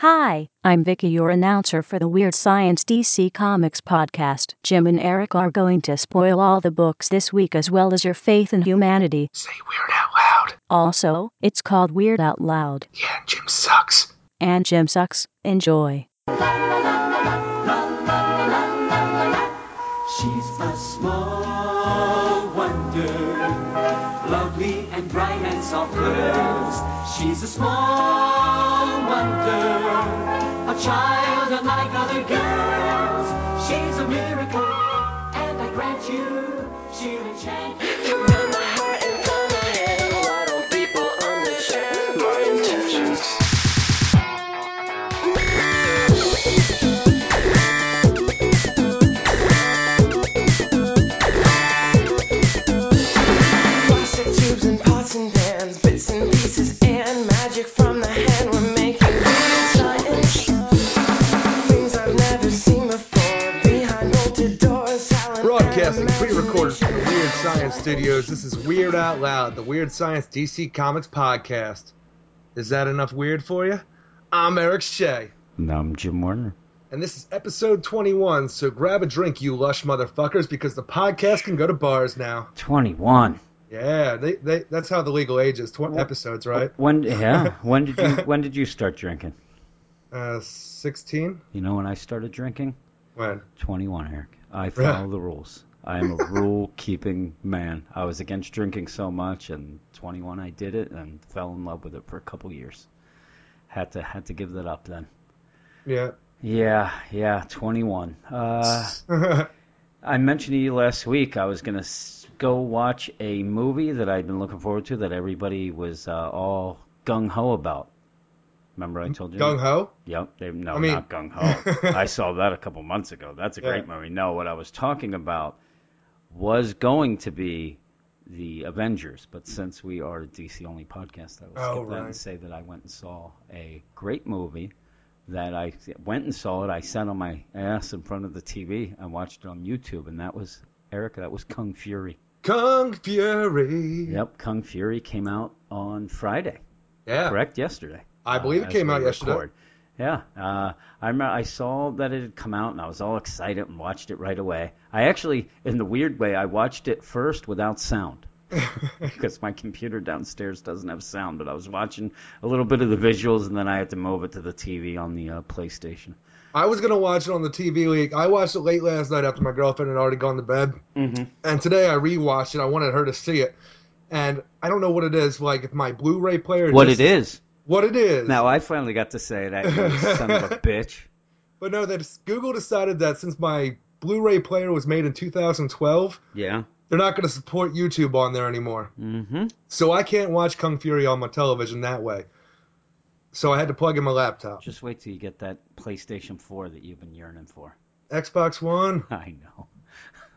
Hi, I'm Vicky, your announcer for the Weird Science DC Comics podcast. Jim and Eric are going to spoil all the books this week as well as your faith in humanity. Say weird out loud. Also, it's called Weird Out Loud. Yeah, Jim sucks. And Jim sucks. Enjoy. She's a small wonder, lovely and and soft curves. She's a small wonder, a child unlike other girls. She's a miracle, and I grant you, she'll enchant you. Broadcasting pre-recorded from the. Weird Science Studios. This is Weird Out Loud, the Weird Science DC Comics podcast. Is that enough weird for you? I'm Eric Shea, No, I'm Jim Warner. and this is episode 21. So grab a drink, you lush motherfuckers, because the podcast can go to bars now. 21. Yeah, they, they that's how the legal age is. Twenty episodes, right? When yeah, when did you when did you start drinking? Uh, 16. You know when I started drinking? When? 21, Eric. I follow the rules. I am a rule keeping man. I was against drinking so much and 21 I did it and fell in love with it for a couple years. Had to had to give that up then. Yeah. Yeah, yeah, 21. Uh I mentioned to you last week I was going to go watch a movie that I'd been looking forward to that everybody was uh, all gung ho about. Remember I told you? Gung ho. Yep. They, no, I mean- not gung ho. I saw that a couple months ago. That's a great Yeah. movie. No, what I was talking about was going to be the Avengers, but since we are a DC only podcast, I will Oh, skip that and say that I went and saw a great movie. That I went and saw it. I sat on my ass in front of the TV. I watched it on YouTube, and that was Erica. That was Kung Fury. Kung Fury. Yep, Kung Fury came out on Friday. Yeah. Correct, yesterday. I believe it came out yesterday. record. Yeah, uh, I remember I saw that it had come out and I was all excited and watched it right away. I actually, in the weird way, I watched it first without sound because my computer downstairs doesn't have sound. But I was watching a little bit of the visuals and then I had to move it to the TV on the uh, PlayStation. I was gonna watch it on the TV league. I watched it late last night after my girlfriend had already gone to bed, Mm-hmm. and today I rewatched it. I wanted her to see it, and I don't know what it is. Like if my Blu-ray player. What just- it is? What it is. Now I finally got to say that you son of a bitch. But no, that Google decided that since my Blu-ray player was made in 2012, Yeah. they're not going to support YouTube on there anymore. Mm-hmm. So I can't watch Kung Fury on my television that way. So I had to plug in my laptop. Just wait till you get that PlayStation 4 that you've been yearning for. Xbox One. I know.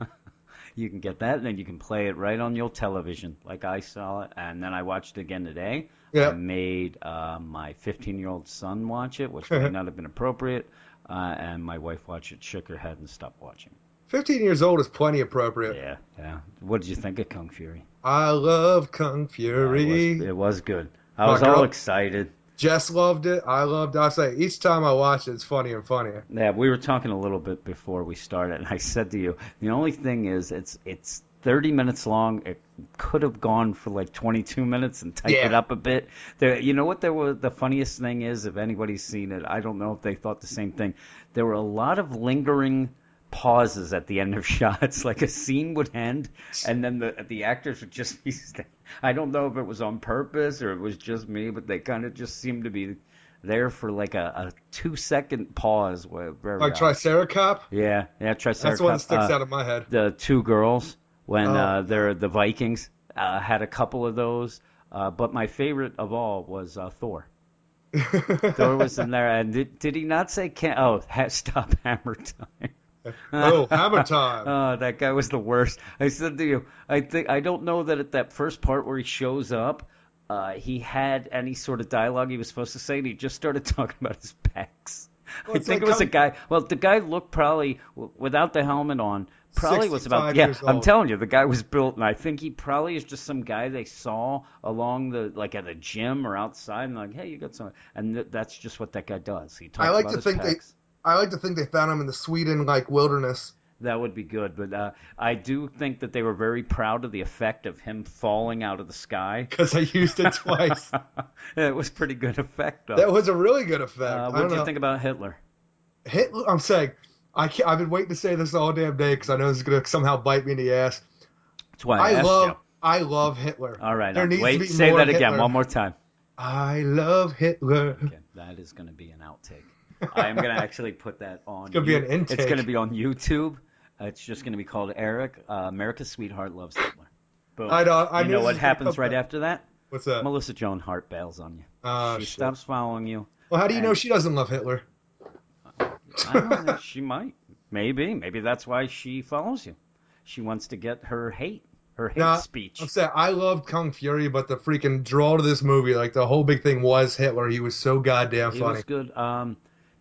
you can get that, and then you can play it right on your television, like I saw it, and then I watched it again today. Yeah. I made uh, my 15-year-old son watch it, which may not have been appropriate, uh, and my wife watched it, shook her head, and stopped watching. 15 years old is plenty appropriate. Yeah, yeah. What did you think of Kung Fury? I love Kung It Fury. was, it was good. I My was all excited. Jess loved it. I loved it. I say each time I watch it, it's funny and funnier. Yeah, we were talking a little bit before we started, and I said to you, the only thing is, it's it's 30 minutes long. It could have gone for like 22 minutes and typed Yeah. it up a bit. There, you know what? There was the funniest thing is, if anybody's seen it, I don't know if they thought the same thing. There were a lot of lingering pauses at the end of shots, like a scene would end, and then the the actors would just be. I don't know if it was on purpose or it was just me, but they kind of just seemed to be there for like a, a two second pause. Where, Like Triceracop. yeah, yeah, Triceratops. That's one that sticks uh, out of my head. The two girls when Oh. uh, they're the Vikings uh, had a couple of those, uh, but my favorite of all was uh, Thor. Thor was in there, and did, did he not say can Oh, ha- stop hammer time. oh, hammer time. Oh, that guy was the worst. I said to you, I think I don't know that at that first part where he shows up, uh, he had any sort of dialogue he was supposed to say, and he just started talking about his pecs. Well, I think like it was a guy. Well, the guy looked probably without the helmet on, probably was about yeah. I'm old. telling you, the guy was built, and I think he probably is just some guy they saw along the like at a gym or outside, and like, hey, you got some, and th- that's just what that guy does. He talks I like about to his think they- pecs. I like to think they found him in the Sweden like wilderness. That would be good, but uh, I do think that they were very proud of the effect of him falling out of the sky. Because I used it twice. it was pretty good effect, though. that was a really good effect. uh, what don't you know. think about Hitler? Hitler, I'm saying, I can't, I've been waiting to say this all damn day because I know this is gonna somehow bite me in the ass. That's why I, I love, you. I love Hitler. All right, there needs wait, to be say that again Hitler. one more time. I love Hitler. Okay, that is going to be an outtake. I am going to actually put that on. It's gonna be an intake. It's going to be on YouTube. Uh, it's just going to be called Eric, uh, America's Sweetheart Loves Hitler. Boom. I know. I you know what happens right after that? What's that? Melissa Joan Hart bails on you. Oh, she shit. stops following you. Well, how do you know she doesn't love Hitler? I don't know. she might. Maybe. Maybe that's why she follows you. She wants to get her hate, her hate Nah, speech. I'm saying I loved Kung Fury, but the freaking draw to this movie, like the whole big thing was Hitler. He was so goddamn funny. He was good. Um,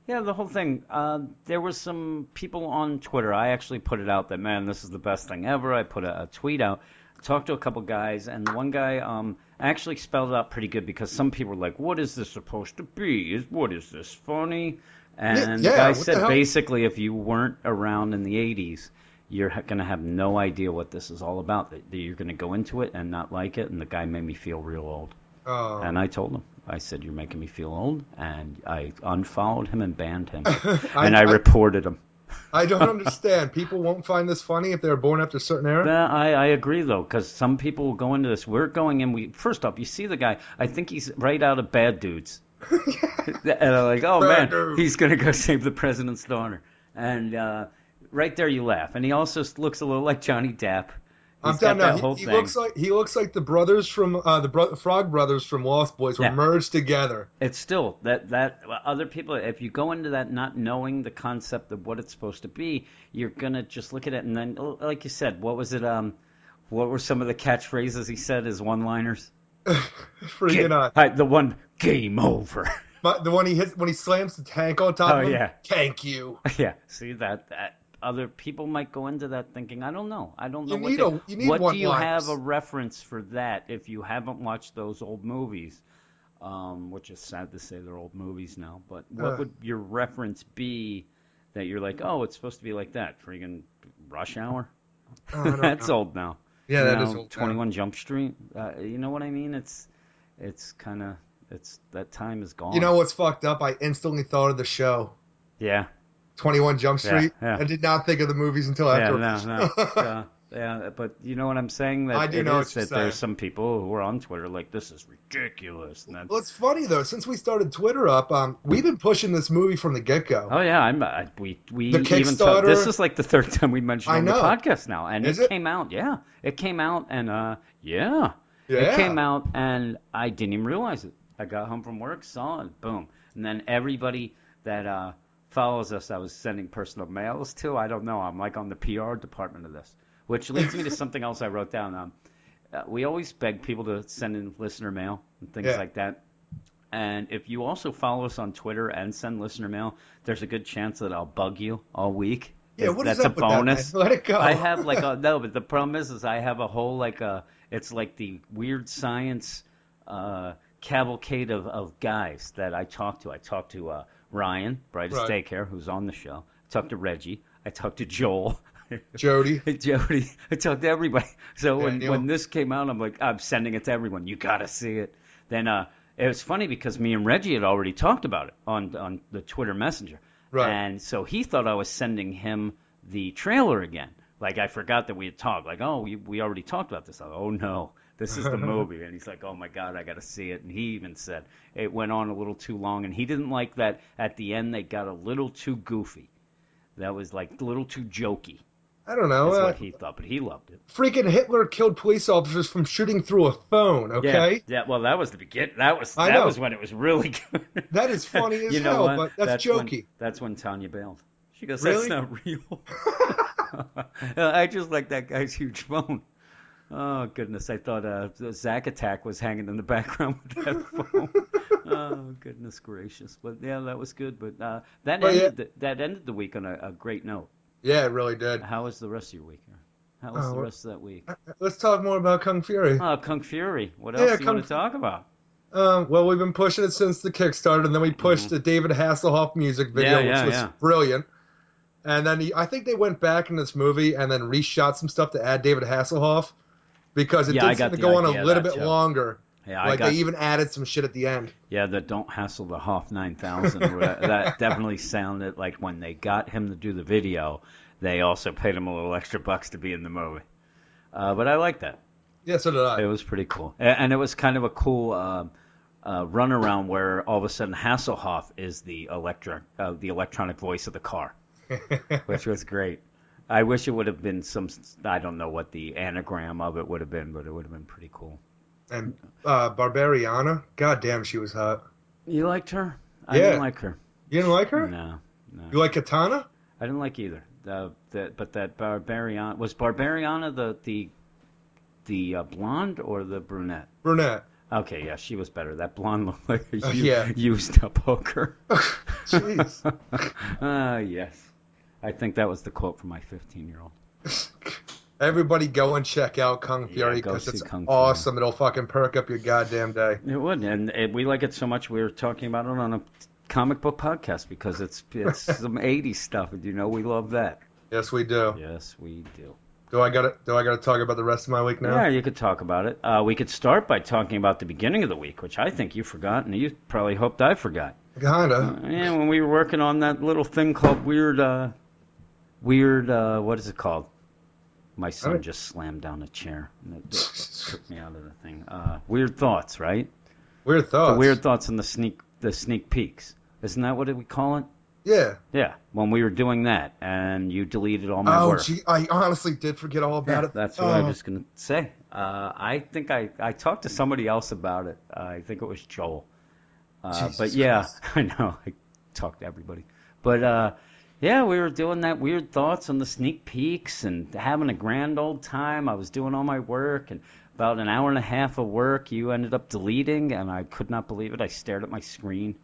yeah, the whole thing. Uh, there was some people on Twitter. I actually put it out that man, this is the best thing ever. I put a, a tweet out. Talked to a couple guys, and the one guy um, actually spelled it out pretty good because some people were like, "What is this supposed to be? Is what is this funny?" And yeah, the guy the said hell? basically, if you weren't around in the '80s, you're going to have no idea what this is all about. That that you're going to go into it and not like it. And the guy made me feel real old. Oh. And I told him, I said, "You're making me feel old," and I unfollowed him and banned him, I- and I, I- reported him. I don't understand. People won't find this funny if they're born after a certain era. But I, I agree though, because some people will go into this. We're going in. We first off, you see the guy. I think he's right out of Bad Dudes, and I'm like, oh Bad man, Dudes. he's gonna go save the president's daughter, and uh, right there you laugh. And he also looks a little like Johnny Depp. I'm telling you, he, he looks like he looks like the brothers from uh, the bro- Frog Brothers from Lost Boys were Yeah. merged together. It's still that that other people. If you go into that not knowing the concept of what it's supposed to be, you're gonna just look at it and then, like you said, what was it? Um, what were some of the catchphrases he said as one-liners? Freaking uh, Hi, the one game over. but the one he hits when he slams the tank on top Oh, of him. yeah. Tank you. yeah, see that that other people might go into that thinking, I don't know, I don't know You what need a- you need what do you have a reference for that if you haven't watched those old movies? Um, which is sad to say they're old movies now, but what Ugh. would your reference be that you're like, oh, it's supposed to be like that? Freaking Rush Hour. Oh, That's know. old now. Yeah, you that know, is old now. 21 Jump Street. Uh, you know what I mean? It's it's kind of it's that time is gone. You know what's fucked up? I instantly thought of the show Yeah. 21 Jump Street. yeah. I did not think of the movies until Yeah, after. no, no. yeah, yeah, but you know what I'm saying? That I do know is what you're that there's some people who are on Twitter like this is ridiculous. And Well, it's funny though. Since we started Twitter up, um, we've been pushing this movie from the get go. oh yeah, I'm. I, we we The even talked. Kickstarter- This is like the third time we mentioned on the podcast now, and it, it? came out. Yeah, it came out, and uh, yeah, Yeah. it came out, and I didn't even realize it. I got home from work, saw it, boom, and then everybody that uh follows us, I was sending personal mails to. I don't know. I'm like on the PR department of this, which leads me to something else I wrote down. Um, uh, we always beg people to send in listener mail and things Yeah. like that. And if you also follow us on Twitter and send listener mail, there's a good chance that I'll bug you all week. Yeah, That's- what is up a with that, bonus. man? Let it go. I have like a no, but the problem is, is I have a whole like a it's like the weird science uh, cavalcade of, of guys that I talk to. I talk to uh, Ryan, brightest Right. daycare, who's on the show. I talk to Reggie. I talked to Joel. Jody. Jody, I talked to everybody. So when, when this came out, I'm like, I'm sending it to everyone. You gotta see it. Then uh, it was funny because me and Reggie had already talked about it on on the Twitter Messenger, Right. and so he thought I was sending him the trailer again. Like I forgot that we had talked. Like, oh, we we already talked about this. I, oh no, this is the movie. And he's like, oh my god, I gotta see it. And he even said it went on a little too long, and he didn't like that at the end they got a little too goofy. That was like a little too jokey. I don't know. That's uh, what he thought, but he loved it. freaking Hitler killed police officers from shooting through a phone. Okay. Yeah, yeah. Well, that was the begin. That was I that know. was when it was really good. That is funny as hell, but that's, when- jokey. that's when Tanya bailed. She goes, Really? "That's not real." I just like that guy's huge phone. Oh goodness, I thought uh, Zack Attack was hanging in the background with that phone. oh goodness gracious! But yeah, that was good. But uh, that Well, ended the, that ended the week on a, a great note. Yeah, it really did. How was the rest of your week? How was Oh, the rest of that week? Let's talk more about Kung Fury. Oh, Kung Fury. What Yeah, else do you Kung want to talk about? Um, well, we've been pushing it since the Kickstarter, and then we pushed the David Hasselhoff music video, Mm-hmm. Yeah, yeah, which was yeah. brilliant. And then he, I think they went back in this movie and then reshot some stuff to add David Hasselhoff because it Yeah, did seem to go on a little bit too. longer. Yeah, I like got they even added some shit at the end. yeah the Don't Hassle the Hoff 9000. that definitely sounded like when they got him to do the video, they also paid him a little extra bucks to be in the movie. Uh, but I like that. Yeah, so did I. It was pretty cool, and it was kind of a cool uh, uh, runaround where all of a sudden Hasselhoff is the electric, uh, the electronic voice of the car, which was great. I wish it would have been some. I don't know what the anagram of it would have been, but it would have been pretty cool. and uh, Barbariana, god damn, she was hot. You liked her? I Yeah. didn't like her. You didn't like her? No, no, You like Katana? I didn't like either. Uh, that, but that Barbariana was Barbariana the the the uh, blonde or the brunette? Brunette. Okay, yeah, she was better. That blonde looked like a Uh, yeah. used up hooker. Jeez. Ah, yes. I think that was the quote from my 15 year old. Everybody go and check out Kung Yeah, Fury because see it's Kung Fury. awesome. It'll fucking perk up your goddamn day. It would, and it, we like it so much. We were talking about it on a comic book podcast because it's it's some 80s stuff, and you know we love that. Yes, we do. Yes, we do. Do I got to Do I got to talk about the rest of my week now? Yeah, you could talk about it. Uh, we could start by talking about the beginning of the week, which I think you forgot, and you probably hoped I forgot. Kinda. Yeah, when we were working on that little thing called weird, uh, weird, uh, what is it called? My son Alright. just slammed down a chair and it, it took me out of the thing. Uh, weird thoughts, right? Weird thoughts. The weird thoughts and the sneak, the sneak peeks. Isn't that what we call it? Yeah. Yeah, when we were doing that, and you deleted all my Oh, work. gee, I honestly did forget all about Yeah, it. that's what I Oh. was going to say. Uh, I think I, I talked to somebody else about it. Uh, I think it was Joel. Uh, but yeah, Christ. I know. I talked to everybody. But uh, yeah, we were doing that weird thoughts on the sneak peeks and having a grand old time. I was doing all my work and about an hour and a half of work you ended up deleting and I could not believe it. I stared at my screen,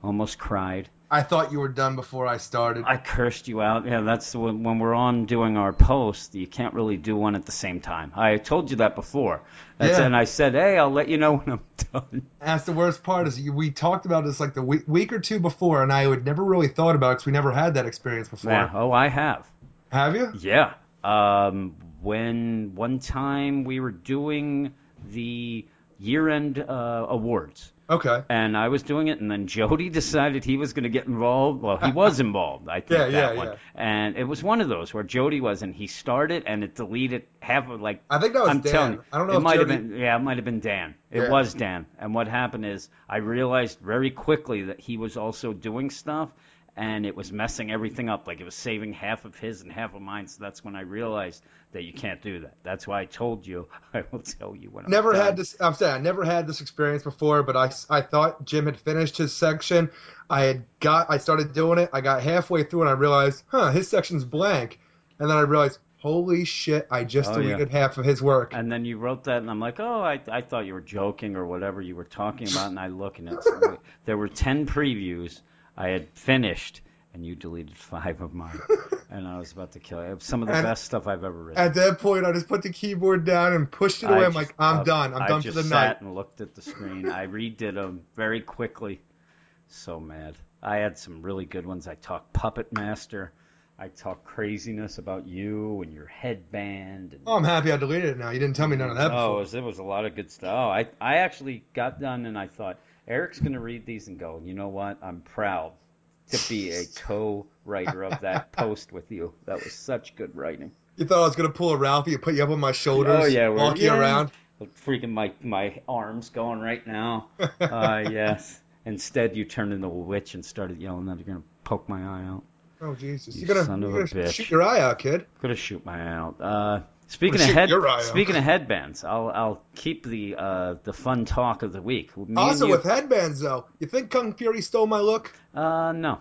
almost cried. I thought you were done before I started. I cursed you out. Yeah, that's when, when we're on doing our post, you can't really do one at the same time. I told you that before. That's, Yeah. And I said, hey, I'll let you know when I'm done. That's the worst part is we talked about this like the week, week or two before, and I had never really thought about it because we never had that experience before. Yeah. Oh, I have. Have you? Yeah. Um, when one time we were doing the year-end uh, awards, Okay. and I was doing it, and then Jody decided he was going to get involved. Well, he was involved, I think Yeah, that yeah, one. yeah. And it was one of those where Jody was, and he started, and it deleted half of like. I think that was I'm Dan. telling you, I don't know it if might have been. Yeah, it might have been Dan. It Yeah. was Dan. And what happened is, I realized very quickly that he was also doing stuff, and it was messing everything up. Like it was saving half of his and half of mine. So that's when I realized that you can't do that. That's why I told you. I will tell you when. I'm Never had this. I'm saying I never had this experience before, but I, I thought Jim had finished his section. I had got. I started doing it. I got halfway through and I realized, huh, his section's blank, and then I realized, holy shit, I just Oh, yeah. deleted half of his work. And then you wrote that, and I'm like, oh, I, I thought you were joking or whatever you were talking about. And I look, and it's there were ten previews I had finished, and you deleted five of mine, and I was about to kill you. Some of the And- best stuff I've ever written. At that point, I just put the keyboard down and pushed it away. I I'm like, I'm uh, done. I'm I done for the night. I just sat and looked at the screen. I redid them very quickly. So mad. I had some really good ones. I talked Puppet Master. I talk craziness about you and your headband. And, Oh, I'm happy I deleted it now. You didn't tell me none of that Oh, it before. was, it was a lot of good stuff. Oh, I, I actually got done and I thought, Eric's going to read these and go, you know what? I'm proud to be a co writer of that post with you. That was such good writing. You thought I was gonna pull a Ralphie and put you up on my shoulders, Oh, yeah, we're- walk you yeah. around. Freaking my, my arms going right now. Uh, yes. Instead, you turned into a witch and started yelling that you're going to poke my eye out. Oh Jesus! You You're gonna, you're gonna shoot your eye out, kid. Gonna shoot my eye out. Uh, speaking of head, your eye out. speaking of headbands, I'll I'll keep the uh, the fun talk of the week. Me Also, you- with headbands though, you think Kung Fury stole my look? uh, no.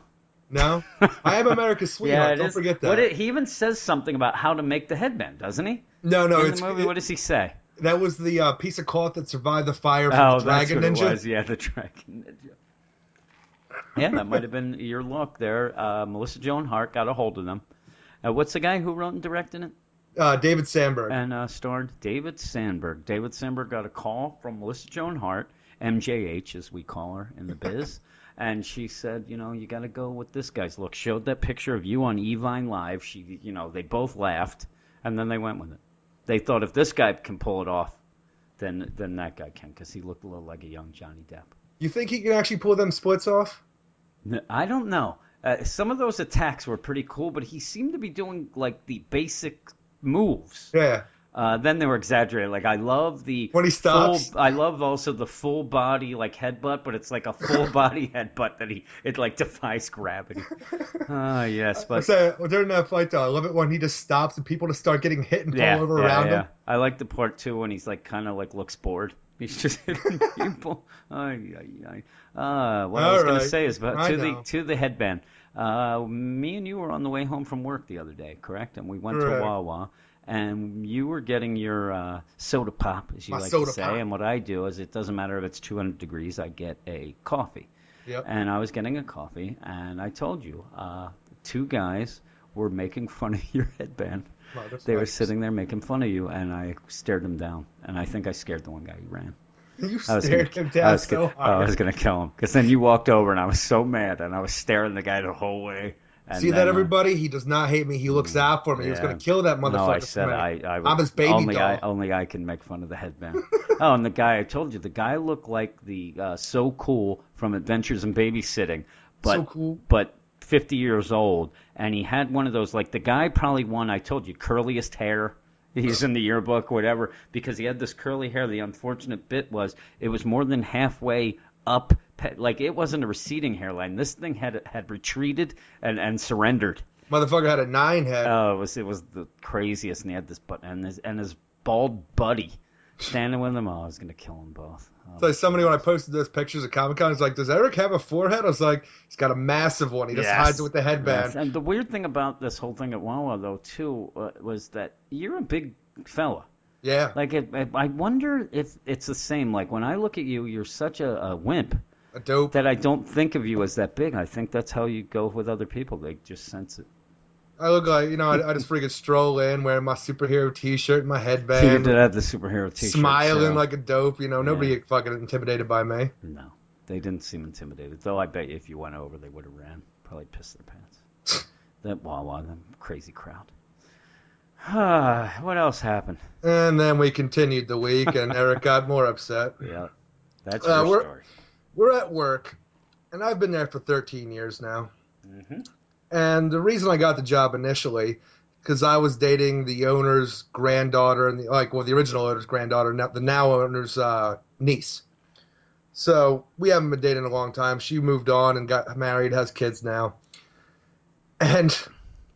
No, I am America's sweetheart. Yeah, Don't is. forget that. What it, he even says something about how to make the headband, doesn't he? no, no, In it's the movie, it- what does he say? that was the uh, piece of cloth that survived the fire from Oh, the that's Dragon what Ninja. it was. Yeah, the Dragon Ninja. Yeah, that might have been your look there. Uh, Melissa Joan Hart got a hold of them, Uh, what's the guy who wrote and directed it? Uh, David Sandberg. and uh, starred David Sandberg. David Sandberg got a call from Melissa Joan Hart, MJH as we call her in the biz, and she said, you know, you got to go with this guy's look. Showed that picture of you on Evine Live. She, you know, they both laughed, and then they went with it. They thought if this guy can pull it off, then then that guy can, because he looked a little like a young Johnny Depp. you think he can actually pull them splits off? I don't know. Uh, some of those attacks were pretty cool, but he seemed to be doing like the basic moves. Yeah. Uh, then they were exaggerated. Like I love the When he stops? Full, I love also the full body like headbutt, but it's like a full body headbutt that he it like defies gravity. Ah, yes, I but during that fight though, I love it when he just stops and people just start getting hit and fall yeah, over yeah, around yeah. him. I like the part too when he's like kind of like looks bored. He's just hitting people. Ay, ay, ay. Uh, what I was All gonna say is, but I to know. the to the headband. Uh, me and you were on the way home from work the other day, correct? And we went to Correct. Wawa, and you were getting your uh, soda pop, as you My like to say. pop. And what I do is, it doesn't matter if it's 200 degrees, I get a coffee. Yep. And I was getting a coffee, and I told you, uh, two guys were making fun of your headband. They were sitting there making fun of you, and I stared them down. And I think I scared the one guy who ran. You I was stared gonna, him down I was so gonna, hard. I was gonna kill him because then you walked over, and I was so mad, and I was staring the guy the whole way. And See then, that, uh, everybody? He does not hate me. He looks out for me. He was going to kill that motherfucker. No, I said I, I, I'm his baby only doll. I, only I can make fun of the headband. oh, and the guy I told you, the guy looked like the uh, so cool from Adventures in Babysitting, but So cool. but 50 years old, and he had one of those like the guy probably won. I told you, curliest hair. He's in the yearbook, whatever, because he had this curly hair. The unfortunate bit was it was more than halfway up, like it wasn't a receding hairline. This thing had had retreated and and surrendered. Motherfucker had a nine head. Oh, it was it was the craziest, and he had this but and his and his bald buddy standing with them. Oh, I was gonna kill them both. Oh, so somebody when I posted those pictures at Comic Con was like, "Does Eric have a forehead?" I was like, "He's got a massive one. He just Yes. hides it with the headband." Yes. And the weird thing about this whole thing at Wawa though too uh, was that you're a big fella. Yeah. Like it, it- I wonder if it's the same. Like when I look at you, you're such a, a wimp a dope. that I don't think of you as that big. I think that's how you go with other people. They just sense it. I look like you know. I, I just freaking stroll in wearing my superhero T-shirt, and my you headband, did have the superhero T-shirt. smiling too. like a dope. You know, nobody Yeah. fucking intimidated by me. No, they didn't seem intimidated. Though I bet you if you went over, they would have ran. Probably pissed their pants. that Wawa, that crazy crowd. what else happened? And then we continued the week, and Eric got more upset. Yeah, that's Uh, your we're- story. We're at work, and I've been there for 13 years now. hmm And the reason I got the job initially, because I was dating the owner's granddaughter, and the, like, well, the original owner's granddaughter, now, the now owner's uh, niece. So we haven't been dating a long time. She moved on and got married, has kids now. And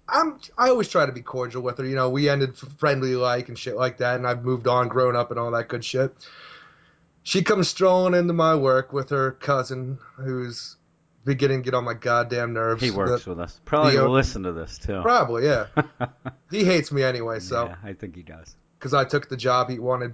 I'm I always try to be cordial with her. You know, we ended friendly like and shit like that, and I've moved on, grown up, and all that good shit. She comes strolling into my work with her cousin, who's beginning to get on my goddamn nerves. He The- works with us. Probably the- will listen to this too. Probably, yeah. He hates me anyway, so yeah, I think he does. because I took the job he wanted.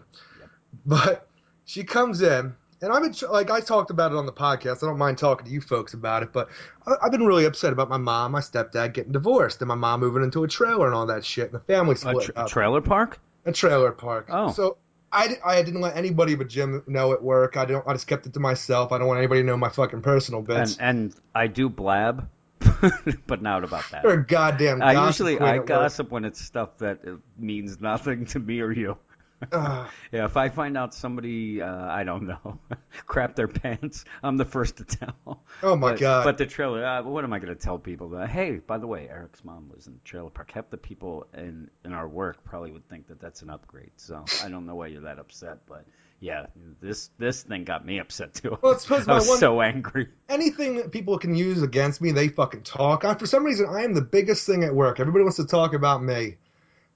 But she comes in, and I've been like I talked about it on the podcast. I don't mind talking to you folks about it, but I, I've been really upset about my mom, my stepdad getting divorced, and my mom moving into a trailer and all that shit, and the family A split tra- up. trailer park? a trailer park. Oh. so. I, I didn't let anybody but Jim know at work. I don't. I just kept it to myself. I don't want anybody to know my fucking personal bits. And and I do blab, but not about that. You're a goddamn. I usually I at work. gossip when it's stuff that means nothing to me or you. Yeah, if I find out somebody uh, I don't know crap their pants, I'm the first to tell. Oh my but, God. But the trailer, uh, what am I going to tell people? That, hey, by the way, Eric's mom was in the trailer park. Half the people in in our work probably would think that that's an upgrade. So I don't know why you're that upset, but yeah, this this thing got me upset too. Well, it's I was one- so angry. anything that people can use against me, they fucking talk. I, for some reason, I am the biggest thing at work. Everybody wants to talk about me.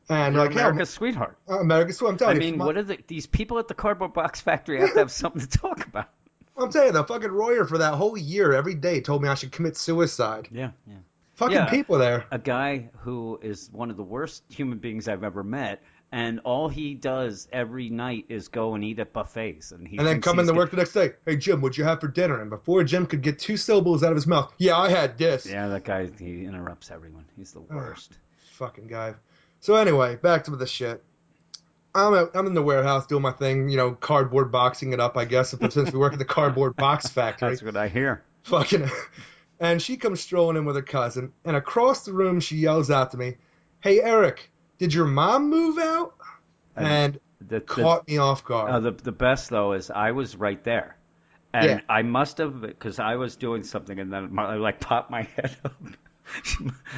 And You're like, America's sweetheart. uh, America's what I'm I telling you. mean, my- what are the, these people at the cardboard box factory have to have something to talk about? I'm telling you, the fucking Royer for that whole year, every day, told me I should commit suicide. Yeah, yeah. Fucking Yeah. people there. a guy who is one of the worst human beings I've ever met, and all he does every night is go and eat at buffets, and he And then come he's into work the next day. Hey, Jim, what'd you have for dinner? And before Jim could get two syllables out of his mouth, yeah, I had this. Yeah, that guy he interrupts everyone. He's the worst. fucking guy. So anyway, back to the shit. I'm out, I'm in the warehouse doing my thing, you know, cardboard boxing it up, I guess, since we work at the cardboard box factory. That's what I hear. Fucking. And she comes strolling in with her cousin, and across the room she yells out to me, "Hey Eric, did your mom move out?" And The, the, caught me off guard. uh, the the best though is I was right there, and Yeah. I must have because I was doing something, and then my, I like popped my head up,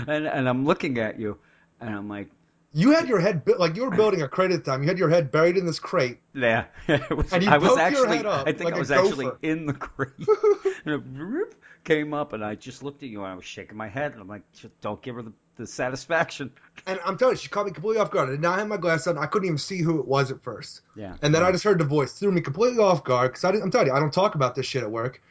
and and I'm looking at you, and I'm like, you had your head like you were building a crate at the time. You had your head buried in this crate. Yeah, was, And you I was actually, head up I think like I was actually in the crate, and it came up, and I just looked at you, and I was shaking my head, and I'm like, don't give her the, the satisfaction. And I'm telling you, she caught me completely off guard. I did not have my glasses on. I couldn't even see who it was at first. Yeah, And then I just heard the voice, threw me completely off guard because I'm telling you, I don't talk about this shit at work.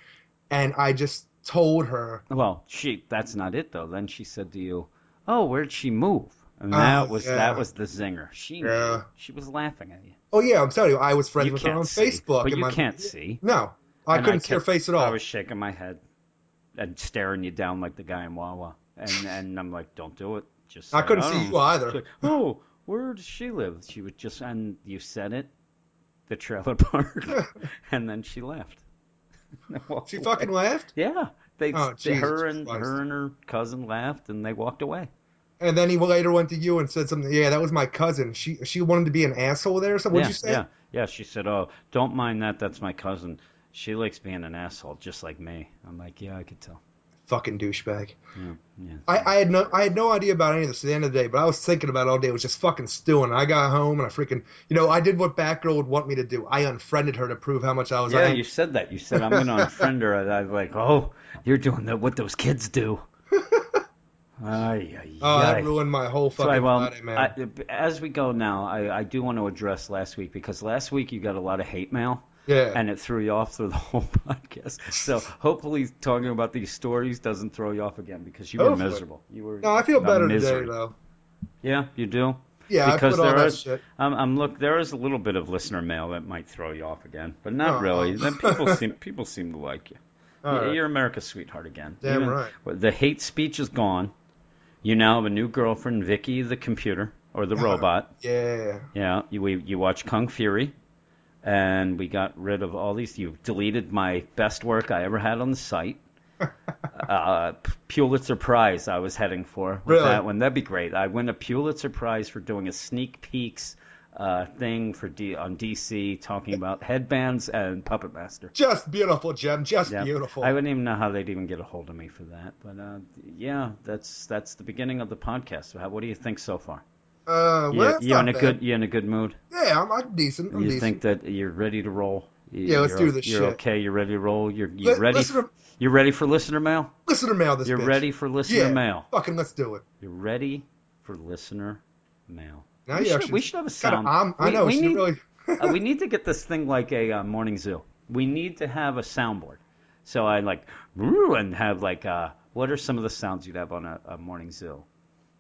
And I just told her, Well, she that's not it though. Then she said to you, "Oh, where'd she move?" And Oh, that was yeah. that was the zinger. She knew. Yeah. She was laughing at you. "Oh yeah, I'm telling you, I was friends you with her on see, Facebook." but you my- can't see. No, I And couldn't see her face at all. I was shaking my head and staring you down like the guy in Wawa, and and I'm like, "Don't do it." Just I couldn't "Oh." see you either. Like, oh, where does she live? She would just and you said it, the trailer park, and then she left. She away. fucking laughed. Yeah, they, Oh, they- her and Christ. her and her cousin laughed, and they walked away. And then he later went to you and said something. Yeah, that was my cousin. She she wanted to be an asshole there. or something. What'd yeah, you say? yeah, yeah. She said, "Oh, don't mind that. That's my cousin. She likes being an asshole, just like me." I'm like, "Yeah, I could tell." Fucking douchebag. Yeah, yeah. I, I had no I had no idea about any of this at the end of the day, but I was thinking about it all day. It was just fucking stewing. I got home and I freaking you know I did what Batgirl would want me to do. I unfriended her to prove how much I was. Yeah, angry. you said that. You said I'm going to unfriend her. I was like, "Oh, you're doing the, what those kids do." Ay, ay, Oh, that ruined my whole fucking I, well, Friday, man. I, as we go now, I, I do want to address last week because last week you got a lot of hate mail. yeah. and it threw you off through the whole podcast. So hopefully, talking about these stories doesn't throw you off again because you were miserable. You were. no, I feel better misery. today though. Yeah, you do. Yeah, Because I put all there is- shit. I'm, I'm look. There is a little bit of listener mail that might throw you off again, but not Oh. really. Then people seem people seem to like you. You- right. You're America's sweetheart again. Damn Even- right. The hate speech is gone. You now have a new girlfriend, Vicky the computer or the robot. Yeah. Yeah, you we you watch Kung Fury, and we got rid of all these. You deleted my best work I ever had on the site. uh, Pulitzer Prize I was heading for with Really? that one. That'd be great. I win a Pulitzer Prize for doing a sneak peeks uh, thing for D- on DC talking about headbands and Puppet Master. Just beautiful, Jim. Just Yeah. beautiful. I wouldn't even know how they'd even get a hold of me for that. But uh, yeah, that's that's the beginning of the podcast. How, what do you think so far? uh, You, well, you not in a bad. good you in a good mood? Yeah, I'm, I'm decent. I'm you decent. think that you're ready to roll? You- Yeah, let's you're, do this You're shit. okay. You're ready to roll. You're you ready. Listener, You're ready for listener mail. listener mail this You're bitch. ready for listener Yeah. mail. Fucking let's do it. You're ready for listener mail. Now we, should, actually we should have a sound. I we, know. We need, really. uh, we need to get this thing like a uh, morning zoo. We need to have a soundboard. So I like and have like uh, what are some of the sounds you'd have on a, a morning zoo?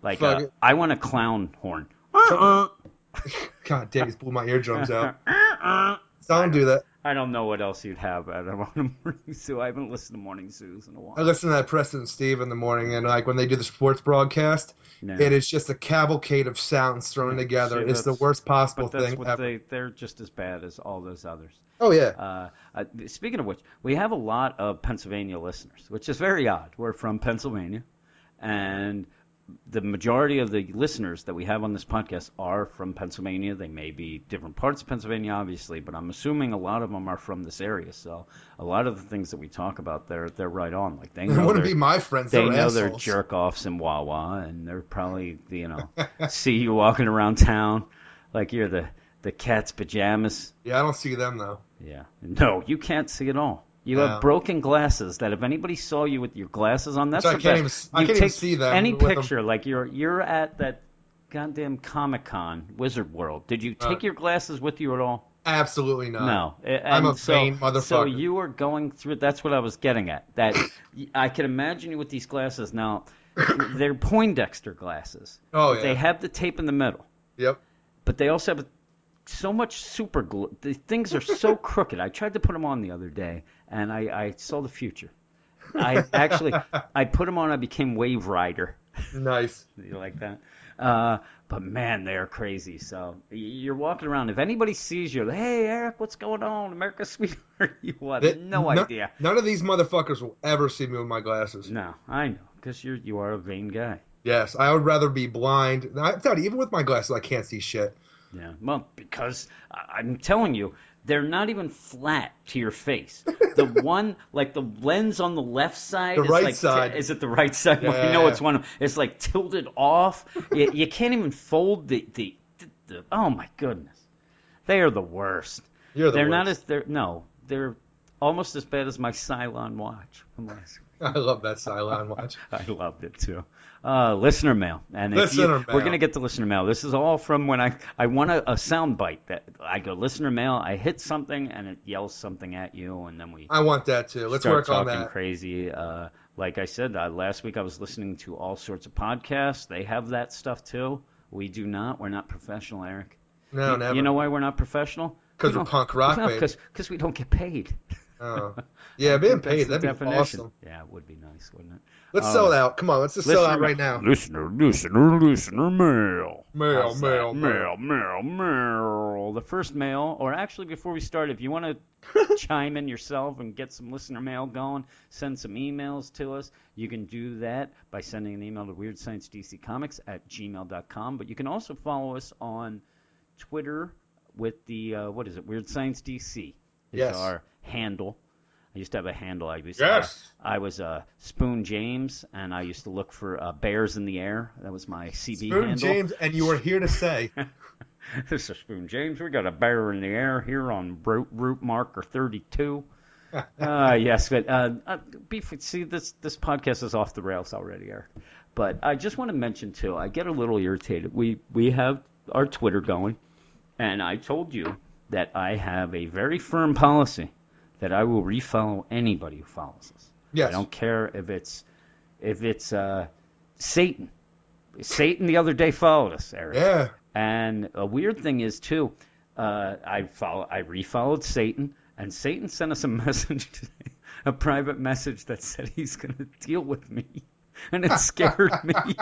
Like uh. I want a clown horn. God damn, he's blew my eardrums out. So don't do that. I don't know what else you'd have at a morning zoo. I haven't listened to morning zoos in a while. I listen to that Preston and Steve in the morning, and like when they do the sports broadcast, No. it is just a cavalcade of sounds thrown Yeah, together. see, it's the worst possible thing they they're just as bad as all those others. Oh yeah, Uh, uh, speaking of which, we have a lot of Pennsylvania listeners, which is very odd. We're from Pennsylvania, and the majority of the listeners that we have on this podcast are from Pennsylvania. They may be different parts of Pennsylvania, obviously, but I'm assuming a lot of them are from this area. So a lot of the things that we talk about, they're they're right on. Like they know wouldn't be my friends. they know they're jerk offs in Wawa, and they're probably you know see you walking around town like you're the the cat's pajamas. Yeah, I don't see them though. Yeah. No, you can't see it all. You have broken glasses that if anybody saw you with your glasses on, that's Which I the can't best. even- I you can't even see them Any with them. picture, like you're you're at that goddamn Comic Con Wizard World. Did you take Uh, your glasses with you at all? Absolutely not. no. A- I'm a so, vain So you were going through. That's what I was getting at. That I can imagine you with these glasses. Now, they're Poindexter glasses. Oh yeah. They have the tape in the middle Yep. but they also have so much super glue. The things are so crooked. I tried to put them on the other day, and I, I saw the future. I actually I put them on. I became Wave Rider. Nice. You like that? Uh, but man, they're crazy. So you're walking around. If anybody sees you, hey Eric, what's going on? America's sweetheart. You have That- no no- idea. None of these motherfuckers will ever see me with my glasses. No, I know, because you're you are a vain guy. Yes, I would rather be blind. I even with my glasses, I can't see shit. Yeah, well, because I'm telling you, they're not even flat to your face. The one, like the lens on the left side, The is right like, side. Is it the right side? Well, you know it's one. of- It's like tilted off. you, you can't even fold the, the the the. Oh my goodness, they are the worst. You're the they're worst. not as they're no, they're almost as bad as my Cylon watch from last week. I love that Cylon watch. I loved it too. Uh, listener mail, and if you- Listener we're gonna get to listener mail. This is all from when I I want a, a sound bite that I go listener mail. I hit something and it yells something at you, and then we I want that too. Let's work on talking that. crazy. Uh, like I said uh, last week, I was listening to all sorts of podcasts. They have that stuff too. We do not. We're not professional, Eric. No, you, never. you know why we're not professional? 'Cause We we're punk rock, because we don't get paid. Oh. Yeah, being paid, that'd be definition. awesome. Yeah, it would be nice, wouldn't it? Let's Uh, sell it out. Come on, let's just sell Listener out right now. Listener, listener, listener mail. Mail, How's mail, that? mail. mail, mail, mail. The first mail, or actually before we start, if you want to chime in yourself and get some listener mail going, send some emails to us. You can do that by sending an email to WeirdScienceDCComics at gmail.com. But you can also follow us on Twitter with the, uh, what is it, Weird Science DC is Yes. our handle. I used to have a handle. I used Yes. to, I was uh, Spoon James, and I used to look for uh, bears in the air. That was my CB Spoon handle. James, and you were here to say, this is Spoon James. We got a bear in the air here on route, route marker 32. uh, yes, but uh, uh, beef, see this this podcast is off the rails already, Eric. But I just want to mention too. I get a little irritated. We we have our Twitter going, and I told you that I have a very firm policy that I will refollow anybody who follows us. yes. I don't care if it's if it's uh, Satan. Satan the other day followed us, Eric. Yeah. And a weird thing is too, uh, I follow, I refollowed Satan, and Satan sent us a message today, a private message that said he's going to deal with me, and it scared me.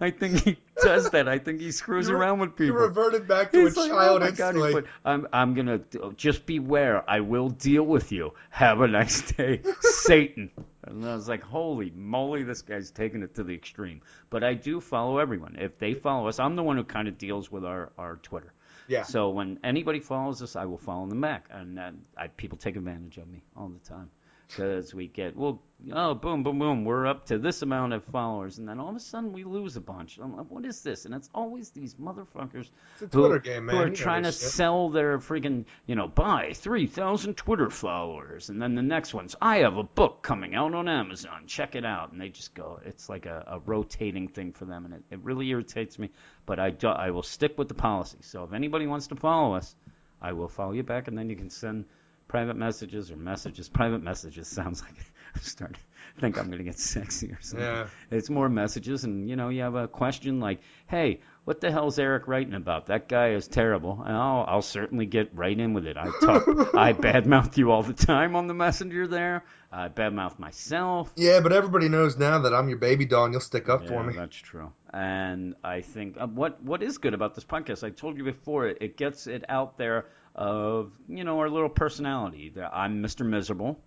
I think he does that. I think he screws You around with people. You people. reverted back to He's a like, child oh God, I'm, I'm gonna just beware. I will deal with you. Have a nice day, Satan. And I was like, holy moly, this guy's taking it to the extreme. But I do follow everyone. If they follow us, I'm the one who kind of deals with our, our Twitter. yeah. So when anybody follows us, I will follow them back, and uh, I, people take advantage of me all the time because we get well, oh, boom, boom, boom, we're up to this amount of followers, and then all of a sudden we lose a bunch. I'm like, what is this? And it's always these motherfuckers who, game, man. who are You trying to shit. sell their freaking, you know, buy 3,000 Twitter followers, and then the next one's, I have a book coming out on Amazon, check it out, and they just go, it's like a, a rotating thing for them, and it, it really irritates me. But I do, I will stick with the policy. So if anybody wants to follow us, I will follow you back, and then you can send private messages or messages. Private messages sounds like I'm starting to think I'm going to get sexy or something. Yeah. It's more messages, and you know, you have a question like, "Hey, what the hell's Eric writing about? That guy is terrible." And I'll, I'll certainly get right in with it. I talk, I badmouth you all the time on the messenger there. I badmouth myself. Yeah, but everybody knows now that I'm your baby doll and you'll stick up Yeah, for me. that's true. And I think uh, what what is good about this podcast, I told you before, it, it gets it out there of you know our little personality. That I'm Mr. Miserable,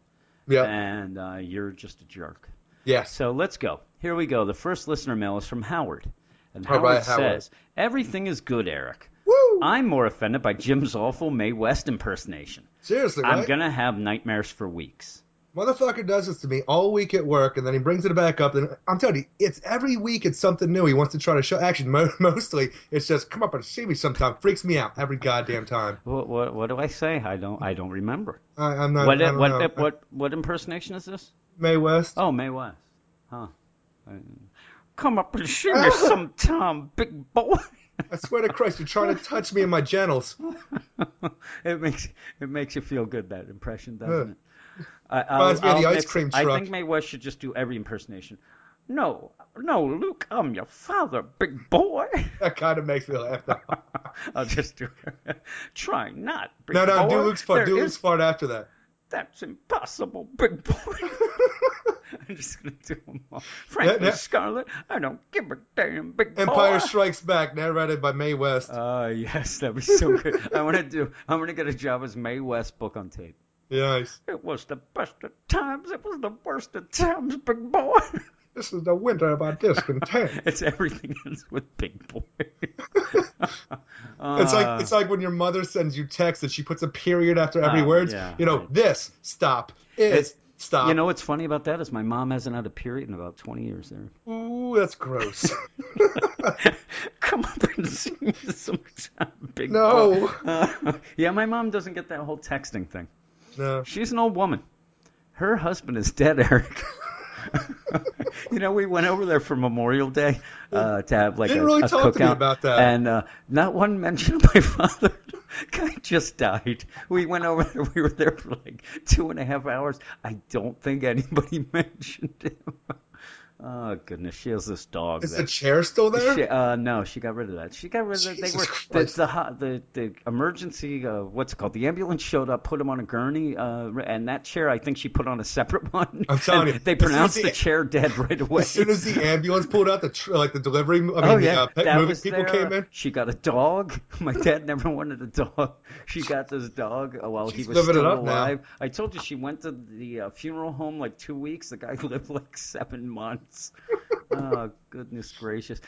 Yeah. and uh, you're just a jerk. Yeah. So let's go. Here we go. The first listener mail is from Howard. And Howard right, Howard. says, Everything is good, Eric. Woo! I'm more offended by Jim's awful Mae West impersonation. Seriously, I'm going to have nightmares for weeks. Motherfucker does this to me all week at work, and then he brings it back up. And I'm telling you, it's every week it's something new. He wants to try to show. action. mo- mostly it's just come up and see me sometime. Freaks me out every goddamn time. What, what, what do I say? I don't I don't remember. I, I'm not. what, what, know. what, what impersonation is this? Mae West. Oh, Mae West. Huh. Come up and see me sometime, big boy. I swear to Christ, you're trying to touch me in my genitals. it makes it makes you feel good that impression, doesn't it? I, I'll, Reminds me of I'll the ice cream I think Mae West should just do every impersonation. No, no, Luke, I'm your father, big boy. That kind of makes me laugh. Though. I'll just do. Try not, big No, no, boy. do Luke's part. There Do is- Luke's part after that. That's impossible, big boy. I'm just gonna do them all. Frankly, yeah. Scarlett, I don't give a damn, big Empire boy. Strikes Back, narrated by Mae West. Ah, yes, that'd be so good. I want to do. I'm gonna get a job as Mae West book on tape. Nice. It was the best of times. It was the worst of times, big boy. This is the winter of our discontent. it's everything ends with big boy. It's like it's like when your mother sends you text and she puts a period after every Oh, word. yeah, you know, right. this stop is It's- stop. You know what's funny about that is my mom hasn't had a period in about 20 years there. Ooh, that's gross. Come up and see me sometime, big No. boy. Uh, yeah, my mom doesn't get that whole texting thing. No. She's an old woman. Her husband is dead, Eric. you know, we went over there for Memorial Day uh, to have like Didn't a, really a talk to me cookout, about that. and uh, not one mention of my father. Guy just died. We went over there. We were there for like two and a half hours. I don't think anybody mentioned him. Oh goodness, she has this dog. Is that, the chair still there? she, uh, no, she got rid of that. She got rid of it. They were the the, the the emergency. Uh, what's it called? The ambulance showed up, put him on a gurney, uh, and that chair I think she put on a separate one. I'm telling you, They as soon as pronounced the- the chair dead right away. As soon as the ambulance pulled out, the tr- like the delivery, I mean, oh the yeah, uh, pet that moving was people there. came in. She got a dog. My dad never wanted a dog. She got this dog while he was living it still up now. alive. I told you she went to the uh, funeral home like two weeks. The guy lived like seven months. Oh goodness gracious.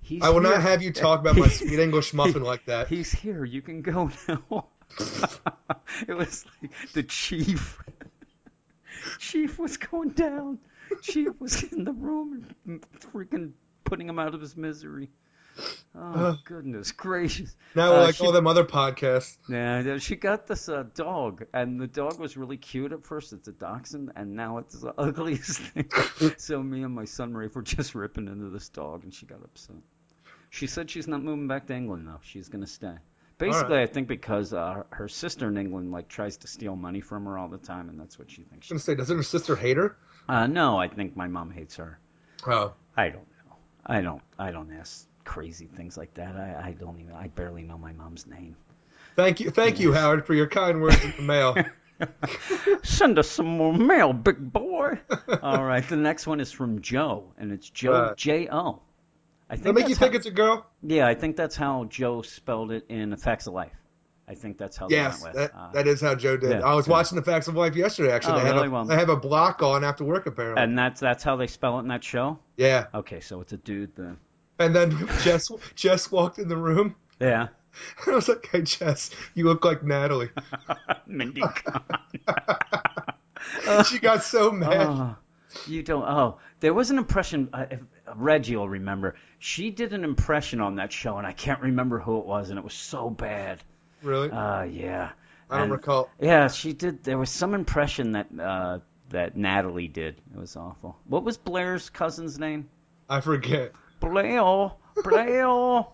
He's I will here. not have you talk about my sweet English muffin like that. He's here. You can go now. it was like the chief. chief was going down. Chief was in the room and freaking putting him out of his misery. Oh goodness gracious! Now, Uh, like she- all them other podcasts. Yeah, she got this uh, dog, and the dog was really cute at first. It's a dachshund, and now it's the ugliest thing. so me and my son Rafe were just ripping into this dog, and she got upset. She said she's not moving back to England though. She's gonna stay. Basically, I think because uh, her sister in England like tries to steal money from her all the time, and that's what she thinks. I was She, gonna say, doesn't her sister hate her? uh, no, I think my mom hates her. Oh, I don't know. I don't. I don't ask crazy things like that. I, I don't even. I barely know my mom's name. thank you, thank you, Howard, for your kind words in the mail. Send us some more mail, big boy. All right, the next one is from Joe, and it's Joe Right. J O. I That think make you think how, it's a girl? yeah, I think that's how Joe spelled it in Facts of Life. I think that's how they Yes, went with. that, uh, that is how Joe did. yeah, I was yeah. watching the Facts of Life yesterday. Actually, Oh, had really? a, Well- I have a block on after work apparently. and that's that's how they spell it in that show. yeah, Okay, so it's a dude then. And then Jess Jess walked in the room. Yeah, I was like, "Hey, Jess, you look like Natalie." Mindy. She got so mad. Oh, you don't. Oh, there was an impression. Uh, if, Reggie will remember. She did an impression on that show, and I can't remember who it was, and it was so bad. really? Uh, yeah. I don't And- recall. Yeah, she did. There was some impression that uh, that Natalie did. It was awful. What was Blair's cousin's name? I forget. Blair. Blair. oh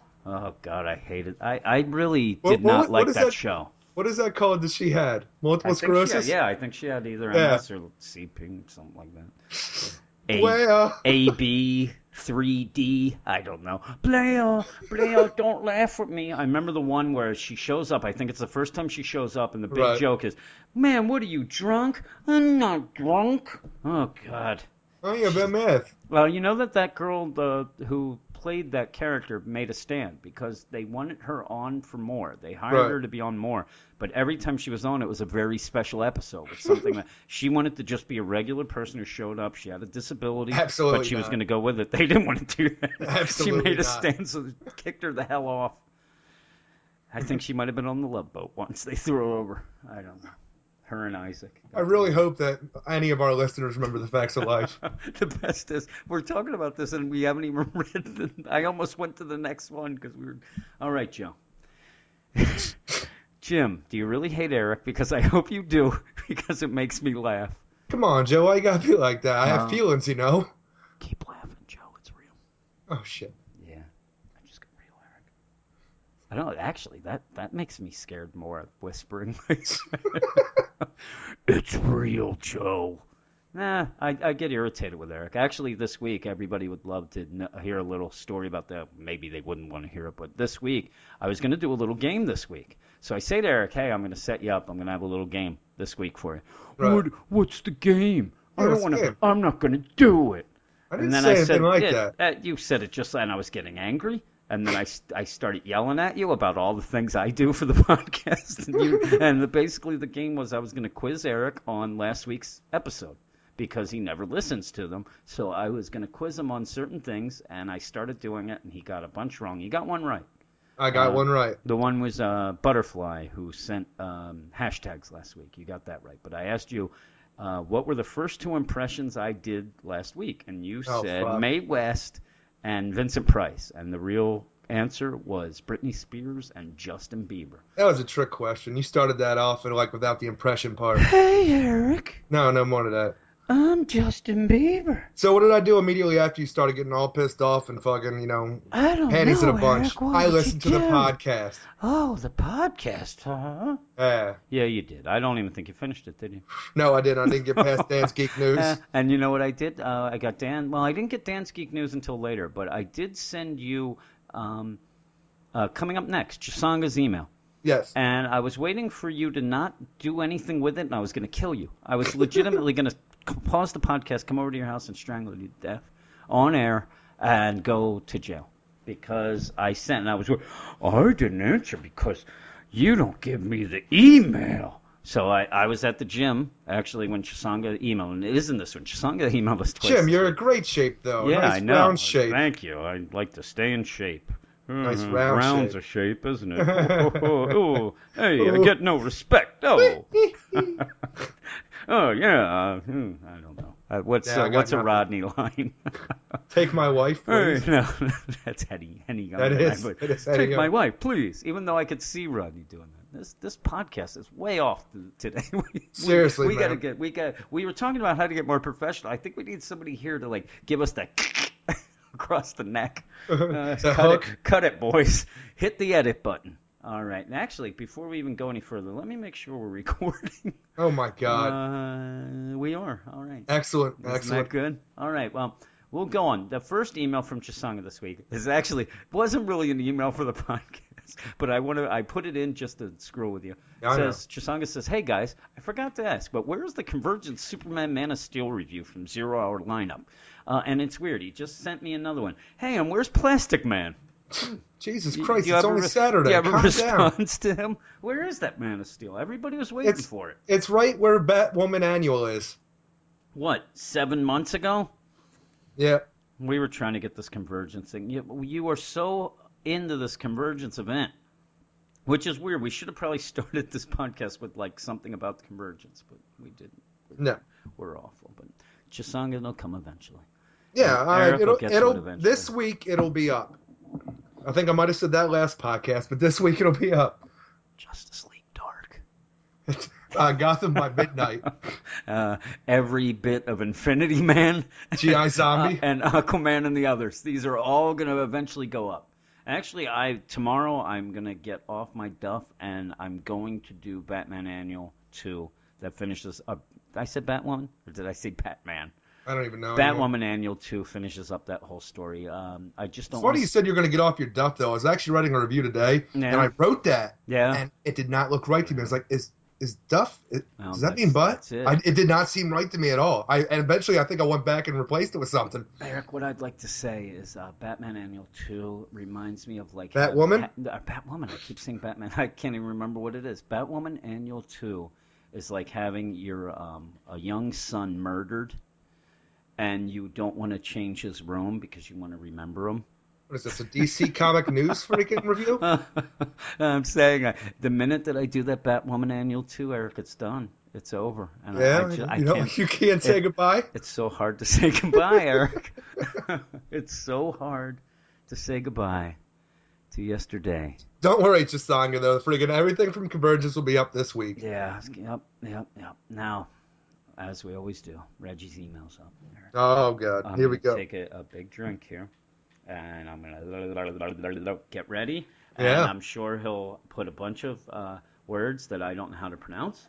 God, I hated. I I really did what- not what like is that, that- show. What is that called that she had? Multiple I think had, sclerosis? yeah, I think she had either Yeah. MS or CP, something like that. A- Well, A B 3D. I don't know. Blair, Blair, don't laugh at me. I remember the one where she shows up. I think it's the first time she shows up, and the big Right. joke is, "Man, what are you drunk? I'm not drunk." Oh God. Oh yeah, Ben Math. Well, you know that that girl the, who played that character made a stand because they wanted her on for more. They hired Right. her to be on more, but every time she was on, it was a very special episode. It's something that she wanted to just be a regular person who showed up. She had a disability, Absolutely but she was going to go with it. They didn't want to do that. Absolutely she made a not. stand, so they kicked her the hell off. I think she might have been on the love boat once. They threw her over. I don't know. Her and Isaac. I really hope that any of our listeners remember the facts of life. the best is we're talking about this and we haven't even read. The, I almost went to the next one because we were. All right, Joe. Jim, do you really hate Eric? Because I hope you do, because it makes me laugh. Come on, Joe. Why you gotta be like that? I have feelings, you know. Keep laughing, Joe. It's real. Oh shit. Yeah, I'm just got real Eric. I don't know. actually. That that makes me scared more. Whispering. it's real, Joe. Nah, I, I get irritated with Eric. Actually, this week everybody would love to hear a little story about that. Maybe they wouldn't want to hear it, but this week I was going to do a little game this week. So I say to Eric, "Hey, I'm going to set you up. I'm going to have a little game this week for you." Right. What, what's the game? I don't want to. I'm not going to do it. I And didn't then say I said, like yeah, that. uh, you said it just, and I was getting angry. And then I, I started yelling at you about all the things I do for the podcast. And, you, and the, basically, the game was I was going to quiz Eric on last week's episode because he never listens to them. So I was going to quiz him on certain things, and I started doing it, and he got a bunch wrong. He got one right. I got uh, one right. The one was uh, Butterfly, who sent um, hashtags last week. You got that right. But I asked you, uh, what were the first two impressions I did last week? And you Oh, said fuck. Mae West and Vincent Price. And the real answer was Britney Spears and Justin Bieber. That was a trick question. You started that off and like without the impression part. Hey, Eric. No, no more to that. I'm Justin Bieber. So what did I do immediately after you started getting all pissed off and fucking, you know, I don't panties in a bunch? Eric. I listened you to the podcast. Oh, the podcast, huh? Yeah. Yeah, you did. I don't even think you finished it, did you? No, I didn't. I didn't get past Dan's Geek News. Uh, and you know what I did? Uh, I got Dan. Well, I didn't get Dan's Geek News until later, but I did send you um, uh, coming up next, Chisanga's email. yes. And I was waiting for you to not do anything with it, and I was going to kill you. I was legitimately going to pause the podcast, come over to your house, and strangle you to death on air, and go to jail because I sent. And I was, I didn't answer because you don't give me the email. So I, I was at the gym actually when Chisanga emailed, and it isn't this one. Chisanga emailed us twice. Jim, you're in great shape though. yeah, nice I know. round shape. Thank you. I like to stay in shape. Nice Mhm, round Round's shape. shape, isn't it? oh, oh, oh. Hey, I get no respect. Oh, oh yeah. Uh, hmm, I don't know. Uh, what's Yeah, I uh, got what's a nothing. Rodney line? Take my wife, please. no, that's. Henny That Young. is- But it is Take my wife, please. Even though I could see Rodney doing that. This this podcast is way off th- today. We- we- Seriously, we, gotta man. get we got we were talking about how to get more professional. I think we need somebody here to like give us that across the neck. Uh, The cut hook. it, cut it, boys. Hit the edit button. All right. And actually, before we even go any further, let me make sure we're recording. Oh my god. Uh, we are. All right. excellent. Isn't excellent. that good? All right. Well, we'll go on. The first email from Chisanga this week is actually wasn't really an email for the podcast, but I want to. I put it in just to screw with you. It I know. says Chisanga says, "Hey guys, I forgot to ask, but where's the Convergence Superman Man of Steel review from Zero Hour Lineup?" Uh, and it's weird. He just sent me another one. Hey, and where's Plastic Man? Jesus Christ, you it's have only re- Saturday. You a Calm down. response to him? Where is that Man of Steel? Everybody was waiting It's- for it. It's right where Batwoman Annual is. What? Seven months ago? Yeah. We were trying to get this convergence thing. You, you were so into this convergence event, which is weird. We should have probably started this podcast with like something about the convergence, but we didn't. No. We're awful. But Chisanga will come eventually. Yeah, And I, Eric will it'll get to it it'll eventually. this week it'll be up. I think I might have said that last podcast, but this week it'll be up. Justice League Dark. Uh, Gotham by midnight. Uh, every bit of Infinity Man, G.I. Zombie. uh, and Aquaman and the others. These are all going to eventually go up. Actually, I tomorrow I'm going to get off my duff and I'm going to do Batman Annual 2 that finishes up. Did I said Batwoman or did I say Batman? I don't even know. anymore. Annual 2 finishes up that whole story. Um, I just don't It's funny wanna you said you're going to get off your duff though. I was actually writing a review today, Yeah. and I wrote that, Yeah. and it did not look right to me. I was like, is is duff? Is, Well, does that mean butt? it. I, it did not seem right to me at all. I and eventually I think I went back and replaced it with something. Eric, what I'd like to say is uh, Batman Annual 2 reminds me of like Batwoman? Ha- uh, Batwoman. I keep saying Batman. I can't even remember what it is. Batwoman Annual 2 is like having your um, a young son murdered and you don't want to change his room because you want to remember him. What is this? A DC Comic News freaking review? I'm saying uh, the minute that I do that Batwoman Annual 2, Eric, it's done. It's over. And I- Yeah, I, I you know can't you can't say it- goodbye. It's so hard to say goodbye, Eric. it's so hard to say goodbye to yesterday. Don't worry, Chisanga though. Freaking everything from Convergence will be up this week. Yeah, yep, yep, yep. Now, as we always do, Reggie's emails up. Eric. Oh god, I'm here we go. Take a, a big drink here, and I'm gonna get ready. Yeah. And I'm sure he'll put a bunch of uh, words that I don't know how to pronounce.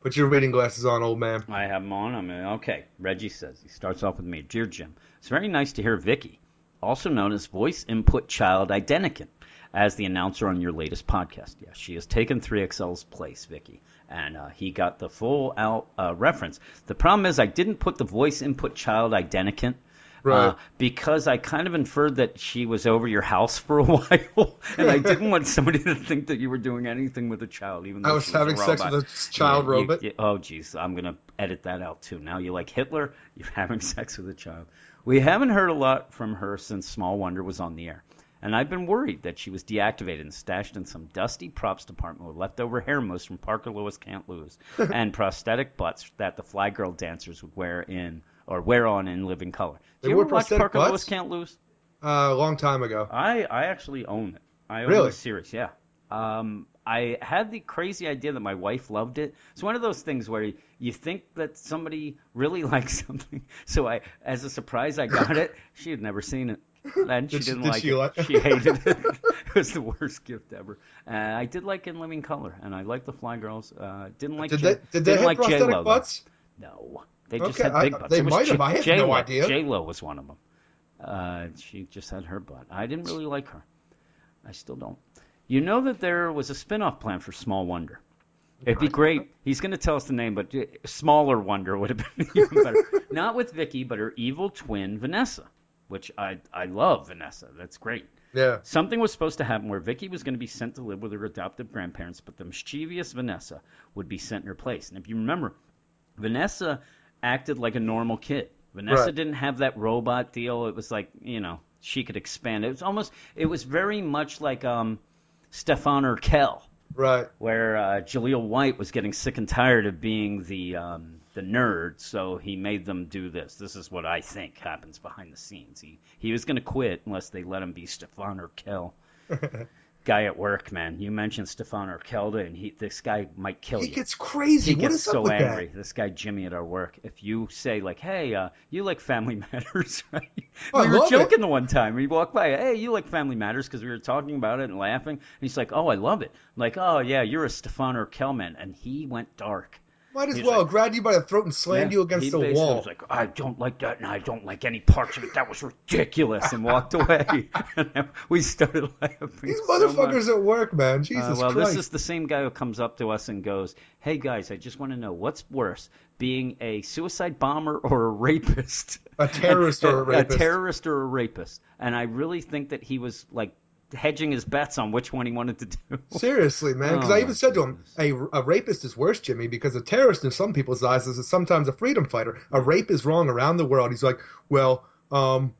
Put your reading glasses on, old man. I have them on. I'm okay. Reggie says he starts off with me. Dear Jim, it's very nice to hear Vicky, also known as Voice Input Child Identicant, as the announcer on your latest podcast. Yes, she has taken 3XL's place, Vicky, and uh, he got the full out uh, reference. The problem is I didn't put the voice input child identicant. Right. Uh, because I kind of inferred that she was over your house for a while, and I didn't want somebody to think that you were doing anything with a child, even though I was she having a sex with a child Yeah, you- robot. you- oh, geez, I'm gonna edit that out too. Now you like Hitler, you're having sex with a child. We haven't heard a lot from her since Small Wonder was on the air, and I've been worried that she was deactivated and stashed in some dusty props department with leftover hair mousse from Parker Lewis Can't Lose and prosthetic butts that the Fly Girl dancers would wear in or wear on in Living Color. They you ever watch Parker butts? Lewis Can't Lose? Uh, a long time ago. I I actually own it. I own Really? the series. Yeah. Um, I had the crazy idea that my wife loved it. It's one of those things where you, you think that somebody really likes something. So I, as a surprise, I got it. She had never seen it, and she did didn't did like she it. like- She hated it. it was the worst gift ever. Uh, I did like In Living Color, and I liked the Fly Girls. Uh, didn't like Did J- they did they have like prosthetic J-Lo, though. butts? No, they just Okay, had I- big butts. they might have. J- I have no J-Lo. idea. J Lo was one of them. Uh, she just had her butt. I didn't really like her. I still don't. You know that there was a spin-off plan for Small Wonder. It'd be great. He's going to tell us the name, but uh, Smaller Wonder would have been even better. Not with Vicky, but her evil twin Vanessa, which I I love Vanessa. That's great. Yeah. Something was supposed to happen where Vicky was going to be sent to live with her adoptive grandparents, but the mischievous Vanessa would be sent in her place. And if you remember, Vanessa acted like a normal kid. Vanessa Right. didn't have that robot deal. It was like, you know, she could expand. It was almost, it was very much like um, Stefan Urquelle, Right. where uh, Jaleel White was getting sick and tired of being the um, the nerd, so he made them do this. This is what I think happens behind the scenes. He he was going to quit unless they let him be Stefan Urquelle. Guy at work, man. You mentioned Stefan Urquelle, and he this guy might kill He you. He gets crazy. He what gets is so up with angry. This guy Jimmy at our work. If you say like, "Hey, uh, you like Family Matters?" Right? Oh, I we were love it. joking the one time. We walked by. Hey, you like Family Matters? Because we were talking about it and laughing. And he's like, "Oh, I love it." I'm like, "Oh yeah, you're a Stefan Urquelle man," and he went dark. Might as he's well like- grab you by the throat and slam Yeah, you against he the wall. was like, I don't like that, and I don't like any parts of it. That was ridiculous, and walked away. and we started laughing. These so much. motherfuckers at work, man. Jesus Uh, well, Christ. this is the same guy who comes up to us and goes, "Hey guys, I just want to know what's worse, being a suicide bomber or a rapist? A terrorist or a rapist. A terrorist or a rapist?" And I really think that he was like hedging his bets on which one he wanted to do. Seriously, man. Because Oh, I even said to him, a, a rapist is worse, Jimmy, because a terrorist in some people's eyes is sometimes a freedom fighter. A rape is wrong around the world. He's like, well, um,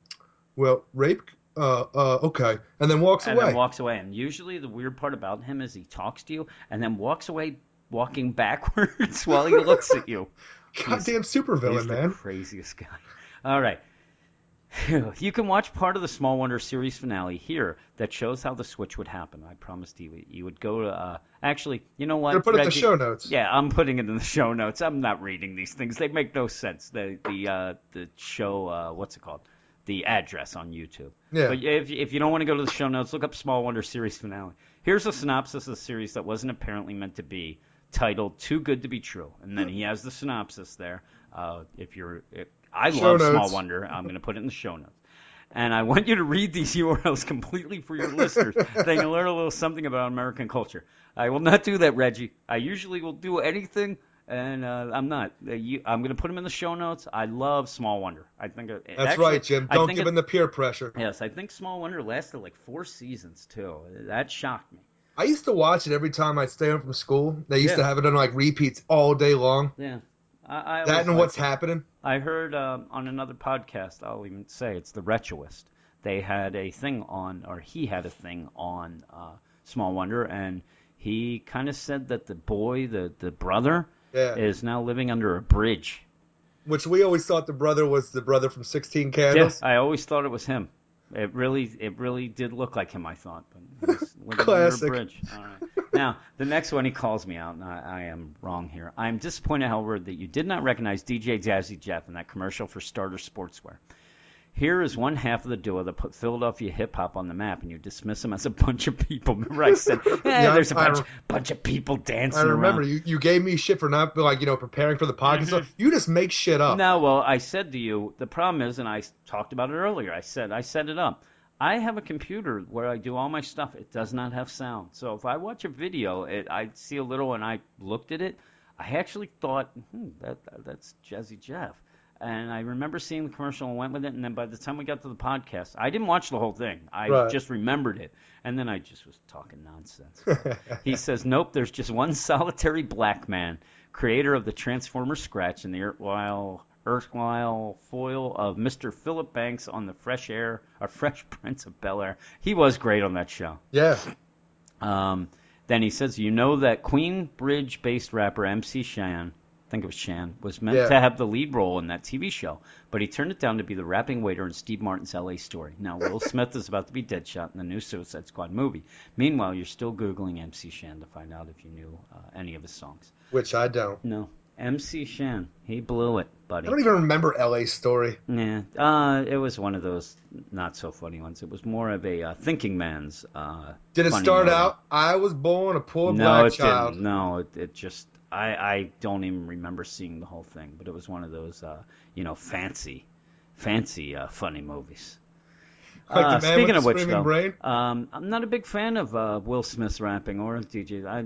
well, rape, uh, uh, okay, and then walks and away. then walks away. And usually, the weird part about him is he talks to you and then walks away, walking backwards while he looks at you. Goddamn supervillain, He's the man. craziest guy. All right. You can watch part of the Small Wonder series finale here that shows how the switch would happen. I promised you you would go to. Uh, actually, you know what? Gonna put it in the show notes. Yeah, I'm putting it in the show notes. I'm not reading these things. They make no sense. The the uh, the show uh, what's it called? The address on YouTube. Yeah. But if if you don't want to go to the show notes, look up Small Wonder series finale. Here's a synopsis of the series that wasn't apparently meant to be, titled "Too Good to Be True," and then he has the synopsis there. Uh, if you're, I Show love Small. Wonder. I'm going to put it in the show notes. And I want you to read these URLs completely for your listeners. they can learn a little something about American culture. I will not do that, Reggie. I usually will do anything, and uh, I'm not. Uh, you, I'm going to put them in the show notes. I love Small Wonder. I think it- That's actually, right, Jim. Don't give it- in the peer pressure. Yes, I think Small Wonder lasted like four seasons too. That shocked me. I used to watch it every time I'd stay home from school. They used Yeah. to have it on like repeats all day long. Yeah. I, I That and what's it. happening. I heard um, on another podcast, I'll even say it's the Retroist. They had a thing on, or he had a thing on uh, Small Wonder, and he kind of said that the boy, the the brother, Yeah. is now living under a bridge. Which we always thought the brother was the brother from 16 Yeah, Candles. I always thought it was him. It really, it really did look like him. I thought, but Classic. bridge. All right. Now, the next one he calls me out, and I, I am wrong here. I am disappointed, however, that you did not recognize DJ Jazzy Jeff in that commercial for Starter Sportswear. Here is one half of the duo that put Philadelphia hip hop on the map, and you dismiss them as a bunch of people. Remember, I said, eh, Yeah, there's a bunch, bunch of people dancing I remember around. you, you gave me shit for not like you know preparing for the podcast. You just make shit up. No, well, I said to you, the problem is, and I talked about it earlier. I said I set it up. I have a computer where I do all my stuff. It does not have sound. So if I watch a video, it, I see a little and I looked at it. I actually thought, hmm, that, that's Jazzy Jeff. And I remember seeing the commercial and went with it. And then by the time we got to the podcast, I didn't watch the whole thing. I Right. just remembered it. And then I just was talking nonsense. he says, nope, there's just one solitary black man, creator of the Transformer Scratch and the erstwhile, erstwhile foil of Mr. Philip Banks on the Fresh Air, a Fresh Prince of Bel Air. He was great on that show. yeah. Um, then he says, you know that Queensbridge based rapper MC Shan, I think it was Shan, was meant Yeah. to have the lead role in that TV show, but he turned it down to be the rapping waiter in Steve Martin's LA story. Now, Will Smith is about to be Deadshot in the new Suicide Squad movie. Meanwhile, you're still Googling MC Shan to find out if you knew uh, any of his songs. Which I don't. No. MC Shan, he blew it, buddy. I don't even remember L.A. Story. Yeah, uh, it was one of those not so funny ones. It was more of a uh, thinking man's. Uh, Did it start movie. out? I was born a poor no, black it child. didn't. No, it, it just. I, I don't even remember seeing the whole thing, but it was one of those, uh, you know, fancy, fancy, uh, funny movies. Like Uh, speaking of which, though, um, I'm not a big fan of uh, Will Smith's rapping or DJ. I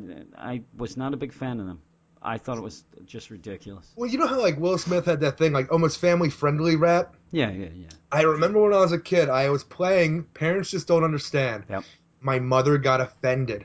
I was not a big fan of them. I thought it was just ridiculous. Well, you know how like Will Smith had that thing, like almost family-friendly rap. Yeah, yeah, yeah. I remember when I was a kid, I was playing. Parents just don't understand. Yep. My mother got offended.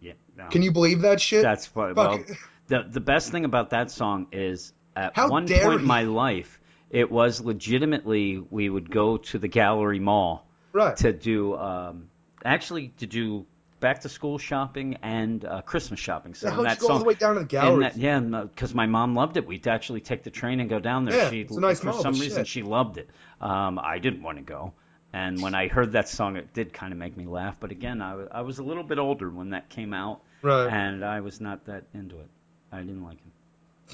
Yeah. No. Can you believe that shit? That's what. Fuck. Well, the the best thing about that song is at How one point in my life, it was legitimately we would go to the Gallery Mall right. to do um, actually to do back to school shopping and uh, Christmas shopping. So Yeah, that go all the way down to the gallery? that, yeah, because my mom loved it. We'd actually take the train and go down there. Yeah, she, it's a nice for mall, some reason, shit. she loved it. Um, I didn't want to go. And when I heard that song, it did kind of make me laugh. But again, I I was a little bit older when that came out, Right. and I was not that into it. I didn't like him.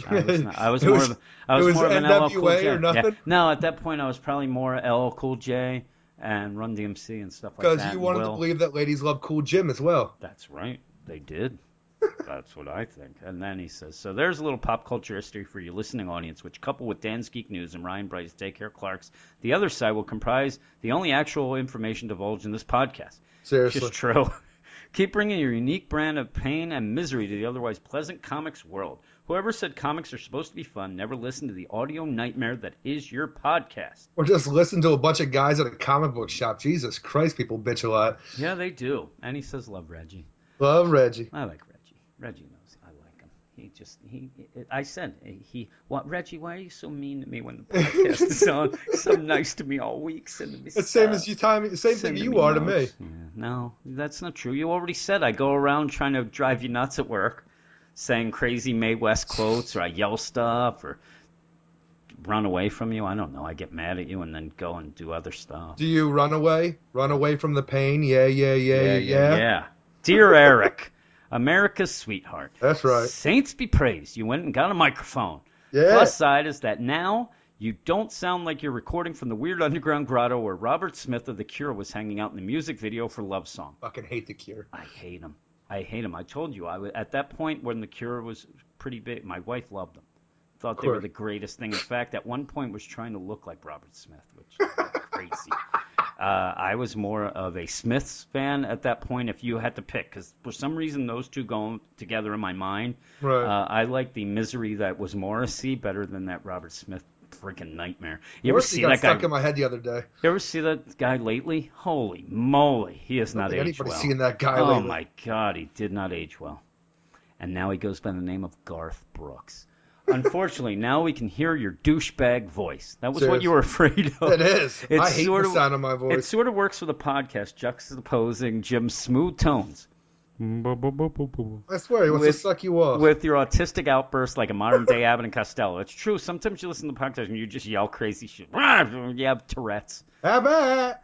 I was, not, I was more was- of a, I was, was more of an LL Cool J. or nothing? Yeah. No, at that point I was probably more LL Cool J and Run DMC and stuff like that. Because you wanted to believe that ladies love Cool Jim as well. That's right. They did. That's what I think. And then he says, so there's a little pop culture history for your listening audience, which coupled with Dan's Geek News and Ryan Bright's Daycare Clark's, the other side will comprise the only actual information divulged in this podcast. Seriously. Just true. Keep bringing your unique brand of pain and misery to the otherwise pleasant comics world. Whoever said comics are supposed to be fun never listened to the audio nightmare that is your podcast. Or just listen to a bunch of guys at a comic book shop. Jesus Christ, people bitch a lot. Yeah, they do. And he says, love Reggie. Love Reggie. I like Reggie. Reggie knows I like him. He just he. I said he. What Reggie? Why are you so mean to me when the podcast is on? So nice to me all week, sending me. It's the same as you time. Same thing you are to me. Yeah, no, that's not true. You already said I go around trying to drive you nuts at work, saying crazy Mae West quotes, or I yell stuff, or run away from you. I don't know. I get mad at you and then go and do other stuff. Do you run away? Run away from the pain? Yeah, yeah, yeah, yeah, yeah, yeah. Dear Eric, America's sweetheart. That's right. Saints be praised. You went and got a microphone. Yeah. Plus side is that now you don't sound like you're recording from the weird underground grotto where Robert Smith of The Cure was hanging out in the music video for Love Song. Fucking hate the Cure. I hate him. I hate him. I told you, I was, at that point when The Cure was pretty big, my wife loved them. Thought they were the greatest thing. In fact, at one point was trying to look like Robert Smith, which is crazy. Uh, I was more of a Smiths fan at that point. If you had to pick, because for some reason those two go together in my mind. Right. Uh, I like the misery that was Morrissey better than that Robert Smith freaking nightmare. You ever see that guy? stuck in my head the other day. You ever see that guy lately? Holy moly, he has I don't not aged well. seen that guy oh lately. my god, he did not age well. And now he goes by the name of Garth Brooks. Unfortunately, now we can hear your douchebag voice. That was what you were afraid of. It is. It's I hate sort the of- sound of my voice. It sort of works for the podcast, juxtaposing Jim's smooth tones I swear, he wants with- to suck you off. with your autistic outburst like a modern day Abbott and Costello. It's true. Sometimes you listen to the podcast and you just yell crazy shit. You have Tourette's. Uh,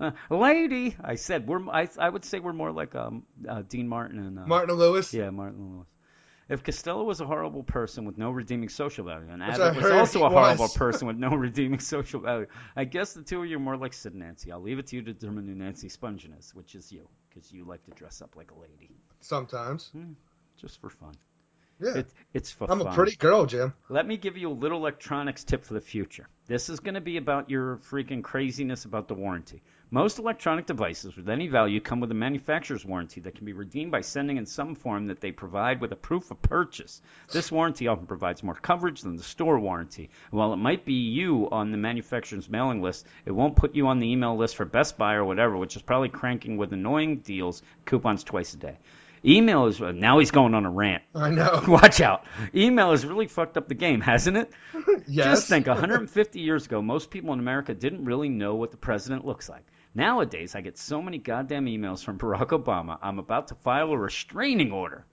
lady, I said we're. I, I would say we're more like um, uh, Dean Martin and uh, Martin Lewis? Yeah, Martin Lewis. If Costello was a horrible person with no redeeming social value, and Which Abbott was also a horrible was. person with no redeeming social value, I guess the two of you are more like Sid and Nancy. I'll leave it to you to determine who Nancy Spungen is, which is you, because you like to dress up like a lady, Sometimes. Hmm, just for fun. Yeah. It, it's for fun. I'm fun. a pretty girl, Jim. Let me give you a little electronics tip for the future. This is going to be about your freaking craziness about the warranty. Most electronic devices with any value come with a manufacturer's warranty that can be redeemed by sending in some form that they provide with a proof of purchase. This warranty often provides more coverage than the store warranty. While it might be you on the manufacturer's mailing list, it won't put you on the email list for Best Buy or whatever, which is probably cranking with annoying deals, coupons twice a day. Email is now he's going on a rant. I know. Watch out. Email has really fucked up the game, hasn't it? yes. Just think 150 years ago, most people in America didn't really know what the president looks like. Nowadays, I get so many goddamn emails from Barack Obama, I'm about to file a restraining order.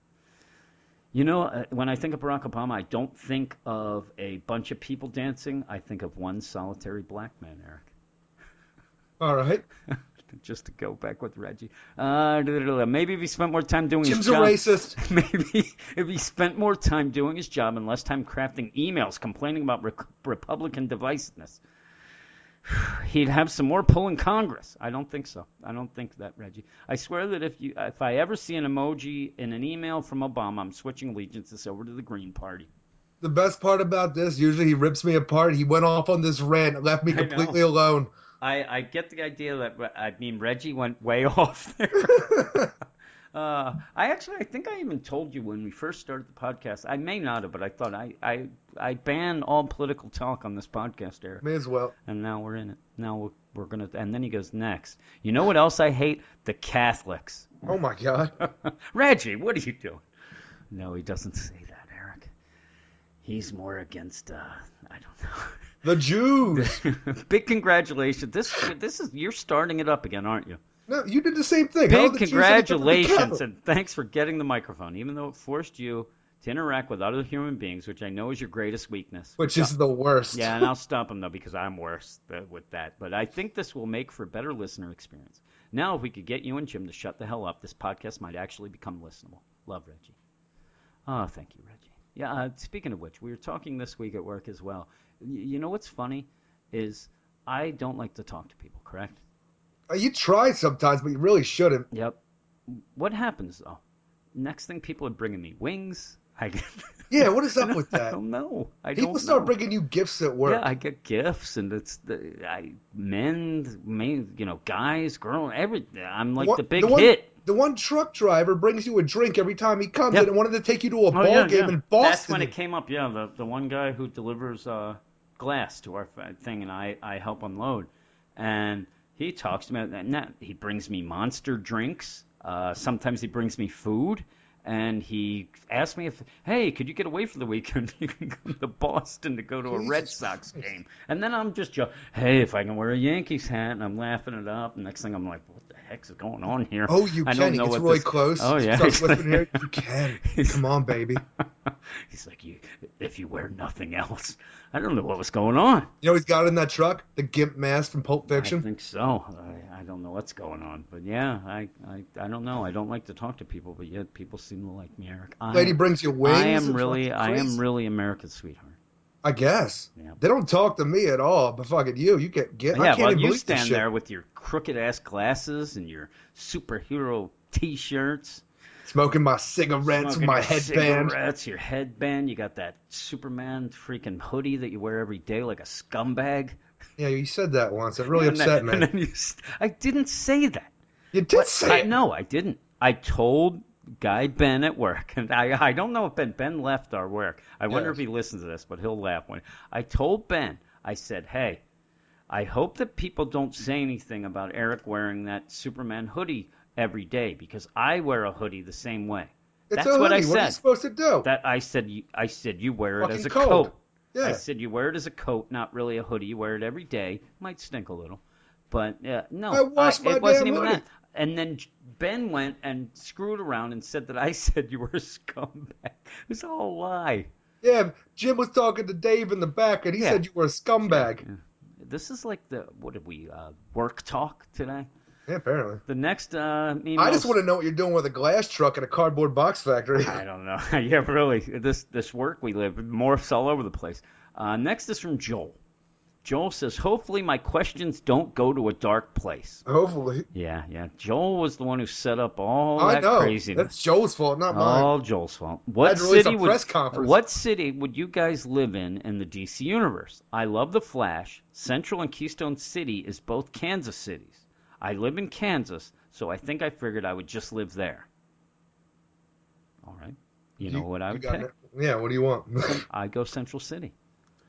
You know, uh, when I think of Barack Obama, I don't think of a bunch of people dancing. I think of one solitary black man, Eric. All right. Just to go back with Reggie. Uh, maybe if he spent more time doing Jim's his a job. racist. Maybe if he spent more time doing his job and less time crafting emails complaining about re- Republican divisiveness, he'd have some more pull in Congress. I don't think so. I don't think that, Reggie. I swear that if you, if I ever see an emoji in an email from Obama, I'm switching allegiances over to the Green Party. The best part about this, usually he rips me apart. He went off on this rant, left me completely alone. I, I get the idea that I mean Reggie went way off there. Uh, I actually, I think I even told you when we first started the podcast. I may not have, but I thought I, I, I ban all political talk on this podcast, Eric. May as well. And now we're in it. Now we're, we're gonna. And then he goes next. You know what else I hate? The Catholics. Oh my God. Reggie, what are you doing? No, he doesn't say that, Eric. He's more against. Uh, I don't know. The Jews. Big congratulations. This this is you're starting it up again, aren't you? No, you did the same thing. Big the Jews any different than the congratulations and thanks for getting the microphone, even though it forced you to interact with other human beings, which I know is your greatest weakness. Which is the worst. Yeah, and I'll stop him though because I'm worse with that. But I think this will make for a better listener experience. Now, if we could get you and Jim to shut the hell up, this podcast might actually become listenable. Love, Reggie. Oh, thank you, Reggie. Yeah. Uh, speaking of which, we were talking this week at work as well. Y- you know what's funny is I don't like to talk to people. Correct? Uh, You try sometimes, but you really shouldn't. Yep. What happens though? Next thing, people are bringing me wings. I get, Yeah, what is up with that? I don't know. I People don't start know. bringing you gifts at work. Yeah, I get gifts, and it's the I men, main, you know, guys, girl, every. I'm like One- the big one, hit. The one truck driver brings you a drink every time he comes Yep. in and wanted to take you to a Oh, ball yeah, game yeah. in Boston. That's when it came up. Yeah, the the one guy who delivers uh, glass to our thing, and I I help unload, and he talks to me. And that, he brings me monster drinks. Uh, sometimes he brings me food. And he asked me if, hey, could you get away for the weekend? You can come to Boston to go to a Red Sox game. And then I'm just, jo- hey, if I can wear a Yankees hat, and I'm laughing it up. And next thing I'm like, what heck's going on here? Oh, you I can. don't He know gets what really this- close. Oh yeah, He's like- here. You can. Come on, baby. He's like, you, if you wear nothing else. I don't know what was going on. You know he's got in that truck? The gimp mask from Pulp Fiction. I think so. I, I don't know what's going on, but yeah, I, I I don't know. I don't like to talk to people, but yet people seem to like me, Eric. I, Lady brings you wings. I am really, I am really America's sweetheart. I guess. Yeah. They don't talk to me at all, but fucking you, you get get. I yeah, can't well, even you stand there with your crooked ass glasses and your superhero T-shirts. smoking my cigarettes smoking with my your headband. Cigarettes, your headband. You got that Superman freaking hoodie that you wear every day like a scumbag. Yeah, you said that once. It really upset me. You, I didn't say that. you did What? say I, it. no, I didn't. I told Guy Ben at work, and I I don't know if Ben Ben left our work. I wonder Yes. if he listens to this, but he'll laugh when I told Ben. I said, "Hey, I hope that people don't say anything about Eric wearing that Superman hoodie every day because I wear a hoodie the same way." It's That's what I hoodie. What are you said. supposed to do? That I said you, I said you wear it Fucking as a cold. coat. yeah. I said you wear it as a coat, not really a hoodie. You wear it every day. Might stink a little, but uh, no, I my it wasn't even hoodie. that. And then Ben went and screwed around and said that I said you were a scumbag. It was all a lie. yeah, Jim was talking to Dave in the back, and he Yeah. said you were a scumbag. Yeah. This is like the what did we uh, work talk today? Yeah, apparently. The next uh, email. I just want to know what you're doing with a glass truck at a cardboard box factory. I don't know. yeah, really. This this work we live morphs all over the place. Uh, next is from Joel. Joel says, hopefully my questions don't go to a dark place. Hopefully. Yeah, yeah. Joel was the one who set up all I that know. craziness. That's Joel's fault, not mine. All Joel's fault. What Had to release city would press conference. What city would you guys live in in the DC universe? I love the Flash. Central and Keystone City is both Kansas cities. I live in Kansas, so I think I figured I would just live there. All right. You know what I would pick? it. Yeah, what do you want? I go Central City.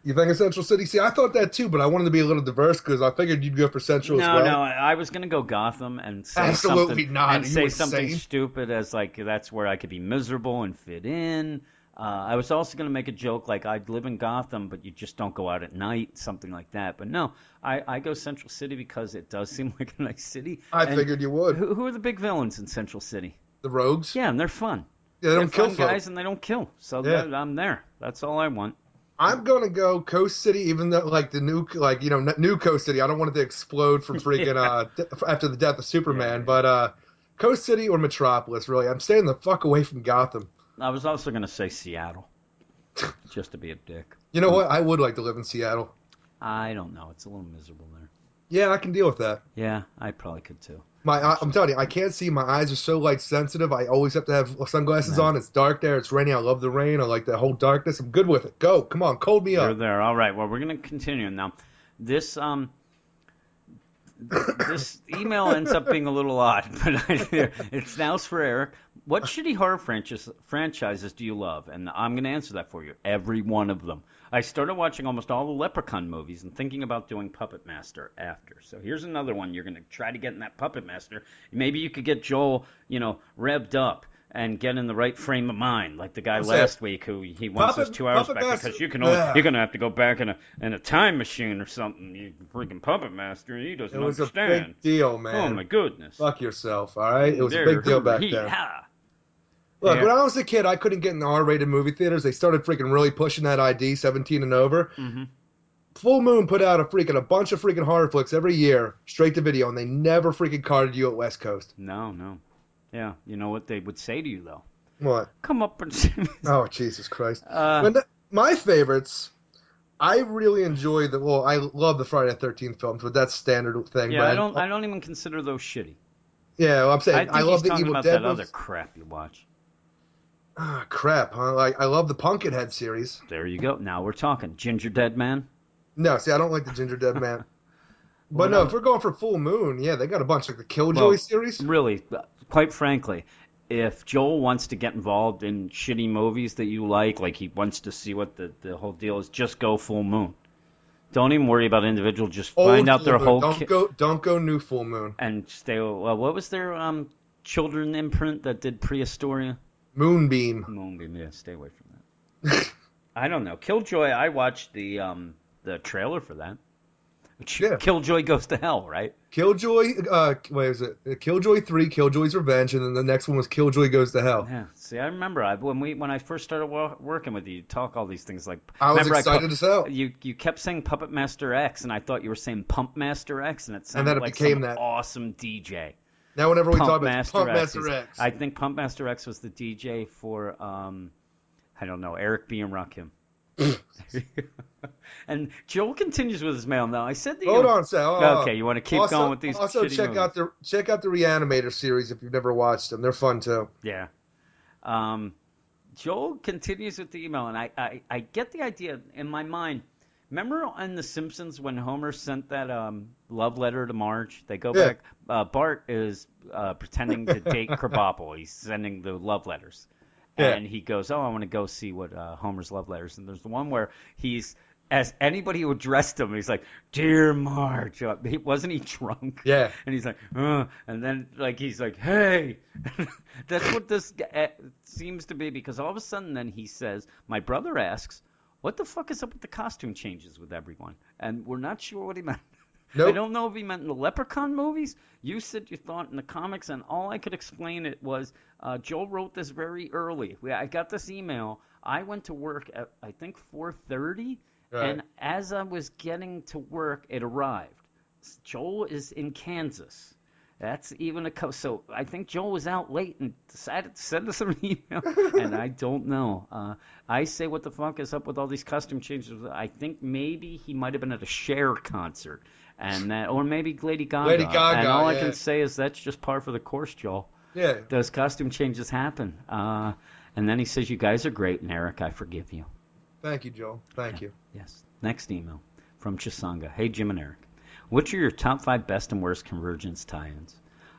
You think of Central City? See, I thought that too, but I wanted to be a little diverse because I figured you'd go for Central No, as well. no, no, I was gonna go Gotham and say Absolutely something, not. and say something insane? stupid as like that's where I could be miserable and fit in. Uh, I was also gonna make a joke like I'd live in Gotham, but you just don't go out at night, something like that. But no, I, I go Central City because it does seem like a nice city. I And figured you would. Who, who are the big villains in Central City? The Rogues? Yeah, and they're fun. Yeah, they don't kill guys, and they don't kill. So Yeah. I'm there. That's all I want. I'm gonna go Coast City, even though like the new, like you know, new Coast City. I don't want it to explode from freaking uh de- after the death of Superman, Yeah. but uh, Coast City or Metropolis. Really, I'm staying the fuck away from Gotham. I was also gonna say Seattle, just to be a dick. You know what? I would like to live in Seattle. I don't know. It's a little miserable there. Yeah, I can deal with that. Yeah, I probably could too. My, I, I'm telling you, I can't see. My eyes are so light sensitive. I always have to have sunglasses No. on. It's dark there. It's raining. I love the rain. I like the whole darkness. I'm good with it. Go, come on, cold me up. You're up. there. All right. Well, we're going to continue now. This um this email ends up being a little odd, but I, it's now for Eric. What shitty horror franchise, franchises do you love? And I'm going to answer that for you. Every one of them. I started watching almost all the Leprechaun movies and thinking about doing Puppet Master after. So here's another one. You're going to try to get in that Puppet Master. Maybe you could get Joel, you know, revved up and get in the right frame of mind, like the guy saying- last week who he wants Puppet- his two hours Puppet back Master- because you can only, you're going to have to go back in a in a time machine or something. You freaking Puppet Master, he doesn't understand. It was a big deal, man. oh my goodness. Fuck yourself, all right? It was a big deal back hee, then. ha. Look, Yeah. when I was a kid, I couldn't get in the R-rated movie theaters. They started freaking really pushing that ID, 17 and over. Mhm. Full Moon put out a freaking a bunch of freaking horror flicks every year, straight to video, and they never freaking carded you at West Coast. No, no. Yeah, you know what they would say to you though? What? Come up and see me. Oh Jesus Christ! Uh, the- my favorites, I really enjoy the. Well, I love the Friday the Thirteenth films, but that's standard thing. yeah, I don't. I don't even consider those shitty. Yeah, well, I'm I saying think I, love the Evil about Dead that ones. other crap you watch. Ah, crap, huh? Like I love the Pumpkinhead series. There you go. Now we're talking. Gingerdead Man. No, see, I don't like the Gingerdead Man. Well, But no, no. if we're going for Full Moon, yeah, they got a bunch like the Killjoy Well, series. Really, quite frankly, if Joel wants to get involved in shitty movies that you like, like he wants to see what the, the whole deal is, just go Full Moon. Don't even worry about individual. Just find out their Moon. whole Don't ki- go, don't go New Full Moon. and stay. Well, what was their um children imprint that did Prehysteria? Moonbeam. Moonbeam. Yeah, stay away from that. I don't know. Killjoy. I watched the um the trailer for that. Yeah. Killjoy goes to hell, right? Killjoy. Uh, what is it? Uh, Killjoy three, Killjoy's Revenge, and then the next one was Killjoy Goes to Hell. Yeah. See, I remember I, when we when I first started wo- working with you, you talk all these things like. I was excited I as hell. You you kept saying Puppet Master X, and I thought you were saying Pump Master X, and it sounded then it like became that. awesome DJ. Now, whenever we talk about Master Pump X. Master is- X, I think Pump Master X was the DJ for um, I don't know Eric B and Rakim. and Joel continues with his mail now. I said the hold on, say. Oh, Okay, you want to keep also, going with these Also, check movies. out the check out the Reanimator series if you've never watched them. They're fun too. Yeah. Um, Joel continues with the email, and I, I, I get the idea in my mind. Remember on The Simpsons when Homer sent that um, love letter to Marge? They go Yeah. back. Uh, Bart is uh, pretending to date Krabappel. He's sending the love letters. Yeah. And he goes, "Oh, I want to go see what uh, Homer's love letters." And there's the one where he's, as anybody who addressed him, he's like, "Dear Marge," uh, wasn't he drunk? Yeah. And he's like, uh, and then like he's like, hey, that's what this uh, seems to be because all of a sudden then he says, my brother asks, what the fuck is up with the costume changes with everyone? And we're not sure what he meant. I don't know if he meant in the Leprechaun movies. You said you thought in the comics, and all I could explain it was uh, Joel wrote this very early. I got this email. I went to work at I think 4:30, Right. and as I was getting to work, it arrived. Joel is in Kansas, That's even a co- so. I think Joel was out late and decided to send us an email, and I don't know. Uh, I say, what the fuck is up with all these costume changes? I think maybe he might have been at a Cher concert, and that, or maybe Lady Gaga. Lady Gaga, And all I can say is that's just par for the course, Joel. Yeah. Those costume changes happen. Uh, and then he says, "You guys are great, and Eric, I forgive you." Thank you, Joel. Thank you. Yes. Next email from Chisanga. Hey, Jim and Eric. Which are your top five best and worst convergence tie-ins?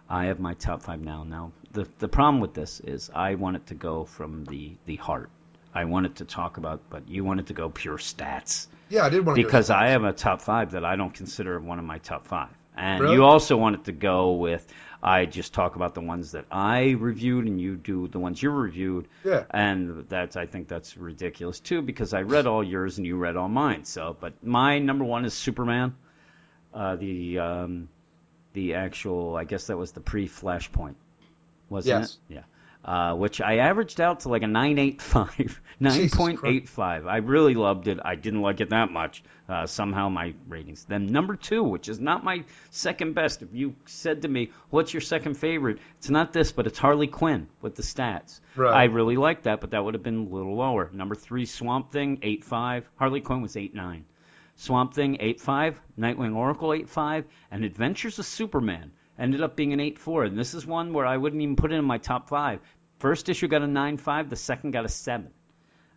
I have my top five now. Now, the the problem with this is I want it to go from the the heart. I wanted to talk about, but you wanted to go pure stats Yeah, I did want to because I have a top five that I don't consider one of my top five. And Really? you also wanted to go with I just talk about the ones that I reviewed and you do the ones you reviewed. Yeah. And that's I think that's ridiculous too because I read all yours and you read all mine. So, but my number one is Superman. Uh, the um, the actual I guess that was the pre Flashpoint, wasn't Yes. it? Yeah. Uh, which I averaged out to like a 985, 9.85. I really loved it. I didn't like it that much. Uh, somehow my ratings. Then number two, which is not my second best. If you said to me, "What's your second favorite?" It's not this, but it's Harley Quinn with the stats. Right. I really liked that, but that would have been a little lower. Number three, Swamp Thing, 8.5. Harley Quinn was 8.9. Swamp Thing, 8.5. Nightwing Oracle, 8.5. And Adventures of Superman ended up being an 8.4. And this is one where I wouldn't even put it in my top five. First issue got a 9.5. The second got a 7.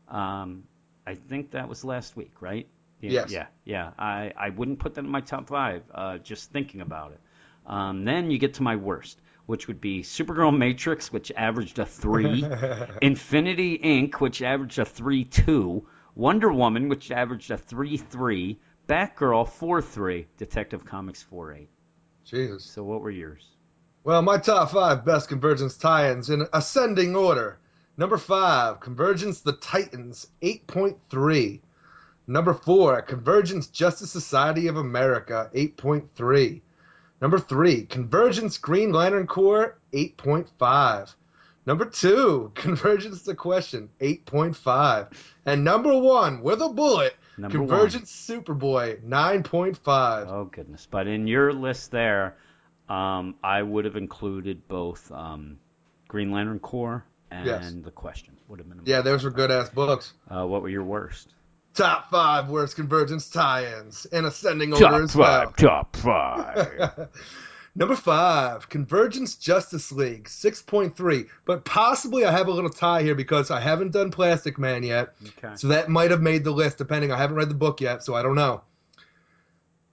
Um, I think that was last week, right? Yeah, Yes. Yeah, yeah. I, I wouldn't put that in my top five, uh, just thinking about it. Um, then you get to my worst, which would be Supergirl Matrix, which averaged a 3. Infinity Inc., which averaged a 3 2. Wonder Woman, which averaged a 3 3. Batgirl, 4 3. Detective Comics, 4 8. Jesus. So what were yours? Well, my top five best Convergence tie-ins in ascending order. Number five, Convergence The Titans, 8.3. Number four, Convergence Justice Society of America, 8.3. Number three, Convergence Green Lantern Corps, 8.5. Number two, Convergence The Question, 8.5. And number one, with a bullet, Number Convergence Superboy, 9.5. Oh goodness! But in your list there, um, I would have included both um, Green Lantern Corps and Yes. the Question. Would have been. Yeah, those were good ass books. Uh, what were your worst? Top five worst Convergence tie-ins in ascending order Top as well. five. Top five. Number five, Convergence Justice League, 6.3. But possibly I have a little tie here because I haven't done Plastic Man yet. okay. So that might have made the list, depending. I haven't read the book yet, so I don't know.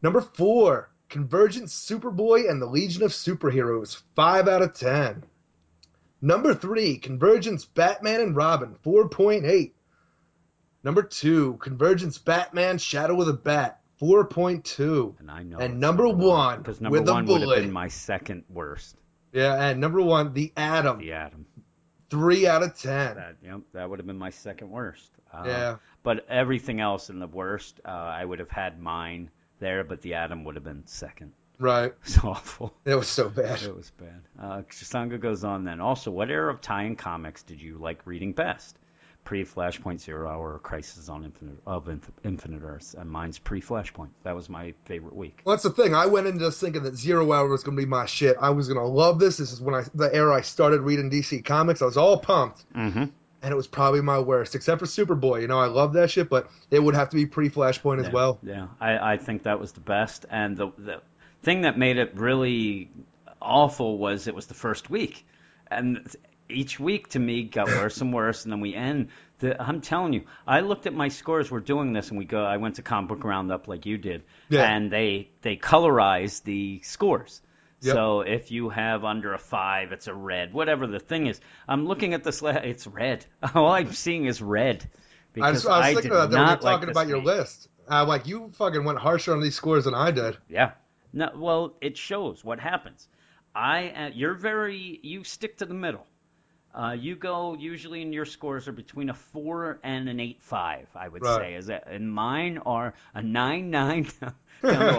Number four, Convergence Superboy and the Legion of Superheroes, 5 out of 10. Number three, Convergence Batman and Robin, 4.8. Number two, Convergence Batman Shadow of the Bat, 4.2. And I know. And it's number one, because number with one would have been my second worst. Yeah, and number one, The Atom, The Atom. 3 out of 10. That yep, that would have been my second worst. Uh, Yeah. But everything else in the worst, uh, I would have had mine there, but the Atom would have been second. Right. It's awful. It was so bad. It was bad. Uh, Sanga goes on then. Also, what era of tie-in comics did you like reading best? Pre-Flashpoint Zero Hour or Crisis on Infinite of Infinite Earths, and mine's pre-Flashpoint. That was my favorite week. Well, that's the thing. I went into this thinking that Zero Hour was going to be my shit. I was going to love this. This is when I the era I started reading DC Comics. I was all pumped, Mm-hmm. and it was probably my worst, except for Superboy. You know, I love that shit, but it would have to be pre Flashpoint as yeah, well. Yeah, I, I think that was the best. And the the thing that made it really awful was it was the first week, and each week to me got worse and worse, and then we end. The, I'm telling you, I looked at my scores. We're doing this, and we go. I went to Comic Book Roundup like you did, Yeah. and they they colorize the scores. Yep. So if you have under a five, it's a red. Whatever the thing is, I'm looking at this. La- it's red. All I'm seeing is red. I, Because I was thinking did about that when not like talking about your week. list. Uh, like you fucking went harsher on these scores than I did. Yeah. No, well, it shows what happens. I, uh, you're very, you stick to the middle. Uh, you go usually and your scores are between a four and an eight five. I would Right. say is that, and mine are a nine nine down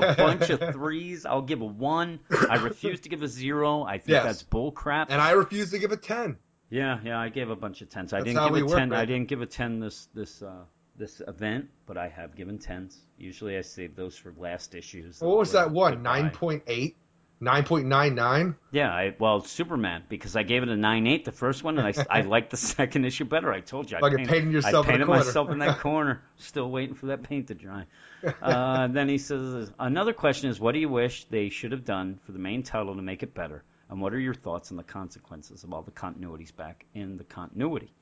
to a bunch of threes. I'll give a one. I refuse to give a zero. I think Yes. that's bull crap. And I refuse to give a 10. Yeah, yeah, I gave a bunch of tens. I That's didn't how give we a work, ten. I didn't give a ten this this uh, this event, but I have given tens. Usually, I save those for last issues. What was that one? 9.8? Nine point nine nine. Yeah, I, well, Superman because I gave it a nine eight the first one, and I, I liked the second issue better. I told you, I painted, painting yourself I in the painted corner. myself in that corner, still waiting for that paint to dry. Uh, then he says another question is, what do you wish they should have done for the main title to make it better, and what are your thoughts on the consequences of all the continuities back in the continuity?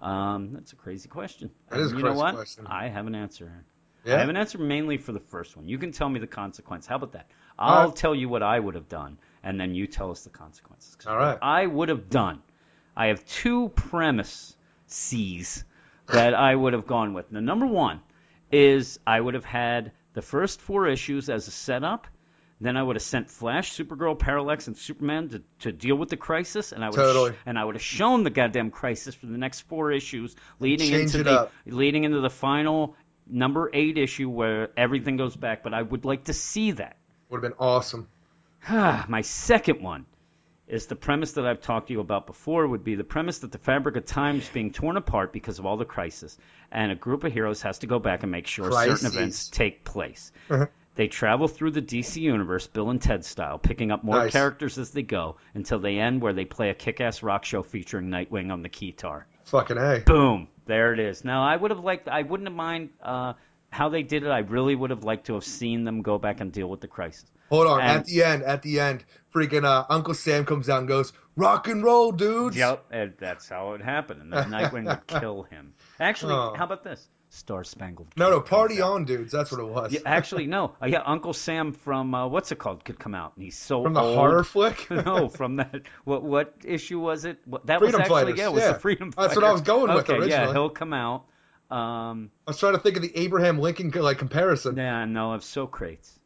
Um, that's a crazy question. That is a And you know crazy what? question. I have an answer. Yeah. I have an answer mainly for the first one. You can tell me the consequence. How about that? I'll right. tell you what I would have done, and then you tell us the consequences. All right. I would have done. I have two premises that I would have gone with. Now, number one is I would have had the first four issues as a setup. Then I would have sent Flash, Supergirl, Parallax, and Superman to, to deal with the crisis, and I would Totally. have sh- and I would have shown the goddamn crisis for the next four issues, leading change into the up. leading into the final number eight issue where everything goes back. But I would like to see that. Would have been awesome. My second one is the premise that I've talked to you about before would be the premise that the fabric of time is being torn apart because of all the crisis, and a group of heroes has to go back and make sure Crises. certain events take place. Uh-huh. They travel through the DC universe, Bill and Ted style, picking up more Nice. characters as they go until they end where they play a kick-ass rock show featuring Nightwing on the keytar. Fucking a. Boom, there it is. Now I would have liked, I wouldn't have mind uh, how they did it. I really would have liked to have seen them go back and deal with the crisis. Hold on. And- at the end, at the end, freaking uh, Uncle Sam comes out and goes, "Rock and roll, dudes." Yep, and that's how it happened. And then Nightwing would kill him. Actually, Oh. how about this? Star Spangled. No, no, party on, dudes. That's what it was. Yeah, actually, no. Uh, yeah, Uncle Sam from uh, what's it called could come out, and he's so From the old. horror flick. no, from that. What what issue was it? What, that Freedom was actually Fighters, yeah, it was yeah. the Freedom That's Fighters. what I was going with okay, Yeah, he'll come out. Um, I was trying to think of the Abraham Lincoln like comparison. yeah, no, of Socrates.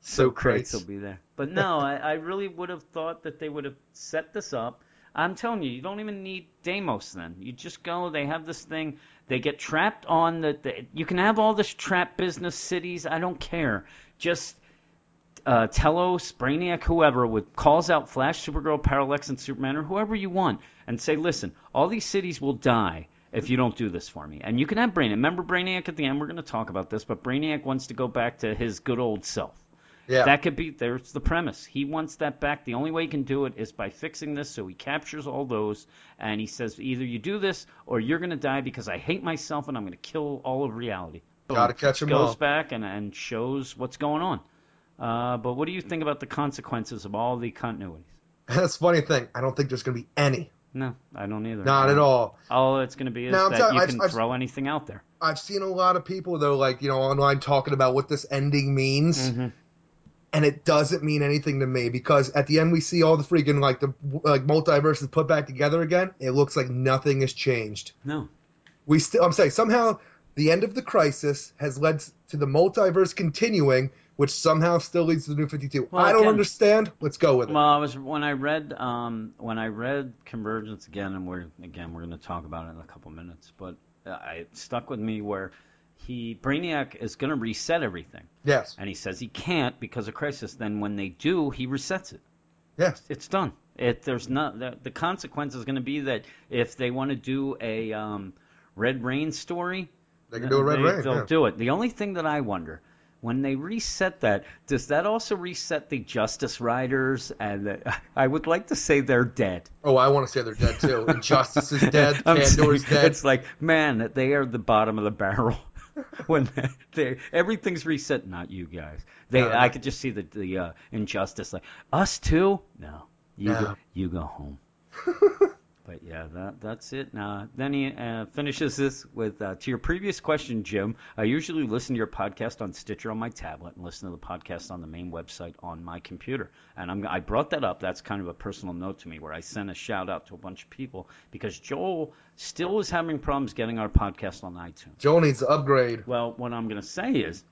So Socrates crates. will be there. But no, I, I really would have thought that they would have set this up. I'm telling you, you don't even need Deimos then. You just go, they have this thing, they get trapped on the, the you can have all this trap business cities, I don't care. Just uh, Telos, Brainiac, whoever, would calls out Flash, Supergirl, Parallax, and Superman, or whoever you want, and say, listen, all these cities will die if you don't do this for me. And you can have Brainiac. Remember Brainiac at the end? We're going to talk about this, but Brainiac wants to go back to his good old self. Yeah. That could be there's the premise. He wants that back. The only way he can do it is by fixing this. So he captures all those and he says either you do this or you're going to die because I hate myself and I'm going to kill all of reality. Boom. Gotta catch 'em Goes all. back and, and shows what's going on. Uh, but what do you think about the consequences of all the continuities? That's the funny thing. I don't think there's going to be any. No, I don't either. Not at all. All it's going to be is No, I'm that telling- you I've- can I've- throw anything out there. I've seen a lot of people though, like you know, online talking about what this ending means, Mm-hmm. and it doesn't mean anything to me because at the end we see all the freaking like the like multiverses put back together again. It looks like nothing has changed. No. We still, I'm saying somehow the end of the crisis has led to the multiverse continuing, which somehow still leads to the new 52. Well, I don't again- understand. Let's go with it. Well, I was when I read um, when I read Convergence again, and we're again we're going to talk about it in a couple minutes, but uh, I, it stuck with me where he Brainiac is going to reset everything, yes, and he says he can't because of Crisis. Then when they do, he resets it. yes, It's done. It there's not the, the consequence is going to be that if they want to do a um, Red Rain story, they can do a red they, rain. They'll yeah. do it. The only thing that I wonder, when they reset that, does that also reset the Justice Riders? And the, I would like to say they're dead. Oh, I want to say they're dead too. Injustice is dead. Saying dead. It's like, man, they are the bottom of the barrel. when they everything's reset, not you guys. They, no. I could just see the the uh, injustice. Like us too. No, you No. go, you go home. But yeah, that that's it. Now, then he uh, finishes this with uh, to your previous question, Jim. I usually listen to your podcast on Stitcher on my tablet and listen to the podcast on the main website on my computer. And I'm, I brought that up. That's kind of a personal note to me where I sent a shout out to a bunch of people because Joel still is having problems getting our podcast on iTunes. Joel needs to upgrade. Well, what I'm going to say is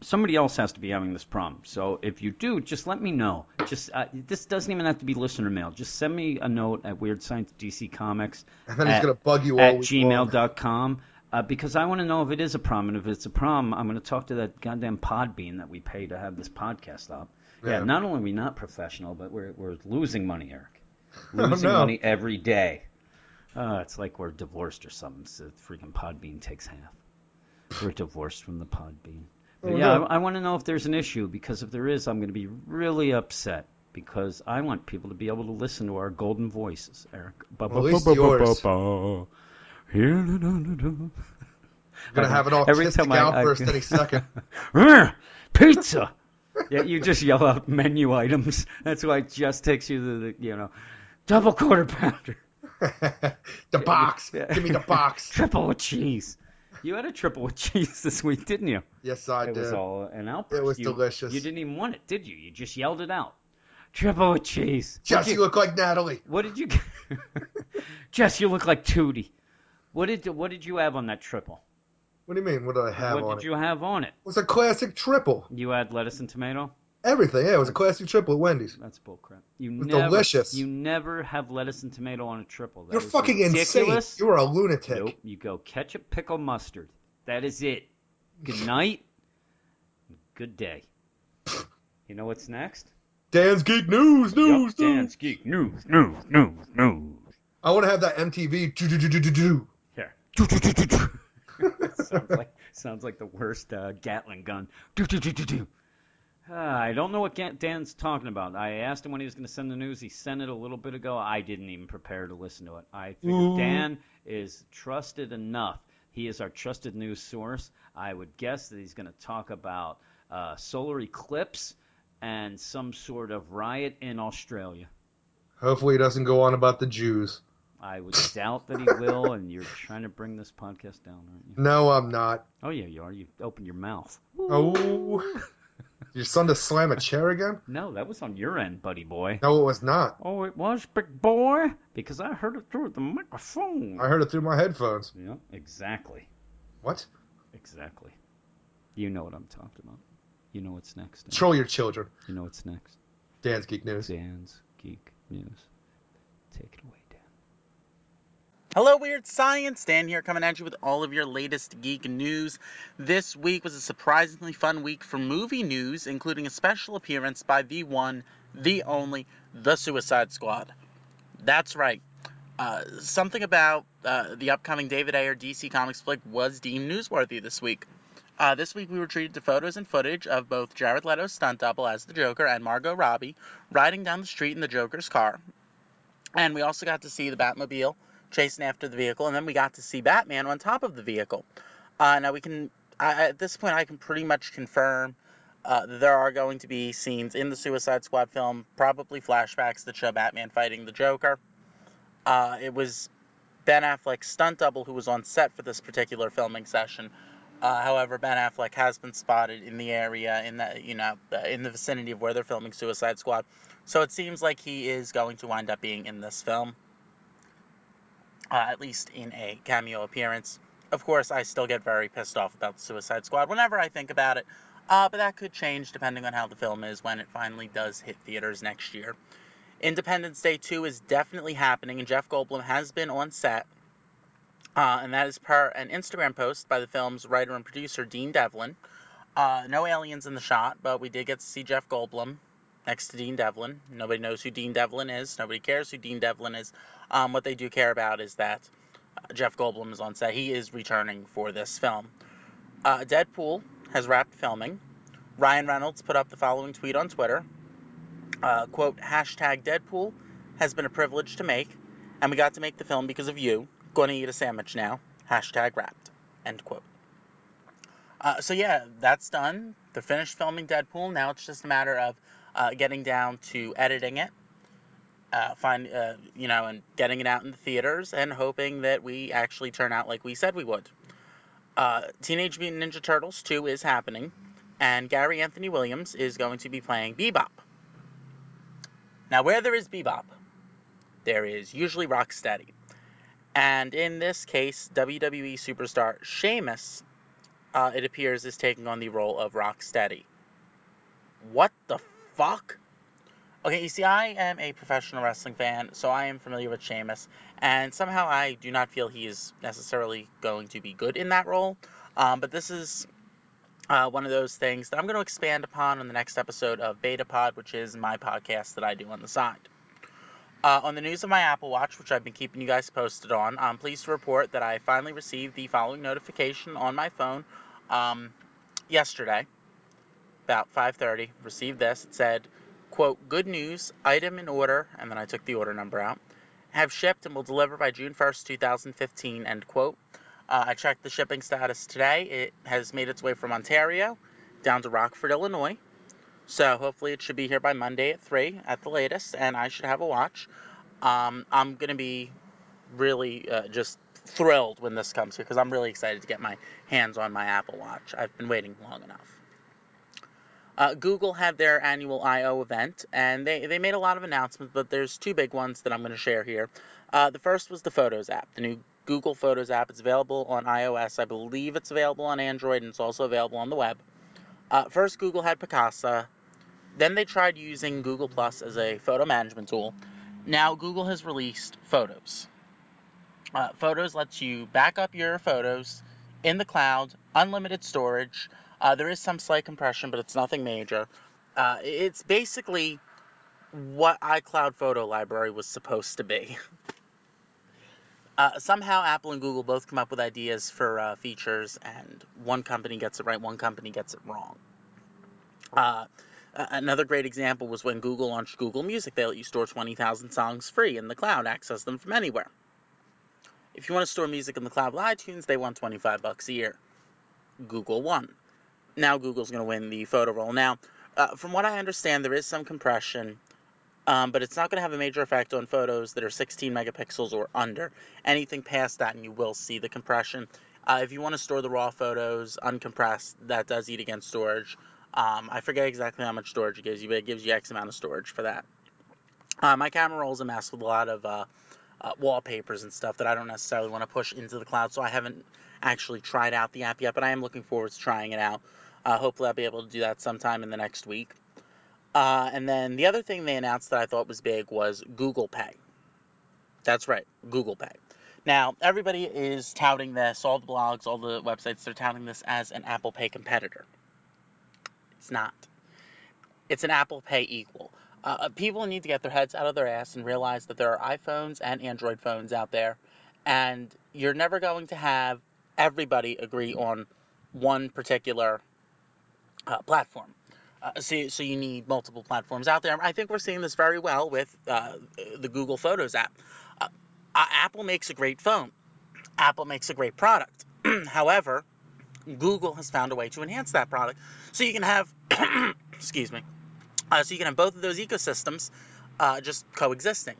somebody else has to be having this problem. So if you do, just let me know. Just uh, this doesn't even have to be listener mail. Just send me a note at Weird Science DC Comics And then he's at, gonna bug you all at gmail.com. Uh, because I want to know if it is a problem, and if it's a problem, I'm going to talk to that goddamn Podbean that we pay to have this podcast up. Yeah, Yeah. not only are we not professional, but we're we're losing money, Eric. Losing Oh, no. money every day. Uh, it's like we're divorced or something. So freaking Podbean takes half. We're divorced from the Podbean. But yeah. I, I want to know if there's an issue because if there is, I'm going to be really upset. because I want people to be able to listen to our golden voices, Eric. Well, at least yours. gonna have an autistic time I- I- outburst any second. Pizza. Yeah, you just yell out menu items. That's why it just takes you to the, you know, double quarter pounder, the box. Give me the box. triple cheese. You had a triple with cheese this week, didn't you? Yes, I it did. was all an outburst. It was You- delicious. You didn't even want it, did you? You just yelled it out. Triple with cheese. What'd Jesse, you- you look like Natalie. What did you? Get? Jess, you look like Tootie. What did What did you have on that triple? What do you mean? What did I have what on did you have on it? It was a classic triple. You had lettuce and tomato. Everything. Yeah, it was a classic triple at Wendy's. That's bullcrap. You never, delicious. You never have lettuce and tomato on a triple. That You're fucking ridiculous. insane. You are a lunatic. Nope. You go ketchup, pickle, mustard. That is it. Good night. Good day. You know what's next? Dan's Geek News, news, Yup, news. Dan's Geek News, news, news, news. I want to have that MTV. do-do-do-do-do-do. Here. sounds like sounds like the worst uh, Gatling gun. Do, do, do, do, do. Ah, I don't know what Dan's talking about. I asked him when he was going to send the news. He sent it a little bit ago. I didn't even prepare to listen to it. I figured Ooh. Dan is trusted enough. He is our trusted news source. I would guess that he's going to talk about uh, solar eclipse and some sort of riot in Australia. Hopefully, he doesn't go on about the Jews. I would doubt that he will, and you're trying to bring this podcast down, aren't you? No, I'm not. Oh yeah, you are. You've opened your mouth. Oh, your son to slam a chair again? No, that was on your end, buddy boy. No, it was not. Oh, it was, big boy, because I heard it through the microphone. I heard it through my headphones. Yeah, exactly, What? exactly. You know what I'm talking about. You know what's next. Dan. Troll your children. You know what's next. Dan's Geek News. Dan's Geek News. Take it away. Hello, Weird Science! Dan here coming at you with all of your latest geek news. This week was a surprisingly fun week for movie news, including a special appearance by the one, the only, The Suicide Squad. That's right. Uh, something about uh, the upcoming David Ayer DC Comics flick was deemed newsworthy this week. Uh, this week we were treated to photos and footage of both Jared Leto's stunt double as the Joker and Margot Robbie riding down the street in the Joker's car. And we also got to see the Batmobile chasing after the vehicle, and then we got to see Batman on top of the vehicle. Uh, now we can, I, at this point, I can pretty much confirm uh, that there are going to be scenes in the Suicide Squad film, probably flashbacks that show Batman fighting the Joker. Uh, it was Ben Affleck's stunt double who was on set for this particular filming session. Uh, however, Ben Affleck has been spotted in the area, in the you know, uh, in the vicinity of where they're filming Suicide Squad. So it seems like he is going to wind up being in this film uh, at least in a cameo appearance. Of course, I still get very pissed off about Suicide Squad whenever I think about it, uh, but that could change depending on how the film is when it finally does hit theaters next year. Independence Day 2 is definitely happening, and Jeff Goldblum has been on set, uh, and that is per an Instagram post by the film's writer and producer Dean Devlin. Uh, no aliens in the shot, but we did get to see Jeff Goldblum next to Dean Devlin. Nobody knows who Dean Devlin is. Nobody cares who Dean Devlin is. Um, what they do care about is that uh, Jeff Goldblum is on set. He is returning for this film. Uh, Deadpool has wrapped filming. Ryan Reynolds put up the following tweet on Twitter. Uh, quote, hashtag Deadpool has been a privilege to make, and we got to make the film because of you. Gonna eat a sandwich now. Hashtag wrapped. End quote. Uh, so yeah, that's done. They're finished filming Deadpool. Now it's just a matter of uh, getting down to editing it, uh, find uh, you know, and getting it out in the theaters, and hoping that we actually turn out like we said we would. Uh, Teenage Mutant Ninja Turtles 2 is happening, and Gary Anthony Williams is going to be playing Bebop. Now, where there is Bebop, there is usually Rocksteady. And in this case, WWE superstar Sheamus, uh, it appears, is taking on the role of Rocksteady. What the fuck? Okay, you see, I am a professional wrestling fan, so I am familiar with Sheamus, and somehow I do not feel he is necessarily going to be good in that role. Um, but this is uh, one of those things that I'm going to expand upon on the next episode of Beta Pod, which is my podcast that I do on the side. Uh, on the news of my Apple Watch, which I've been keeping you guys posted on, I'm pleased to report that I finally received the following notification on my phone um, yesterday, about 5:30. Received this. It said, quote, good news, item in order, and then I took the order number out, have shipped and will deliver by June 1st, 2015, end quote. Uh, I checked the shipping status today. It has made its way from Ontario down to Rockford, Illinois. So hopefully it should be here by Monday at 3 at the latest, and I should have a watch. Um, I'm going to be really uh, just thrilled when this comes here because I'm really excited to get my hands on my Apple Watch. I've been waiting long enough. Uh, Google had their annual I/O event, and they, they made a lot of announcements, but there's two big ones that I'm going to share here. Uh, the first was the Photos app, the new Google Photos app. It's available on iOS. I believe it's available on Android, and it's also available on the web. Uh, first, Google had Picasa. Then they tried using Google Plus as a photo management tool. Now, Google has released Photos. Uh, photos lets you back up your photos in the cloud, unlimited storage. Uh, there is some slight compression, but it's nothing major. Uh, it's basically what iCloud Photo Library was supposed to be. Uh, somehow, Apple and Google both come up with ideas for uh, features, and one company gets it right, one company gets it wrong. Uh, another great example was when Google launched Google Music. They let you store 20,000 songs free in the cloud, access them from anywhere. If you want to store music in the cloud with iTunes, they want 25 bucks a year. Google won. Now Google's going to win the photo roll. Now, uh, from what I understand, there is some compression, um, but it's not going to have a major effect on photos that are 16 megapixels or under. Anything past that, and you will see the compression. Uh, if you want to store the raw photos uncompressed, that does eat against storage. Um, I forget exactly how much storage it gives you, but it gives you X amount of storage for that. Uh, my camera roll is a mess with a lot of uh, uh, wallpapers and stuff that I don't necessarily want to push into the cloud. So I haven't actually tried out the app yet, but I am looking forward to trying it out. Uh, hopefully, I'll be able to do that sometime in the next week. Uh, and then the other thing they announced that I thought was big was Google Pay. That's right, Google Pay. Now, everybody is touting this, all the blogs, all the websites, they're touting this as an Apple Pay competitor. It's not. It's an Apple Pay equal. Uh, uh, people need to get their heads out of their ass and realize that there are iPhones and Android phones out there, and you're never going to have everybody agree on one particular uh, platform. Uh, so, so you need multiple platforms out there. I think we're seeing this very well with uh, the Google Photos app. Uh, Apple makes a great phone. Apple makes a great product. However, Google has found a way to enhance that product. So you can have, excuse me, uh, so you can have both of those ecosystems uh, just coexisting.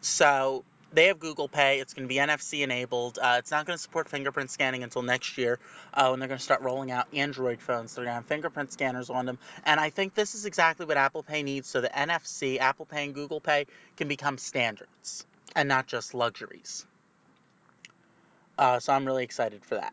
So they have Google Pay. It's going to be NFC enabled. Uh, it's not going to support fingerprint scanning until next year uh, when they're going to start rolling out Android phones. They're going to have fingerprint scanners on them. And I think this is exactly what Apple Pay needs so that NFC, Apple Pay, and Google Pay can become standards and not just luxuries. Uh, so I'm really excited for that.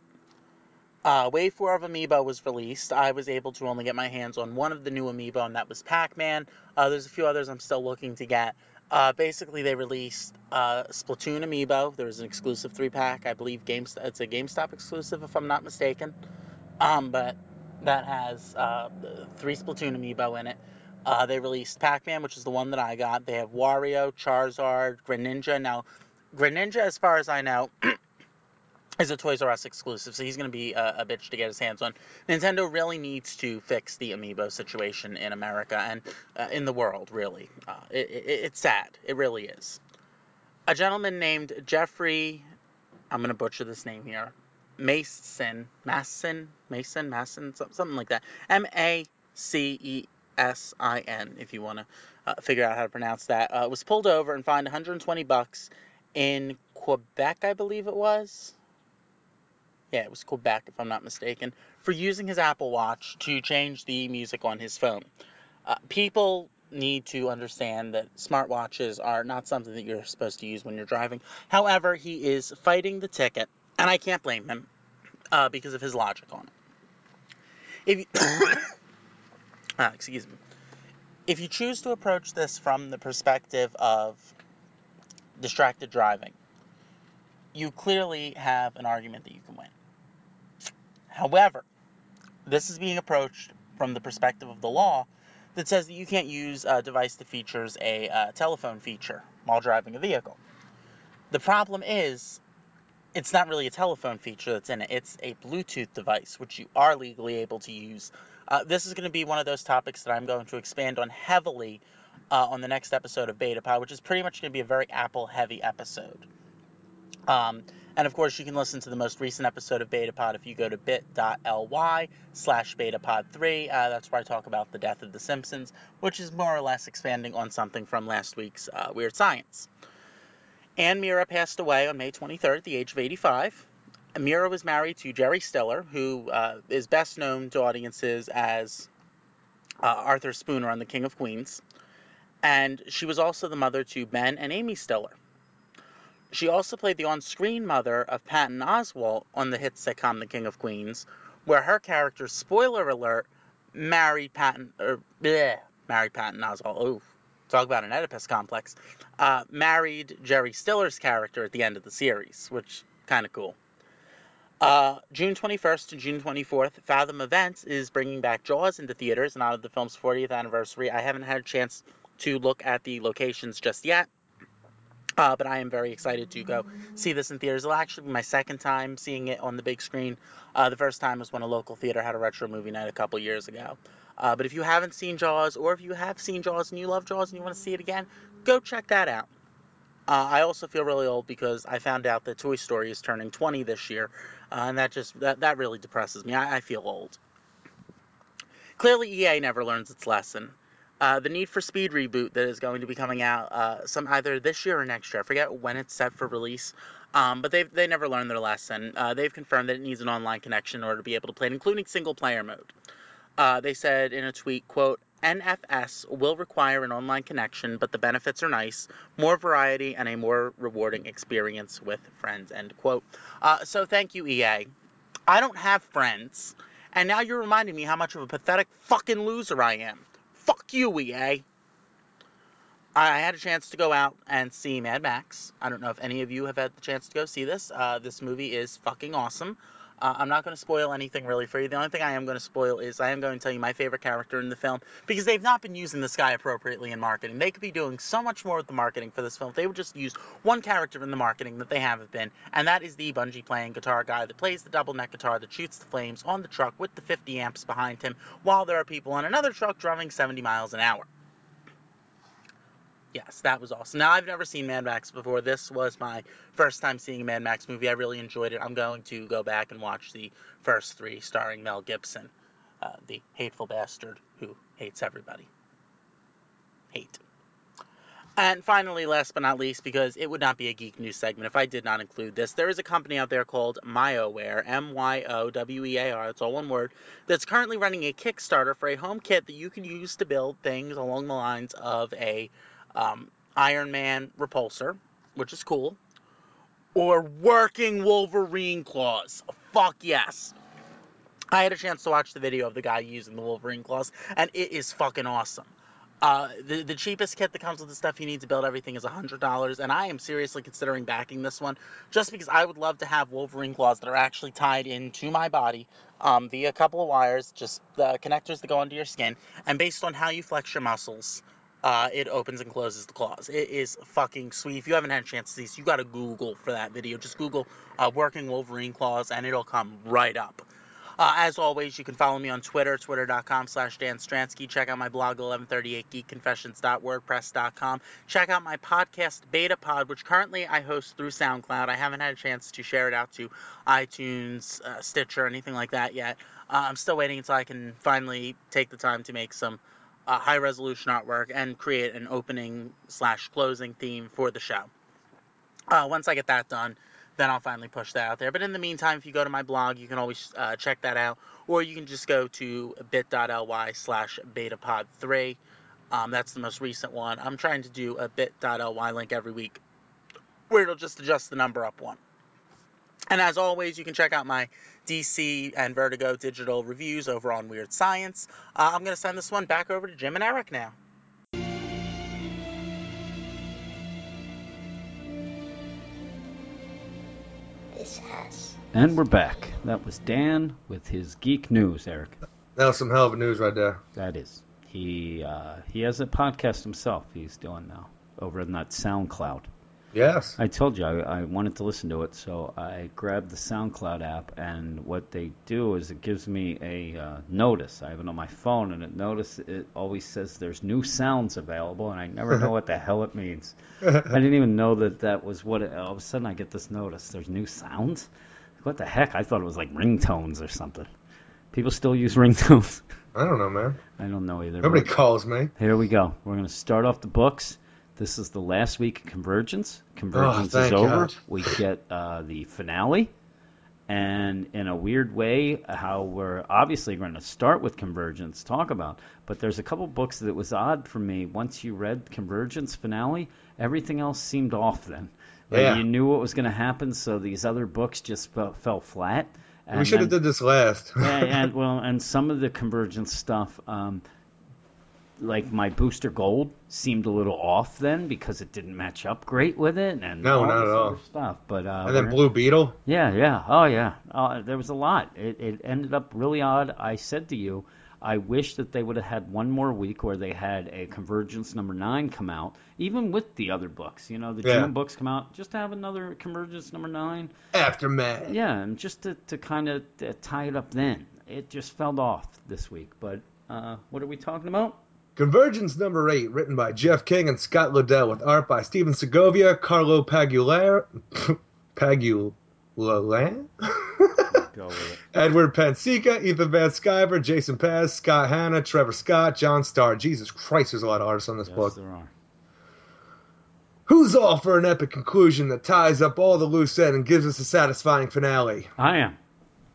Uh, Wave 4 of Amiibo was released. I was able to only get my hands on one of the new Amiibo, and that was Pac Man. Uh, there's a few others I'm still looking to get. Uh, basically, they released uh, Splatoon Amiibo. There was an exclusive three pack. I believe it's a GameStop exclusive, if I'm not mistaken. Um, but that has uh, three Splatoon Amiibo in it. Uh, they released Pac Man, which is the one that I got. They have Wario, Charizard, Greninja. Now, Greninja, as far as I know, is a Toys R Us exclusive, so he's going to be a, a, bitch to get his hands on. Nintendo really needs to fix the amiibo situation in America and uh, in the world, really. Uh, it, it, it's sad. It really is. A gentleman named Jeffrey, I'm going to butcher this name here, Mason, Mason, Mason, Mason, something like that. M A C E S I N, if you want to uh, figure out how to pronounce that, uh, was pulled over and fined 120 bucks in Quebec, I believe it was yeah, it was Quebec if I'm not mistaken, for using his Apple Watch to change the music on his phone. Uh, people need to understand that smartwatches are not something that you're supposed to use when you're driving. However, he is fighting the ticket, and I can't blame him uh, because of his logic on it. If you, ah, excuse me, if you choose to approach this from the perspective of distracted driving, you clearly have an argument that you can win. However, this is being approached from the perspective of the law that says that you can't use a device that features a uh, telephone feature while driving a vehicle. The problem is, it's not really a telephone feature that's in it, it's a Bluetooth device, which you are legally able to use. Uh, this is going to be one of those topics that I'm going to expand on heavily uh, on the next episode of Beta Pod, which is pretty much going to be a very Apple heavy episode. Um, and of course, you can listen to the most recent episode of Betapod if you go to bit.ly slash betapod3. Uh, that's where I talk about the death of The Simpsons, which is more or less expanding on something from last week's uh, Weird Science. Anne Meara passed away on May 23rd at the age of 85. Meara was married to Jerry Stiller, who uh, is best known to audiences as uh, Arthur Spooner on The King of Queens. And she was also the mother to Ben and Amy Stiller. She also played the on-screen mother of Patton Oswalt on the hit sitcom The King of Queens, where her character, spoiler alert, married Patton, or bleh, married Patton Oswalt. Oh, talk about an Oedipus complex. Uh, married Jerry Stiller's character at the end of the series, which kind of cool. Uh, June 21st to June 24th, Fathom Events is bringing back Jaws into theaters in honor of the film's 40th anniversary. I haven't had a chance to look at the locations just yet. Uh, but I am very excited to go see this in theaters. It'll actually be my second time seeing it on the big screen. Uh, the first time was when a local theater had a retro movie night a couple years ago. Uh, but if you haven't seen Jaws, or if you have seen Jaws and you love Jaws and you want to see it again, go check that out. Uh, I also feel really old because I found out that Toy Story is turning 20 this year, uh, and that just that, that really depresses me. I, I feel old. Clearly, EA never learns its lesson. Uh, the Need for Speed reboot that is going to be coming out uh, some either this year or next year. I forget when it's set for release, um, but they they never learned their lesson. Uh, they've confirmed that it needs an online connection in order to be able to play it, including single player mode. Uh, they said in a tweet, "quote NFS will require an online connection, but the benefits are nice, more variety, and a more rewarding experience with friends." End quote. Uh, so thank you, EA. I don't have friends, and now you're reminding me how much of a pathetic fucking loser I am. Fuck you, EA. I had a chance to go out and see Mad Max. I don't know if any of you have had the chance to go see this. Uh, this movie is fucking awesome. Uh, I'm not going to spoil anything really for you. The only thing I am going to spoil is I am going to tell you my favorite character in the film because they've not been using this guy appropriately in marketing. They could be doing so much more with the marketing for this film. They would just use one character in the marketing that they haven't been, and that is the bungee playing guitar guy that plays the double neck guitar that shoots the flames on the truck with the 50 amps behind him while there are people on another truck drumming 70 miles an hour. Yes, that was awesome. Now, I've never seen Mad Max before. This was my first time seeing a Mad Max movie. I really enjoyed it. I'm going to go back and watch the first three starring Mel Gibson, uh, the hateful bastard who hates everybody. Hate. And finally, last but not least, because it would not be a geek news segment if I did not include this, there is a company out there called MyOware, M Y O W E A R, it's all one word, that's currently running a Kickstarter for a home kit that you can use to build things along the lines of a um, Iron Man repulsor, which is cool, or working Wolverine claws. Fuck yes. I had a chance to watch the video of the guy using the Wolverine claws, and it is fucking awesome. Uh, the, the cheapest kit that comes with the stuff you need to build everything is $100, and I am seriously considering backing this one just because I would love to have Wolverine claws that are actually tied into my body um, via a couple of wires, just the connectors that go under your skin, and based on how you flex your muscles, uh, it opens and closes the claws. It is fucking sweet. If you haven't had a chance to see this, you gotta Google for that video. Just Google uh, working Wolverine claws, and it'll come right up. Uh, as always, you can follow me on Twitter, twitter.com slash Dan Stransky. Check out my blog, 1138geekconfessions.wordpress.com. Check out my podcast, Beta Pod, which currently I host through SoundCloud. I haven't had a chance to share it out to iTunes, uh, Stitcher, anything like that yet. Uh, I'm still waiting until I can finally take the time to make some uh, high resolution artwork and create an opening slash closing theme for the show. Uh, once I get that done, then I'll finally push that out there. But in the meantime, if you go to my blog, you can always uh, check that out, or you can just go to bit.ly slash betapod3. Um, that's the most recent one. I'm trying to do a bit.ly link every week where it'll just adjust the number up one. And as always, you can check out my DC and Vertigo digital reviews over on Weird Science. Uh, I'm going to send this one back over to Jim and Eric now. This has. And we're back. That was Dan with his geek news, Eric. That was some hell of a news right there. That is. He uh, he has a podcast himself. He's doing now over in that SoundCloud. Yes. I told you I, I wanted to listen to it, so I grabbed the SoundCloud app, and what they do is it gives me a uh, notice. I have it on my phone, and it notice it always says there's new sounds available, and I never know what the hell it means. I didn't even know that that was what. It, all of a sudden, I get this notice. There's new sounds. What the heck? I thought it was like ringtones or something. People still use ringtones. I don't know, man. I don't know either. Nobody calls me. here we go. We're going to start off the books. This is the last week of Convergence. Convergence is Oh, thank over. God. We get uh, the finale. And in a weird way, how we're obviously going to start with Convergence, talk about. But there's a couple books that was odd for me. Once you read Convergence finale, everything else seemed off then. Like Yeah. You knew what was going to happen, so these other books just fell, fell flat. we And should have then- did this last. yeah, and well, and some of the convergence stuff, um, like my booster gold, seemed a little off then because it didn't match up great with it, and No, all not this at all. stuff. But uh, and then Blue Beetle. yeah, yeah, oh yeah, uh, there was a lot. It, it ended up really odd. I said to you, I wish that they would have had one more week where they had a Convergence number nine come out, even with the other books. You know, the Yeah. June books come out, just to have another Convergence number nine. Aftermath. Yeah, and just to, to kind of uh, tie it up then. It just fell off this week. But uh, what are we talking about? Convergence number eight, written by Jeff King and Scott Lobdell, with art by Stephen Segovia, Carlo Pagular, Pagulan, Go. Edward Pansica, Ethan Van Sciver, Jason Paz, Scott Hanna, Trevor Scott, John Starr. Jesus Christ, there's a lot of artists on this Yes, book. there are. Who's all for an epic conclusion that ties up all the loose ends and gives us a satisfying finale? I am.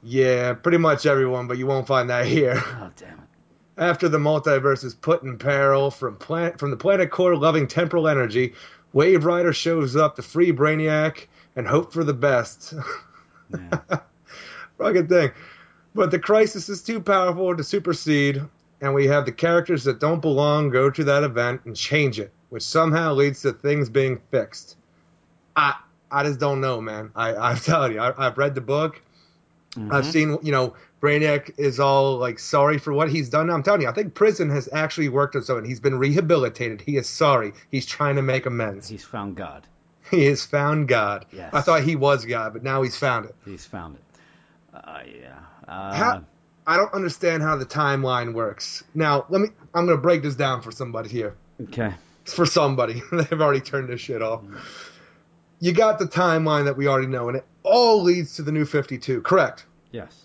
Yeah, pretty much everyone, but you won't find that here. Oh, damn it. After the multiverse is put in peril from planet from the planet core loving temporal energy, Wave Rider shows up to free Brainiac and hope for the best. Yeah. Rugged thing. But the crisis is too powerful to supersede, and we have the characters that don't belong go to that event and change it, which somehow leads to things being fixed. I I just don't know, man. I I'm telling you, I, I've read the book. I've Mhm. seen, you know, Brainiac is all like sorry for what he's done. I'm telling you, I think prison has actually worked on something. He's been rehabilitated. He is sorry. He's trying to make amends. He's found God. He has found God. Yes. I thought he was God, but now he's found it. He's found it. Uh, yeah. Uh, How- I don't understand how the timeline works. Now, let me. I'm going to break this down for somebody here. okay. For somebody, they've already turned this shit off. You got the timeline that we already know, and it all leads to the new 52. Correct. Yes.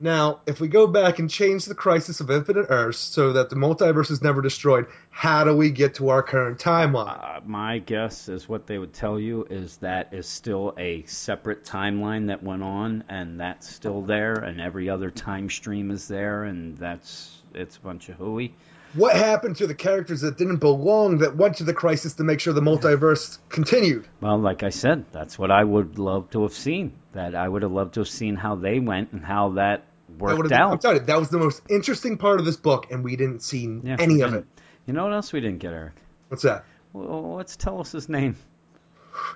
Now, if we go back and change the crisis of infinite Earths so that the multiverse is never destroyed, how do we get to our current timeline? Uh, my guess is what they would tell you is that is still a separate timeline that went on, and that's still there, and every other time stream is there, and that's it's a bunch of hooey. What happened to the characters that didn't belong that went to the crisis to make sure the multiverse continued? Well, like I said, that's what I would love to have seen. That I would have loved to have seen how they went and how that That worked been- I'm out. that was the most interesting part of this book, and we didn't see Yeah, any of it. You know what else we didn't get, Eric? What's that? Well, let's tell us his name.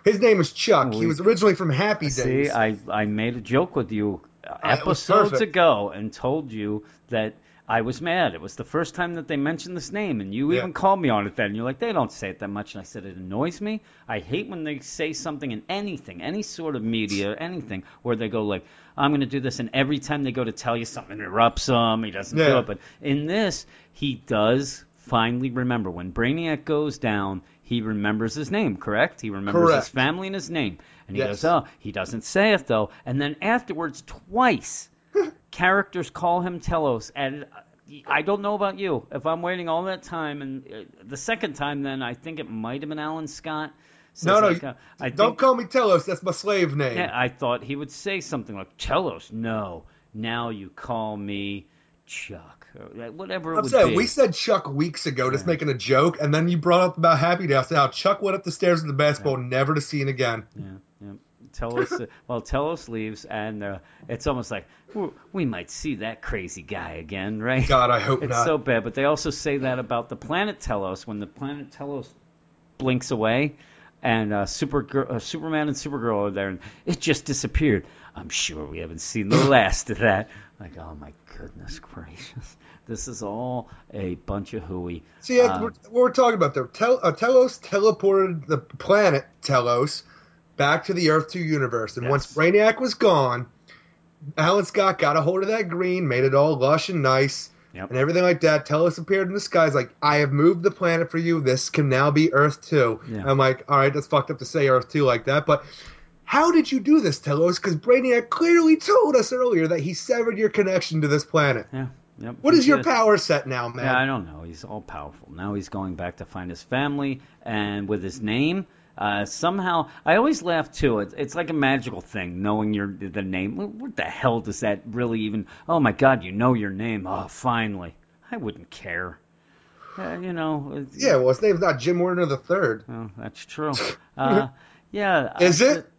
His name is Chuck. He was originally from Happy See, Days. I I made a joke with you Uh, episodes ago and told you that I was mad. It was the first time that they mentioned this name, and you Yeah. even called me on it then. You're like, they don't say it that much, and I said it annoys me. I hate when they say something in anything, any sort of media, anything, where they go like, I'm going to do this, and every time they go to tell you something, interrupts him. He doesn't do it, but in this, he does finally remember when Brainiac goes down. He remembers his name, correct? He remembers Correct. his family and his name. And he Yes. goes, oh, he doesn't say it though. And then afterwards, twice, characters call him Telos. And uh, I don't know about you. If I'm waiting all that time, and uh, the second time, then I think it might have been Alan Scott. Says No, no, like, uh, I Don't think, call me Telos. That's my slave name. yeah, I thought he would say something like Telos. No, now you call me Chuck, uh, whatever it I'm saying be. we said Chuck weeks ago, just Yeah. making a joke, and then you brought up about Happy Days. Now Chuck went up the stairs of the basketball, never to see it again. Yeah, yeah. Telos, well, Telos leaves, and uh, it's almost like we might see that crazy guy again, right? God, I hope It's not. so bad, but they also say that about the planet Telos when the planet Telos blinks away, and uh, Super uh, Superman and Supergirl are there, and it just disappeared. I'm sure we haven't seen the last of that. Like, oh my goodness gracious, this is all a bunch of hooey. See, uh, Uh, we're, what we're talking about there. Tel- uh, Telos teleported the planet Telos back to the Earth 2 universe. And once Brainiac was gone, Alan Scott got a hold of that green, made it all lush and nice, Yep. and everything like that. Telos appeared in the skies like, I have moved the planet for you. This can now be Earth 2. Yeah. I'm like, all right, that's fucked up to say Earth 2 like that, but. How did you do this, Telos? Because Brainiac clearly told us earlier that he severed your connection to this planet. Yeah. Yep. What is your did. power set now, man? Yeah, I don't know. He's all powerful. Now he's going back to find his family, and with his name, uh, somehow I always laugh too. It's, it's like a magical thing, knowing your the name. What- What the hell does that really even? Oh my God, you know your name. Oh, finally. I wouldn't care. Uh, you know. Yeah, well, his name's not Jim Warner the Third. Oh, that's true. Uh, yeah. Is I- it?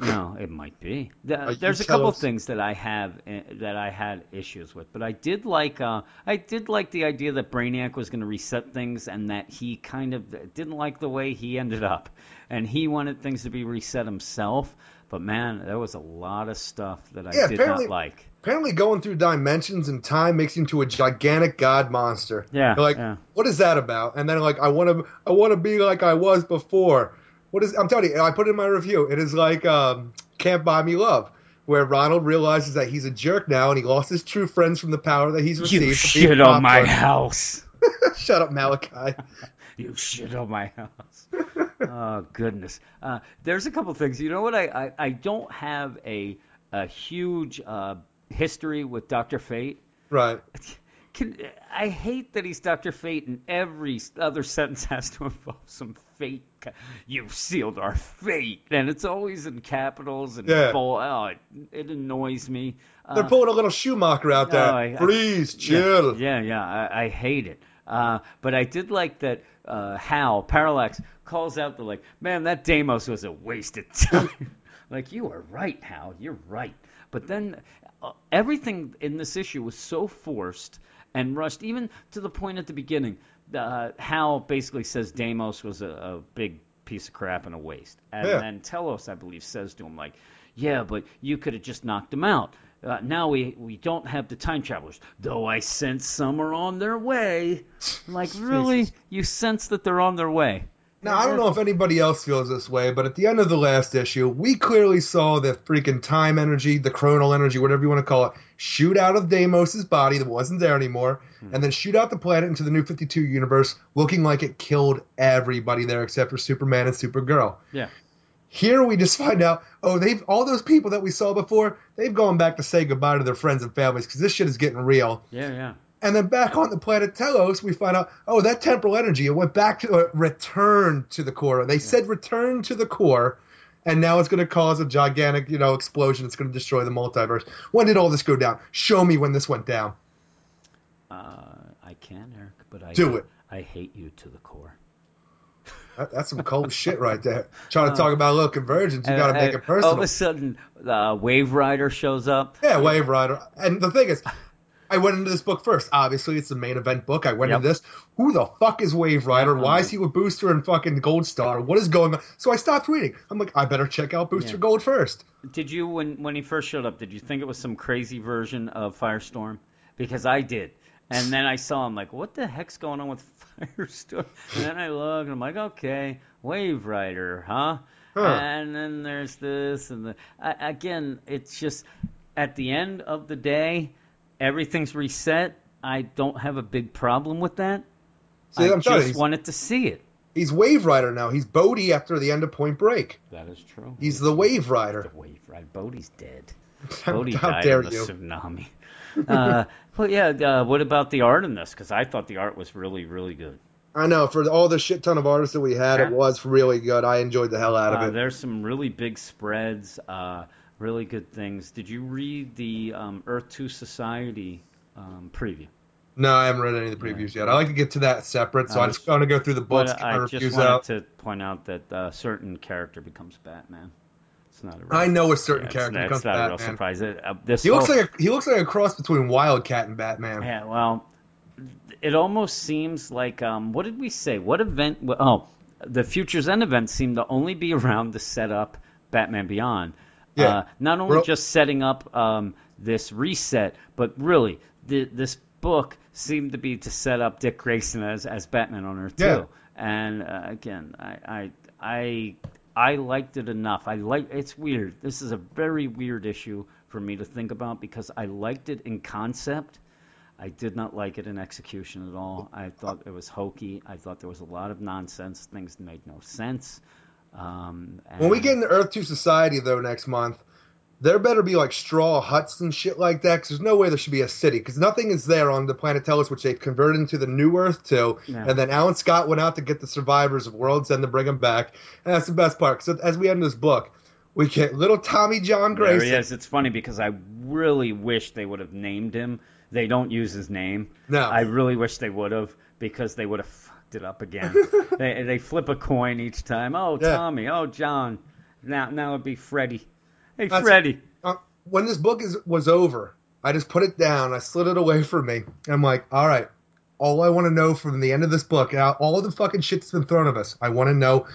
No, it might be. The- there's a couple us. things that I have uh, that I had issues with, but I did like uh, I did like the idea that Brainiac was going to reset things, and that he kind of didn't like the way he ended up, and he wanted things to be reset himself. But man, there was a lot of stuff that I Yeah, did not like. Apparently, going through dimensions and time makes you into a gigantic god monster. Yeah, You're like, yeah. what is that about? And then like, I want to, I want to be like I was before. What is? I'm telling you, I put it in my review. It is like um, Can't Buy Me Love, where Ronald realizes that he's a jerk now and he lost his true friends from the power that he's received. You shit on my house. Shut up, Malachi. You shit on my house. oh goodness. Uh, there's a couple things. You know what? I I, I don't have a a huge uh, history with Doctor Fate. Right. Can, I hate that he's Doctor Fate, and every other sentence has to involve some fate. You've sealed our fate, and it's always in capitals and Yeah. bold. Oh, it, it annoys me. They're Uh, pulling a little Schumacher out there. Oh, I- I- Freeze, yeah, chill. Yeah, yeah, I, I hate it. Uh, but I did like that uh, Hal Parallax calls out the like, man, that Deimos was a waste of time. like you are right, Hal, you're right. But then uh, everything in this issue was so forced and rushed, even to the point at the beginning. Uh, Hal basically says Deimos was a, a big piece of crap and a waste, and Yeah. then Telos, I believe, says to him like, "Yeah, but you could have just knocked him out." Uh, now we we don't have the time travelers, though I sense some are on their way. Like really, you sense that they're on their way. Now, I don't know if anybody else feels this way, but at the end of the last issue, we clearly saw the freaking time energy, the chronal energy, whatever you want to call it, shoot out of Deimos' body that wasn't there anymore, hmm. and then shoot out the planet into the new 52 universe, looking like it killed everybody there except for Superman and Supergirl. Yeah. Here we just find out, oh, they've all those people that we saw before, they've gone back to say goodbye to their friends and families because this shit is getting real. Yeah, yeah. And then back on the planet Telos, we find out, oh, that temporal energy, it went back to, uh, return to the core. They said return to the core, and now it's going to cause a gigantic, you know, explosion. It's going to destroy the multiverse. When did all this go down? Show me when this went down. Uh, I can, Eric, but I Do it. I hate you to the core. That, that's some cold shit right there. Trying to talk about a little convergence, you got to make it personal. All of a sudden, uh, Wave Rider shows up. Yeah, Wave Rider. And the thing is, I went into this book first. Obviously, it's the main event book. I went Yep. into this. Who the fuck is Wave Rider? Why is he with Booster and fucking Gold Star? What is going on? So I stopped reading. I'm like, I better check out Booster Yeah. Gold first. Did you, when when he first showed up, did you think it was some crazy version of Firestorm? Because I did. And then I saw him like, what the heck's going on with Firestorm? And then I look and I'm like, okay, Wave Rider, huh? Huh. And then there's this and the I, again, it's just at the end of the day, everything's reset. I don't have a big problem with that. See, I I'm just he's, wanted to see it. he's Wave Rider now. He's Bodhi after the end of Point Break. That is true. He's the Wave Rider. The Wave Rider. Bodhi's dead. How, Bodhi how died dare in the you? tsunami. uh, but yeah, uh, what about the art in this? Because I thought the art was really, really good. I know. For all the shit ton of artists that we had, it was really good. I enjoyed the hell out of Uh, it. there's some really big spreads, uh, really good things. Did you read the um, Earth 2 Society um, preview? No, I haven't read any of the previews Yeah. yet. I like to get to that separate, so Uh, I just want to go through the books, But get my I just wanted out. to point out that a certain character becomes Batman. It's not a real, I know a certain yeah, it's character not- becomes it's not a real Batman. surprise. It- uh, this He looks whole- like a, he looks like a cross between Wildcat and Batman. Yeah, well, it almost seems like um, what did we say? What event? Oh, the Futures End event seemed to only be around to set up Batman Beyond. Yeah. Uh, not only just setting up um, this reset. But really, th- this book seemed to be to set up Dick Grayson as as Batman on Earth too. And uh, again, I, I I I liked it enough. I like it's weird. This is a very weird issue for me to think about because I liked it in concept. I did not like it in execution at all. I thought it was hokey. I thought there was a lot of nonsense. Things made no sense. Um, When we get into Earth 2 Society, though, next month, there better be like straw huts and shit like that. Cause there's no way there should be a city, because nothing is there on the planet Telos, which they've converted into the new Earth 2. Yeah. And then Alan Scott went out to get the survivors of World's End to bring them back. And that's the best part, because as we end this book, we get little Tommy John There Grayson. he is. It's funny because I really wish they would have named him. They don't use his name. No. I really wish they would have because they would have fucked it up again. they they flip a coin each time. Oh, Yeah. Tommy. Oh, John. Now now it'd be Freddie. Hey, That's- Freddie. uh, when this book is was over, I just put it down. I slid it away from me. I'm like, all right, all I want to know from the end of this book, now, all of the fucking shit that's been thrown at us, I want to know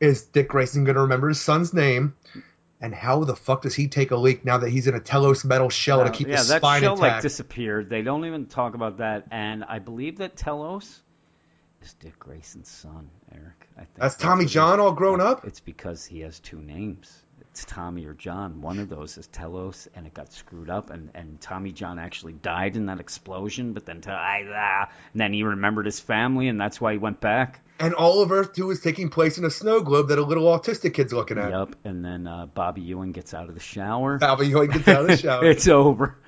is Dick Grayson going to remember his son's name? And how the fuck does he take a leak now that he's in a Telos metal shell to Uh, keep yeah, his that spine shell like intact? disappeared. They don't even talk about that. And I believe that Telos is Dick Grayson's son, Eric. I think That's Tommy it is. John all grown up? It's because he has two names. It's Tommy or John. One of those is Telos, and it got screwed up, and, and Tommy John actually died in that explosion. But then, ah, and then he remembered his family, and that's why he went back. And all of Earth 2 is taking place in a snow globe that a little autistic kid's looking at. Yup. And then uh, Bobby Ewing gets out of the shower. Bobby Ewing gets out of the shower. it's over.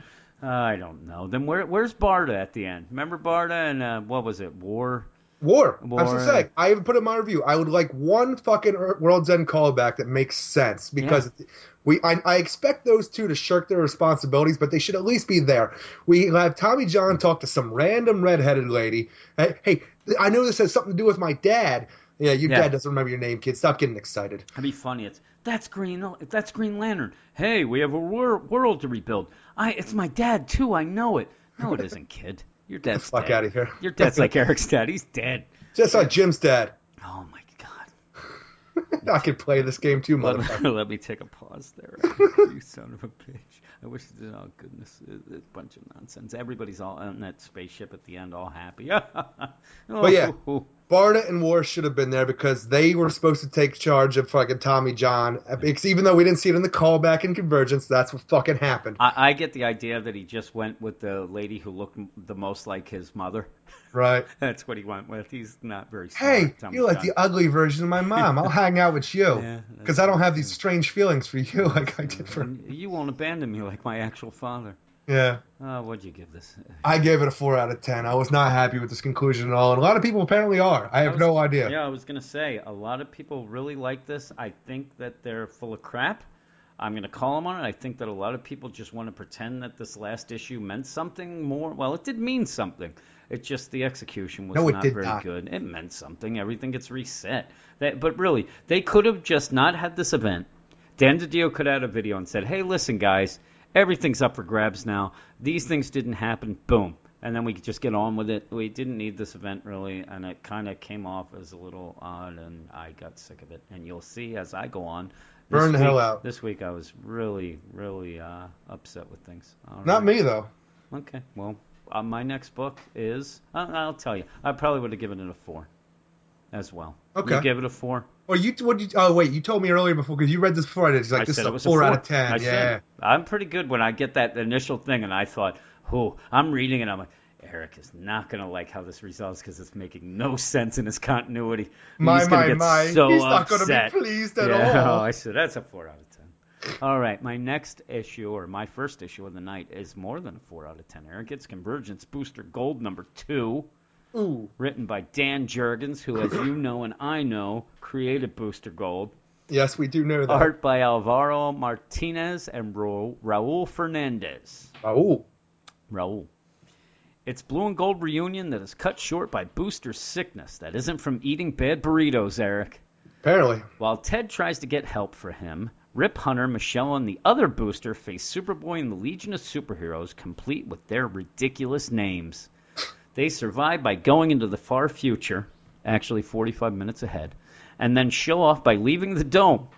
I don't know. Then where, where's Barda at the end? Remember Barda and uh, what was it? War. War. War. I'm just saying. I even put in my review. I would like one fucking World's End callback that makes sense because we. I, I expect those two to shirk their responsibilities, but they should at least be there. We have Tommy John talk to some random redheaded lady. Hey, hey, I know this has something to do with my dad. Yeah, your Yeah. dad doesn't remember your name, kid. Stop getting excited. That'd be funny. It's that's Green. Oh, that's Green Lantern. Hey, we have a wor- world to rebuild. I. It's my dad too. I know it. No, it isn't, kid. Your dad's Fuck dead. outta here. Your dad's like Eric's dad. He's dead. Just like Jim's dad. Oh my god. I could play this game too, motherfucker. let me take a pause there. you son of a bitch. I wish. Oh goodness, it's a bunch of nonsense. Everybody's all on that spaceship at the end, all happy. But yeah. Oh. Barda and War should have been there because they were supposed to take charge of fucking Tommy John. Even though we didn't see it in the callback in Convergence, that's what fucking happened. I, I get the idea that he just went with the lady who looked m- the most like his mother. Right. That's what he went with. He's not very smart. Hey, Tommy you're like John. the ugly version of my mom. I'll hang out with you Yeah, because I don't have these strange feelings for you like I did for. You won't abandon me like my actual father. Yeah, Oh, what'd you give this? I gave it a four out of ten. I was not happy with this conclusion at all, and a lot of people apparently are. I have was- no idea. Yeah, I was gonna say a lot of people really like this. I think that they're full of crap. I'm gonna call them on it. I think that a lot of people just want to pretend that this last issue meant something more. Well, it did mean something. It's just the execution was No, not very not. good. It meant something. Everything gets reset. That, but really, they could have just not had this event. Dan DiDio could have had a video and said, "Hey, listen, guys, everything's up for grabs now. These things didn't happen. Boom." And then we could just get on with it. We didn't need this event really, and it kind of came off as a little odd, and I got sick of it. And you'll see as I go on. this Burn the hell week- out. This week I was really, really uh, upset with things. All Not right. me though. Okay, well, uh, my next book is. Uh, I'll tell you. I probably would have given it a four, as well. Okay. You give it a four. Well, you what? You, oh wait, you told me earlier before because you read this before I did. It's like I this is a four, a four out of ten. I yeah. said, I'm pretty good when I get that initial thing, and I thought, "Oh, I'm reading it." I'm like, Eric is not gonna like how this resolves because it's making no sense in his continuity. My, He's my, my. so He's not gonna be pleased at yeah, all. I said that's a four out of ten. All right, my next issue or my first issue of the night is more than a four out of ten. Eric, it's Convergence Booster Gold number two Ooh. written by Dan Jurgens, who, as you know and I know, created Booster Gold. Yes, we do know that. Art by Alvaro Martinez and Ra- Raul Fernandez. Oh. Raul. It's Blue and Gold reunion that is cut short by Booster's sickness that isn't from eating bad burritos, Eric. Apparently. While Ted tries to get help for him, Rip Hunter, Michelle, and the other Booster face Superboy and the Legion of Superheroes, complete with their ridiculous names. They survive by going into the far future, actually 45 minutes ahead, and then show off by leaving the dome.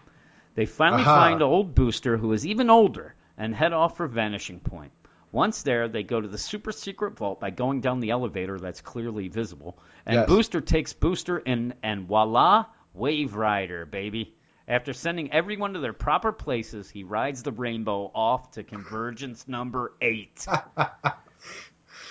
They finally Aha. find old Booster, who is even older, and head off for Vanishing Point. Once there, they go to the super secret vault by going down the elevator that's clearly visible. And Yes. Booster takes Booster in, and voila, Wave Rider, baby. After sending everyone to their proper places, he rides the rainbow off to Convergence number eight.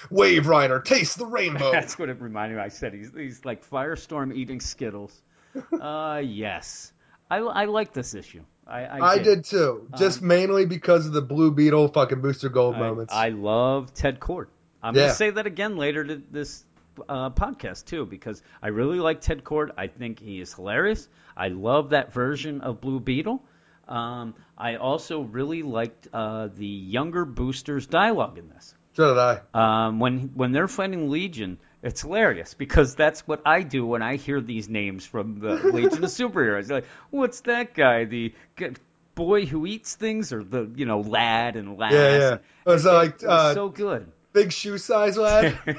Wave Rider, taste the rainbow. That's what it reminded me. I said he's, he's like Firestorm eating Skittles. Uh, yes. I, I like this issue. I, I, I did too, just mainly because of the Blue Beetle fucking Booster Gold I, moments. I love Ted Kord. I'm Yeah. going to say that again later to this uh, podcast too, because I really like Ted Kord. I think he is hilarious. I love that version of Blue Beetle. Um, I also really liked uh, the younger boosters dialogue in this. So did I. Um, when when they're fighting Legion, it's hilarious because that's what I do when I hear these names from the Legion of Superheroes. Like, what's that guy? The g- boy who eats things, or the you know lad and lass? Yeah, yeah. It was like it was uh, so good. big shoe size lad.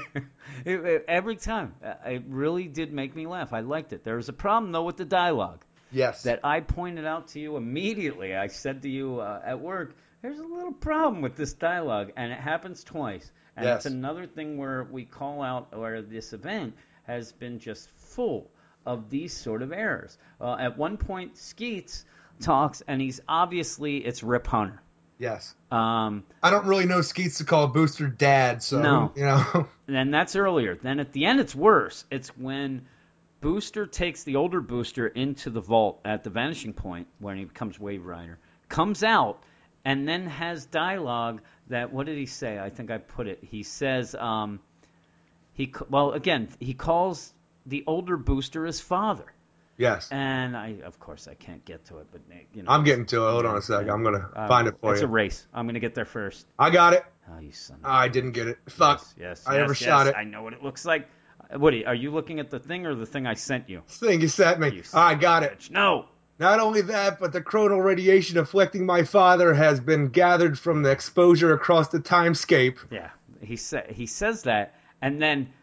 It- it- every time, uh, it really did make me laugh. I liked it. There was a problem though with the dialogue yes. that I pointed out to you immediately. I said to you uh, at work, "There's a little problem with this dialogue, and it happens twice. And Yes. it's another thing where we call out where this event has been just full of these sort of errors. Uh, at one point, Skeets talks, and he's obviously it's Rip Hunter. yes. Um, I don't really know Skeets to call Booster Dad, so No. you know. and that's earlier. Then at the end, it's worse. It's when Booster takes the older Booster into the vault at the Vanishing Point when he becomes Wave Rider, comes out, and then has dialogue that what did he say? I think I put it. He says, um, he well again he calls the older Booster his father, yes. and I of course I can't get to it, but you know I'm getting to it. Hold on a second. I'm gonna uh, find it for it's you. It's a race. I'm gonna get there first. I got it. Oh, you son. Of a I didn't get it. Fuck. Yes, yes. I yes, never yes, shot it. I know what it looks like. Woody, are you looking at the thing or the thing I sent you? Thing you sent me. You I got it. bitch. No. Not only that, but the chronal radiation afflicting my father has been gathered from the exposure across the timescape. Yeah, he sa- he says that, and then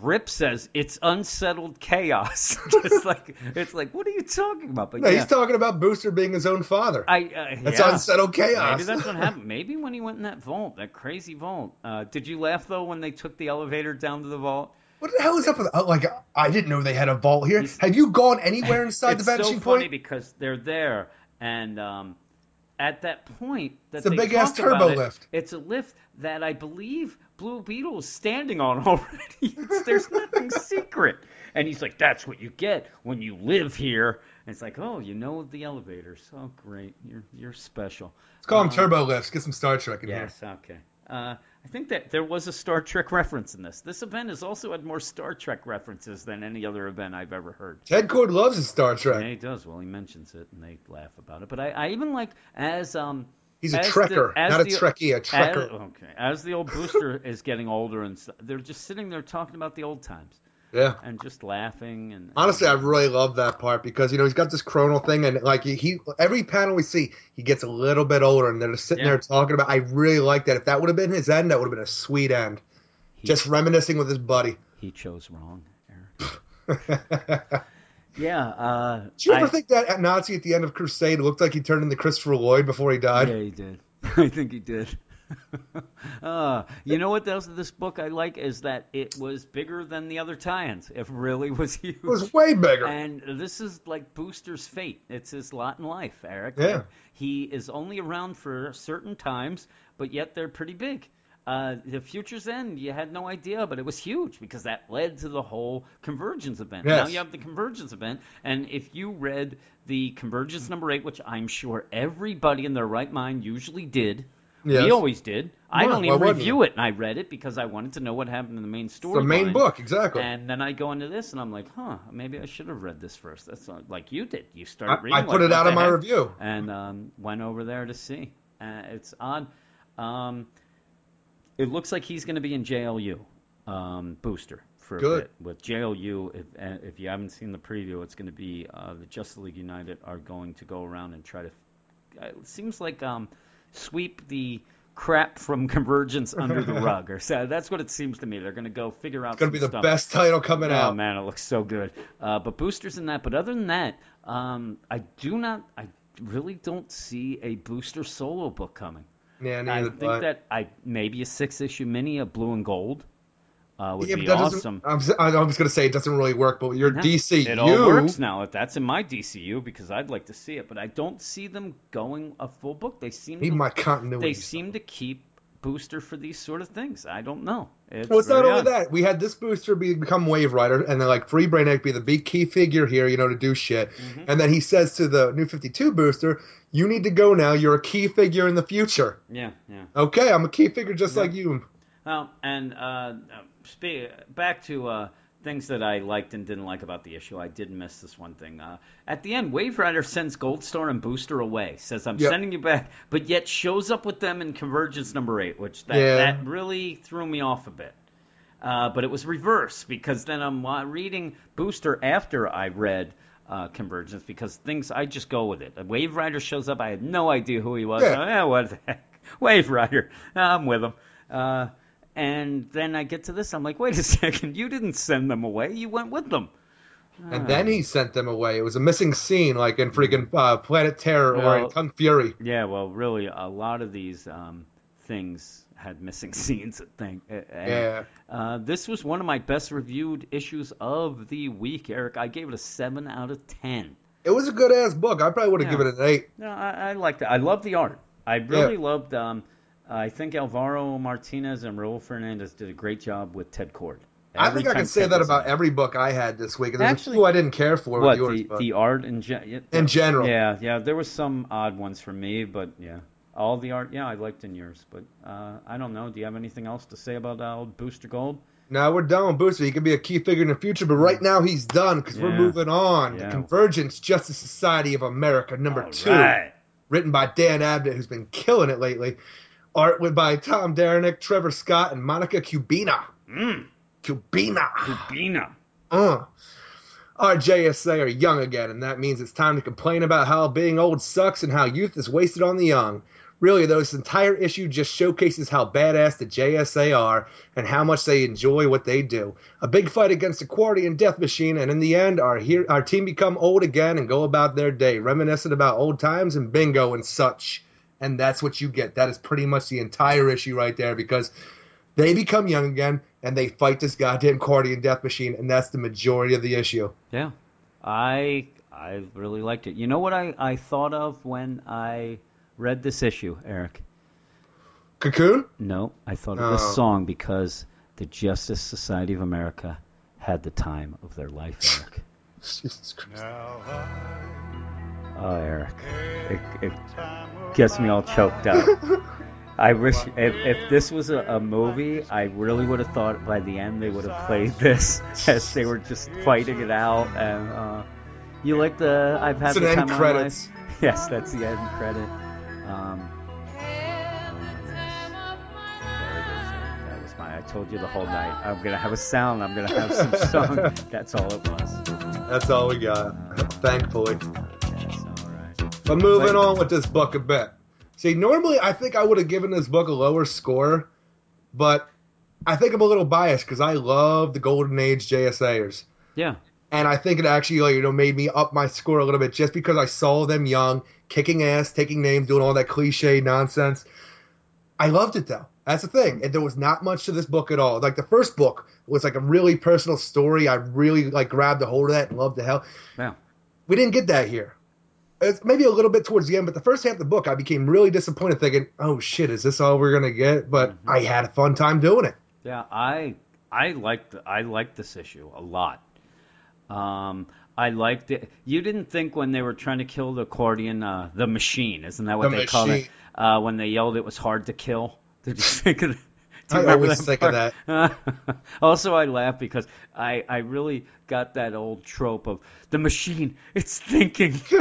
Rip says it's unsettled chaos. Just like it's like, what are you talking about? But No, yeah, he's talking about Booster being his own father. I uh, That's yeah. unsettled chaos. Maybe that's what happened. Maybe when he went in that vault, that crazy vault. Uh, did you laugh though when they took the elevator down to the vault? What the hell is up with oh, like I didn't know they had a vault here. He's- Have you gone anywhere inside it's the vanishing so funny point? because they're there, and um, at that point that It's a talk about turbo it, lift. It's a lift that I believe Blue Beetle is standing on already. It's- There's nothing secret, and he's like, "That's what you get when you live here." And it's like, "Oh, you know the elevators. Oh, great, you're you're special." Let's call them Um, turbo lifts. Get some Star Trek in here. Yes, okay. Uh, I think that there was a Star Trek reference in this. This event has also had more Star Trek references than any other event I've ever heard. Ted Kord loves his Star Trek. Yeah, he does. Well, he mentions it, and they laugh about it. But I, I even like as um. He's a as trekker, the- as not a the- Trekkie, a As, trekker. okay, as the old booster is getting older, and they're just sitting there talking about the old times Yeah. and just laughing. And Honestly, I really love that part because you know he's got this chronal thing, and like he, he every panel we see, he gets a little bit older, and they're just sitting Yeah. there talking about. I really like that. If that would have been his end, that would have been a sweet end. he, Just reminiscing with his buddy. he chose wrong. Eric. Yeah. Uh, you ever I- think that Nazi at the end of Crusade looked like he turned into Christopher Lloyd before he died? Yeah, he did. I think he did. uh, you know what else this book I like is that it was bigger than the other tie-ins. It really was huge. It was way bigger. And this is like Booster's fate. It's his lot in life, Eric. Yeah. He is only around for certain times, but yet they're pretty big. Uh, the Future's End, you had no idea, but it was huge because that led to the whole Convergence event. Now you have the Convergence event, and if you read the Convergence number eight, which I'm sure everybody in their right mind usually did, Yes. we always did. I don't even review it, and I read it because I wanted to know what happened in the main story. the main book, exactly. And then I go into this, and I'm like, huh, maybe I should have read this first. That's not, like you did. You I, started reading. I like, put it out of my review. and um, went over there to see. Uh, it's odd. Um, it looks like he's going to be in JLU um, booster for a bit. With JLU, if if you haven't seen the preview, it's going to be uh, the Justice League United are going to go around and try to. It seems like um, sweep the crap from Convergence under the rug, or so that's what it seems to me. They're going to go figure out. It's gonna some be the stuff. best title coming Oh out. Oh man, it looks so good. Uh, but boosters in that. But other than that, um, I do not. I really don't see a Booster solo book coming. Yeah, I think I. that I maybe a six issue mini of Blue and Gold uh, would yeah, be but that doesn't- awesome. I'm, s- I was going to say it doesn't really work, but your No, DCU, It all works now. If that's in my DCU because I'd like to see it, but I don't see them going a full book. They seem need to, my continuity. they seem to keep Booster for these sort of things. I don't know. It's Well, it's not only odd. that. We had this booster be, become Wave Rider, and then like Free Brain Brainiac be the big key figure here, you know, to do shit. Mm-hmm. And then he says to the New Fifty Two booster, "You need to go now. You're a key figure in the future." Yeah, yeah. Okay, I'm a key figure just Yeah. like you. Well, and uh, uh, spe- back to uh, things that I liked and didn't like about the issue. I did miss this one thing. Uh, at the end, Wave Rider sends Goldstar and Booster away. Says, "I'm Yep. sending you back," but yet shows up with them in Convergence number eight, which that, Yeah. that really threw me off a bit. Uh, but it was reverse because then I'm reading Booster after I read uh, Convergence because things I just go with it. A Wave Rider shows up. I had no idea who he was. Yeah. Oh, yeah, what the heck? Wave Rider. I'm with him. Uh, and then I get to this. I'm like, wait a second. You didn't send them away. You went with them. And then he sent them away. It was a missing scene, like in freaking uh, Planet Terror or in Well- Kung Fury. Yeah, well, really, a lot of these um, things had missing scenes. I think. And, Yeah. Uh, this was one of my best reviewed issues of the week, Eric. I gave it a seven out of ten. It was a good ass book. I probably would have Yeah. given it an eight. No, I, I liked it. I love the art. I really loved. Um, I think Alvaro Martinez and Raul Fernandez did a great job with Ted Kord. I think I can say Ted that in about every book I had this week. There's Actually- a few I didn't care for What with yours, the, but the art in gen- in general. Yeah, yeah. There was some odd ones for me, but yeah, all the art. Yeah, I liked in yours, but uh, I don't know. Do you have anything else to say about uh, Booster Gold? Now we're done with Booster. He could be a key figure in the future, but right now he's done because we're moving on. Yeah. The Convergence Justice Society of America, number All two, right. written by Dan Abnett, who's been killing it lately. Art with by Tom Derenick, Trevor Scott, and Monica Kubina. Mm, Kubina. Bina. Uh. Our JSA are young again, and that means it's time to complain about how being old sucks and how youth is wasted on the young. Really, though, this entire issue just showcases how badass the JSA are and how much they enjoy what they do. A big fight against the Qwardian Death Machine, and in the end, our, he- our team become old again and go about their day, reminiscent about old times and bingo and such. And that's what you get. That is pretty much the entire issue right there because they become young again and they fight this goddamn Qwardian Death Machine, and that's the majority of the issue. Yeah, I I really liked it. You know what I, I thought of when I read this issue, Eric? Cocoon? No, I thought of Oh. this song because the Justice Society of America had the time of their life, Eric. Jesus Christ. Oh, Eric, it, it gets me all choked up. I wish if, if this was a, a movie, I really would have thought by the end they would have played this as they were just fighting it out. And uh, you like the I've had It's the an time end credits. Yes, that's the end credit. Um, there it is. Eric. That was my. I told you the whole night. I'm gonna have a sound. I'm gonna have some song. That's all it was. That's all we got, thankfully. Yes, all right. But moving on with this book a bit. See, normally I think I would have given this book a lower score, but I think I'm a little biased because I love the Golden Age JSAers. Yeah. And I think it actually, like, you know, made me up my score a little bit just because I saw them young, kicking ass, taking names, doing all that cliche nonsense. I loved it though. That's the thing. And there was not much to this book at all. Like the first book was like a really personal story. I really like grabbed a hold of that and loved the hell. Yeah. We didn't get that here. It's maybe a little bit towards the end, but the first half of the book, I became really disappointed, thinking, "Oh shit, is this all we're gonna get?" But I had a fun time doing it. Yeah, I I liked I liked this issue a lot. Um, I liked it. You didn't think when they were trying to kill the accordion, uh, the machine, isn't that what The they called it? Uh, when they yelled it was hard to kill. Did you think of I remember always think of part? also, I laugh because I, I really got that old trope of the machine. It's thinking.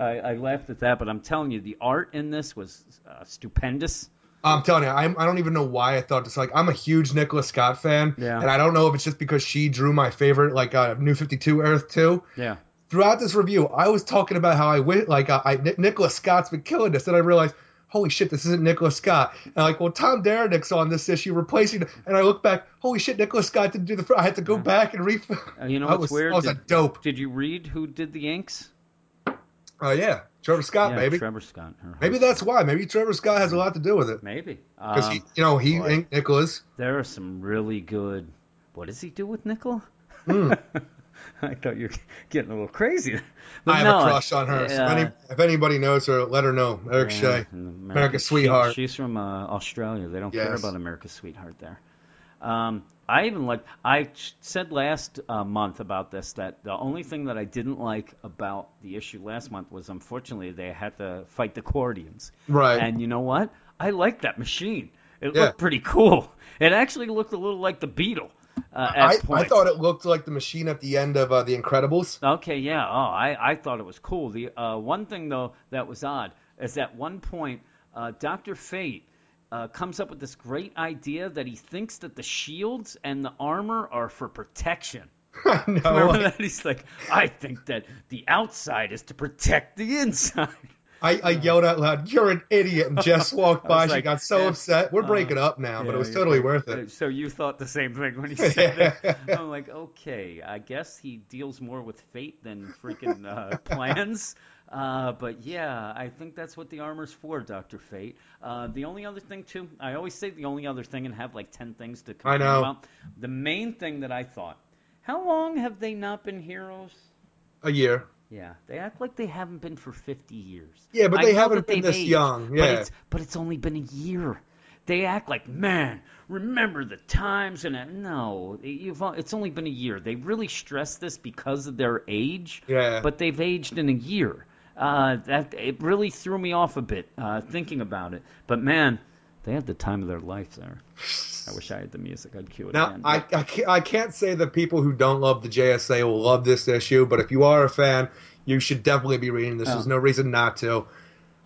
I, I laughed at that, but I'm telling you, the art in this was uh, stupendous. I'm telling you, I'm, I don't even know why I thought this. Like, I'm a huge Nicola Scott fan, Yeah. and I don't know if it's just because she drew my favorite, like uh, New 52 Earth Two. Yeah. Throughout this review, I was talking about how I went, like, uh, I, Nicola Scott's been killing this, and I realized, holy shit, this isn't Nicola Scott. And I'm like, well, Tom Derenick's on this issue replacing, and I look back, holy shit, Nicola Scott didn't do the. I had to go back and re. Uh, you know what's was, weird? I was a dope. Did you read who did the inks? Oh yeah, Trevor Scott, yeah, maybe. Trevor Scott. Maybe that's why. Maybe Trevor Scott has a lot to do with it. maybe Because Um, you know, he boy. ain't Nicholas. there are some really good. What does he do with Nickel? Hmm. I thought you were getting a little crazy. But I have no, a crush on her. so if, any, if anybody knows her, let her know. Eric Yeah, Shea. America's she- sweetheart. she's from uh, Australia. They don't care about America's sweetheart there. Um, I even like I said last uh, month about this that the only thing that I didn't like about the issue last month was unfortunately they had to fight the Qwardians. Right. And you know what? I liked that machine. It Yeah. looked pretty cool. It actually looked a little like the Beetle. Uh, I, I thought it looked like the machine at the end of uh, The Incredibles. Okay, yeah. Oh, I, I thought it was cool. The uh, one thing though that was odd is at one point uh, Doctor Fate uh, comes up with this great idea that he thinks that the shields and the armor are for protection. Know. Remember that? He's like, I think that the outside is to protect the inside. I, I yelled out loud, "You're an idiot!" And Jess walked by. was She got so yeah, upset. We're uh, breaking up now, but it Yeah, was yeah. totally worth it. So you thought the same thing when he said it. I'm like, okay, I guess he deals more with fate than freaking uh, plans. Uh, but yeah, I think that's what the armor's for, Doctor Fate. Uh, the only other thing too, I always say the only other thing and have like ten things to complain know. about. The main thing that I thought, how long have they not been heroes? A year. Yeah, they act like they haven't been for 50 years. Yeah, but I they haven't been this aged, young, But yeah. it's, but it's only been a year. They act like, man, remember the times and that. no, you've it's only been a year. They really stress this because of their age. Yeah. But they've aged in a year. Uh, that it really threw me off a bit uh, thinking about it. But man, they had the time of their life there. I wish I had the music. I'd cue it Now, again. I, I, can't, I can't say that people who don't love the JSA will love this issue, but if you are a fan, you should definitely be reading this. Oh. There's no reason not to.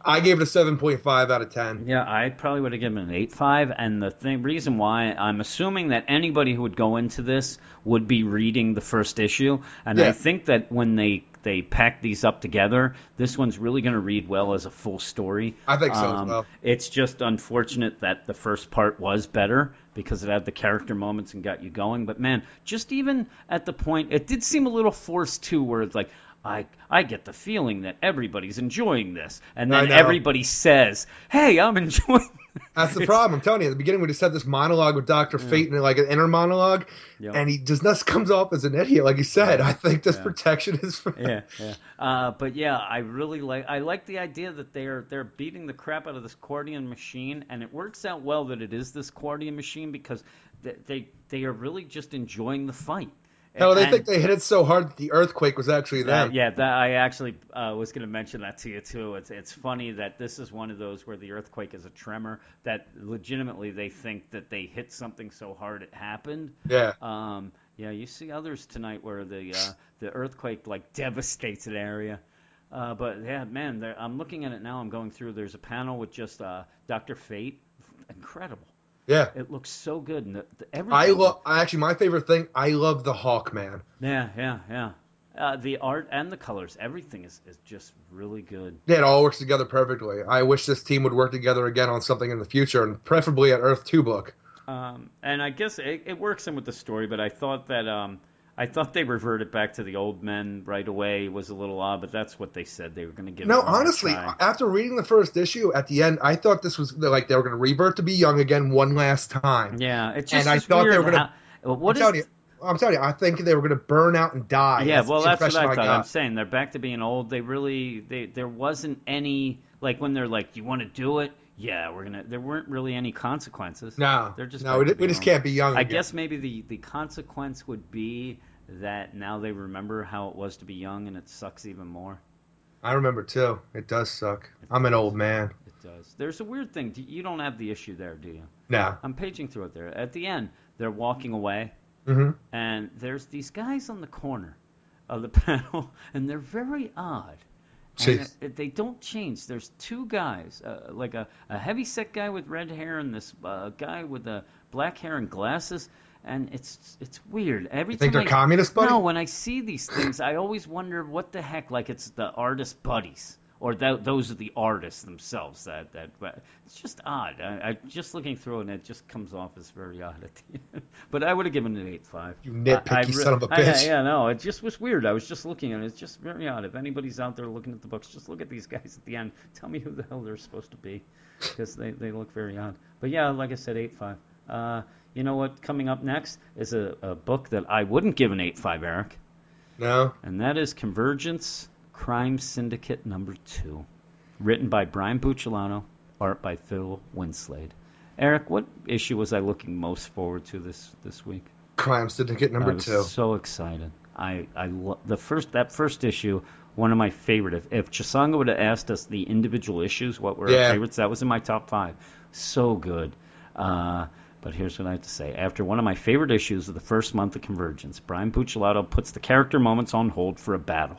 I gave it a 7.5 out of 10. Yeah, I probably would have given it an eight five, and the thing, reason why I'm assuming that anybody who would go into this would be reading the first issue, and I think that when they they pack these up together, this one's really going to read well as a full story. I think so as Um, well. It's just unfortunate that the first part was better because it had the character moments and got you going. But man, just even at the point, it did seem a little forced too, where it's like. I, I get the feeling that everybody's enjoying this, and then everybody says, "Hey, I'm enjoying." That's the problem. I'm telling you, at the beginning, we just had this monologue with Dr. Fate and like an inner monologue, Yep. and he just just comes off as an idiot, like you said. I think this Yeah. protection is for. yeah, yeah. Uh, but yeah, I really like I like the idea that they're they're beating the crap out of this Qwardian machine, and it works out well that it is this Qwardian machine because they they, they are really just enjoying the fight. Hell, they And- think they hit it so hard that the earthquake was actually that- yeah, that I actually uh, was going to mention that to you too. It's it's funny that this is one of those where the earthquake is a tremor that legitimately they think that they hit something so hard it happened. Yeah. Um, yeah, you see others tonight where the uh, the earthquake like devastates an area. Uh, but yeah, man, I'm looking at it now. I'm going through. There's a panel with just uh, Doctor Fate. Incredible. Yeah. It looks so good. And the, the, everything. I love. Actually, my favorite thing. I love the Hawkman. Yeah, yeah, yeah. Uh, the art and the colors, everything is, is just really good. Yeah, it all works together perfectly. I wish this team would work together again on something in the future, and preferably at Earth Two book. Um, and I guess it, it works in with the story, but I thought that um, I thought they reverted back to the old men right away It was a little odd, but that's what they said they were going to give. No, it one more honestly, after reading the first issue, at the end, I thought this was like they were going to revert to be young again one last time. yeah, it's just and I thought they were how- uh, what I'm is- telling you, I'm telling you, I think they were going to burn out and die. Yeah, That's well, that's what impression I thought. got. I'm saying they're back to being old. They really, they there wasn't any like when they're like, "You want to do it?" Yeah, we're gonna. There weren't really any consequences. No, they're just no, we, we just can't be young. I again. guess maybe the the consequence would be that now they remember how it was to be young, and it sucks even more. I remember too. It does suck. I'm an old man. It does. There's a weird thing. You don't have the issue there, do you? No. I'm paging through it there. At the end, they're walking away, hmm and there's these guys on the corner of the panel, and they're very odd. And they- don't change. There's two guys, uh, like a, a heavy set guy with red hair and this uh, guy with the black hair and glasses, and it's it's weird. Every You think they're I, communists, buddy? No, when I see these things, I always wonder what the heck. Like it's the artist buddies, or that those are the artists themselves that that but it's just odd. I, I just looking through it and it just comes off as very odd at the end. But I would have given it an eight five. You nitpicky son of a I, bitch. yeah, no, it just was weird. I was just looking at it. It's just very odd. If anybody's out there looking at the books, just look at these guys at the end. Tell me who the hell they're supposed to be, because they they look very odd. But yeah, like I said, eight five. Uh, you know what? Coming up next is a, a book that I wouldn't give an eight five, Eric, No. and that is Convergence Crime Syndicate number two, written by Brian Buccellato, art by Phil Winslade. Eric, what issue was I looking most forward to this this week? Crime Syndicate number I was two. so excited. I I lo- the first that first issue, one of my favorite. If if Chisanga would have asked us the individual issues, what were Yeah. our favorites, that was in my top five. So good. Uh, but here's what I have to say. After one of my favorite issues of the first month of Convergence, Brian Buccellato puts the character moments on hold for a battle.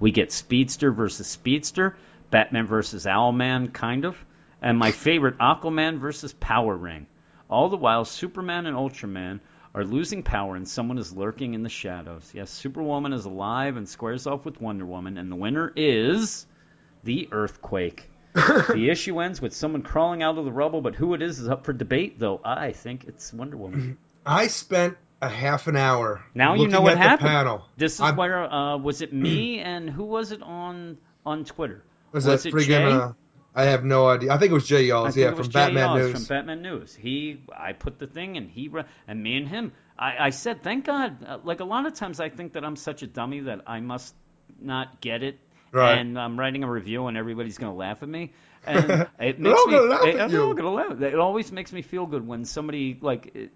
We get Speedster versus Speedster, Batman versus Owlman, kind of, and my favorite, Aquaman versus Power Ring. All the while, Superman and Ultraman are losing power and someone is lurking in the shadows. Yes, Superwoman is alive and squares off with Wonder Woman, and the winner is the Earthquake. the issue ends with someone crawling out of the rubble, but who it is is up for debate, though I think it's Wonder Woman. I spent a half an hour. Now you know what happened. panel. This is I'm- where uh, was it me and who was it on on Twitter? Was, was that friggin', uh, I have no idea. I think it was Jay Yalls, yeah, from Jay Batman News. From Batman News. He, I put the thing, and he, and me and him. I, I said, thank God. Uh, like a lot of times, I think that I'm such a dummy that I must not get it, Right. and I'm writing a review, and everybody's gonna laugh at me. And it makes me, gonna laugh it- at they're all you. gonna laugh. It always makes me feel good when somebody like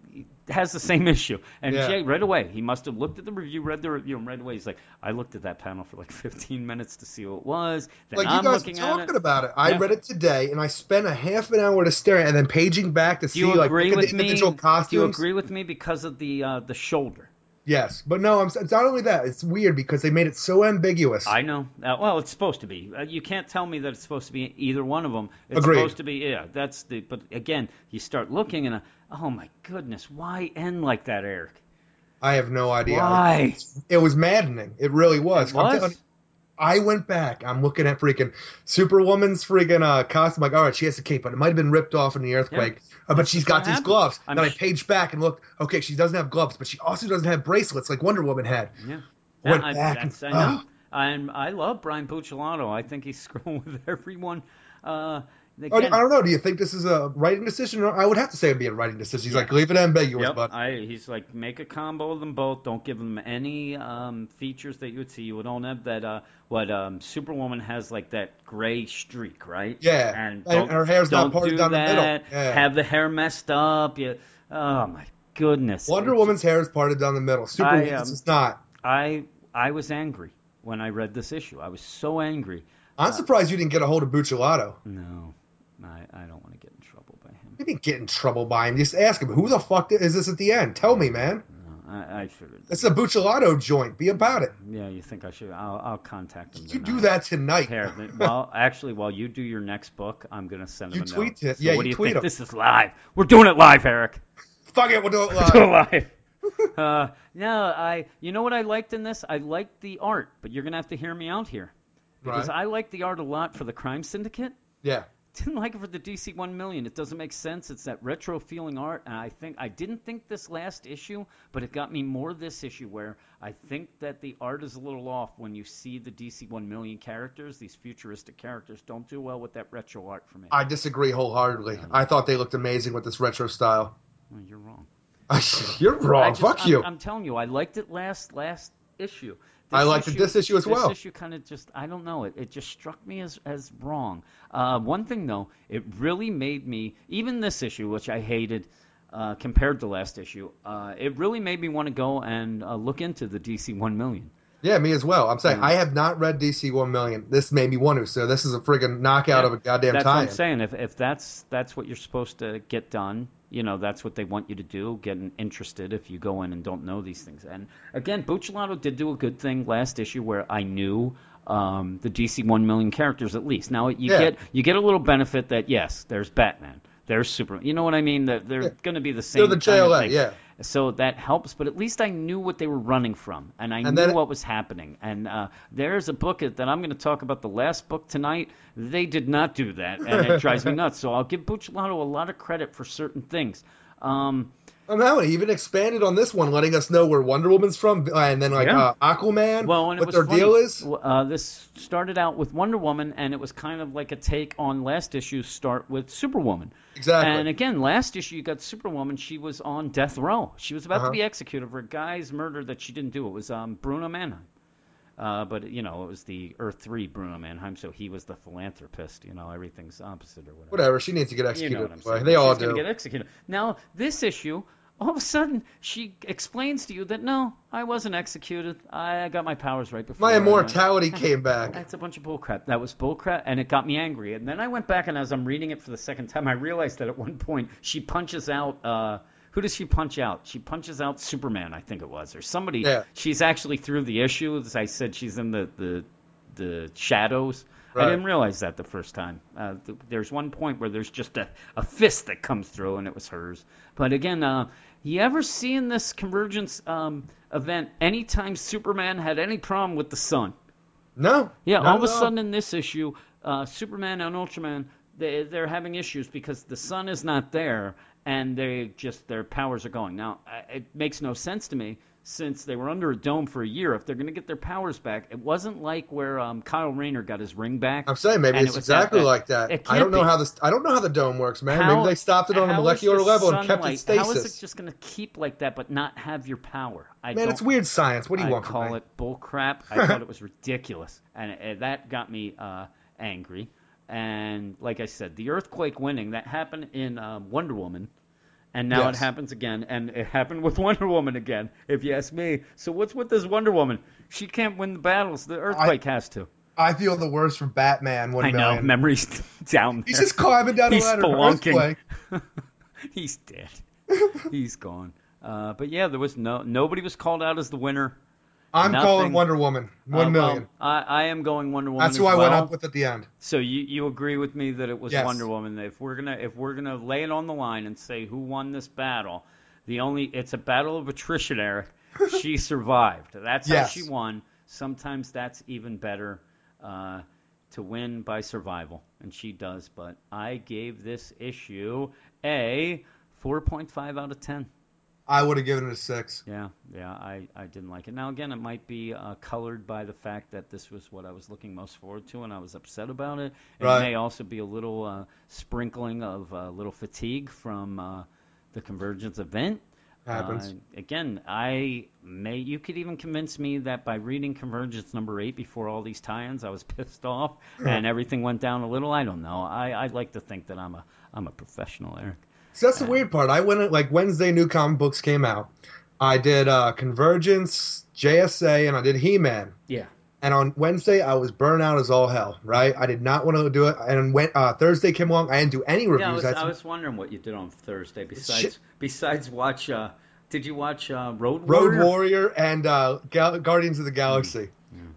has the same issue. And Yeah. Jay, right away, he must have looked at the review, read the review, and right away he's like, I looked at that panel for like 15 minutes to see what it was. Then like you I'm guys were looking at talking it. about it. I Yeah. read it today, and I spent a half an hour to stare at it, and then paging back to Do see you like agree look with the me? individual Do you agree with me because of the uh, the shoulder? Yes, but no, I'm. It's not only that. It's weird because they made it so ambiguous. I know. Uh, well, it's supposed to be. Uh, you can't tell me that it's supposed to be either one of them. It's Agreed. supposed to be. Yeah, that's the. But again, you start looking and uh, oh my goodness, why end like that, Eric? I have no idea. Why? It was maddening. It really was. It was? I went back. I'm looking at freaking Superwoman's freaking uh, costume. Like, all right, she has a cape, but it might have been ripped off in the earthquake. Uh, but she's got these happened. gloves. I'm then I paged back and looked. Okay, she doesn't have gloves, but she also doesn't have bracelets like Wonder Woman had. Yeah. Went Yeah, I, back and- I know. And I love Brian Buccellato. I think he's screwing with everyone. Uh, Oh, again, I don't know. Do you think this is a writing decision? I would have to say it'd be a writing decision. He's Yeah. like, leave it ambiguous, Yep, but I, he's like make a combo of them both. Don't give them any um, features that you would see. You would own have that. Uh, what um, Superwoman has like that gray streak, right? Yeah, and, and her hair's not parted do down the middle. Yeah. Have the hair messed up. You, oh my goodness. Wonder It's- Woman's hair is parted down the middle. Superwoman's um, is not. I I was angry when I read this issue. I was so angry. I'm surprised you didn't get a hold of Buccellato. No, I, I don't want to get in trouble by him. You didn't get in trouble by him. Just ask him, who the fuck is this at the end? Tell me, man. No, I, I figured. It's a Buccellato joint. Be about it. Yeah, you think I should? I'll, I'll contact him. You tonight. do that tonight. Here, well, actually, while you do your next book, I'm gonna send him You a tweet note. it. So Yeah, what you do you tweet think? him. This is live. We're doing it live, Eric. Fuck it, we'll do it We're doing it live. uh, no, I. You know what I liked in this? I liked the art, but you're gonna have to hear me out here because Right. I liked the art a lot for the Crime Syndicate. Yeah. Didn't like it for the DC One Million. It doesn't make sense. It's that retro feeling art, and I think I didn't think this last issue, but it got me more this issue where I think that the art is a little off when you see the DC One Million characters. These futuristic characters don't do well with that retro art for me. I disagree wholeheartedly. I thought they looked amazing with this retro style. Well, you're wrong. You're wrong. Just- Fuck I'm, you. I'm telling you, I liked it last last issue. I liked this issue as well. This issue kind of just, I don't know, it, it just struck me as, as wrong. Uh, one thing, though, it really made me, even this issue, which I hated uh, compared to last issue, uh, it really made me want to go and uh, look into the DC 1 million. yeah, me as well. I'm saying Yeah. I have not read DC One Million. This made me want to. So this is a friggin' knockout of a goddamn time. That's what. I'm saying. If, if that's that's what you're supposed to get done, you know, that's what they want you to do, getting interested if you go in and don't know these things. And again, Buccellato did do a good thing last issue where I knew um, the DC one million characters at least. Now you Yeah. get you get a little benefit that yes, there's Batman, there's Superman. You know what I mean? That they're Yeah. going to be the same. the kind of JLA, yeah. So that helps. But at least I knew what they were running from, and I And knew what was happening. And uh, there's a book that I'm going to talk about. The last book tonight, they did not do that, and it drives me nuts. So I'll give Buccellato a lot of credit for certain things. Um, Oh, no, he even expanded on this one, letting us know where Wonder Woman's from, and then like Yeah. uh, Aquaman, Well, and what their funny. deal is. Uh, this started out with Wonder Woman, and it was kind of like a take on last issue's start with Superwoman. Exactly. And again, last issue you got Superwoman. She was on death row. She was about Uh-huh. to be executed for a guy's murder that she didn't do. It was um, Bruno Mannheim. Uh, but you know, it was the Earth Three Bruno Mannheim, so he was the philanthropist. You know, everything's opposite or whatever. Whatever, she needs to get You executed. know what I'm? They all She's gonna do. get executed. Now, this issue, all of a sudden, she explains to you that no, I wasn't executed. I got my powers right before. My immortality came back. That's a bunch of bullcrap. That was bullcrap, and it got me angry. And then I went back, and as I'm reading it for the second time, I realized that at one point she punches out. Uh, who does she punch out? She punches out Superman, I think it was, or somebody. Yeah. She's actually through the issue. As I said, she's in the the the shadows. I didn't realize that the first time. Uh, th- there's one point where there's just a, a fist that comes through, and it was hers. But again, uh, you ever see in this convergence um, event anytime Superman had any problem with the sun? No. Yeah, all of a sudden in this issue, uh, Superman and Ultraman they they're having issues because the sun is not there and they just their powers are going. Now it makes no sense to me since they were under a dome for a year. If they're going to get their powers back, it wasn't like where um, Kyle Rayner got his ring back. I'm saying maybe it's it was that exactly like that. I don't know be. how this. I don't know how the dome works, man. How- maybe they stopped it on a molecular level and kept it sunlight- How is stasis. it just going to keep like that but not have your power? I man, it's weird science. What do you I want call it bull crap. I thought it was ridiculous, and uh, that got me uh, angry. And like I said, the earthquake winning that happened in um, Wonder Woman, and now Yes. it happens again, and it happened with Wonder Woman again. If you ask me, so what's with this Wonder Woman? She can't win the battles. The earthquake has to. I feel the worst for Batman. One I know. million. Memories down there. He's just climbing down the He's ladder. spelunking. He's dead. He's gone. Uh, but yeah, there was no nobody was called out as the winner. I'm Nothing. calling Wonder Woman. One Uh, million. well, I, I am going Wonder Woman. That's who I went up with at the end. So you, you agree with me that it was Yes. Wonder Woman? If we're gonna if we're gonna lay it on the line and say who won this battle, the only it's a battle of attrition, Eric. she survived. That's Yes. how she won. Sometimes that's even better uh, to win by survival, and she does. But I gave this issue a 4.5 out of 10. I would have given it a six. Yeah, yeah, I, I didn't like it. Now, again, it might be uh, colored by the fact that this was what I was looking most forward to and I was upset about it. It Right. may also be a little uh, sprinkling of a little fatigue from uh, the Convergence event. Happens. Uh, again, I may you could even convince me that by reading Convergence number eight before all these tie-ins, I was pissed off and everything went down a little. I don't know. I, I like to think that I'm a I'm a professional, Eric. So that's the weird part. I went like Wednesday, new comic books came out. I did uh, Convergence, JSA, and I did He Man. Yeah. And on Wednesday, I was burnt out as all hell. Right? I did not want to do it. And when uh, Thursday came along, I didn't do any reviews. Yeah, I was, That's- I was wondering what you did on Thursday besides Shit. besides watch. Uh, did you watch uh, Road Road Warrior? Warrior and uh, Gal- Guardians of the Galaxy.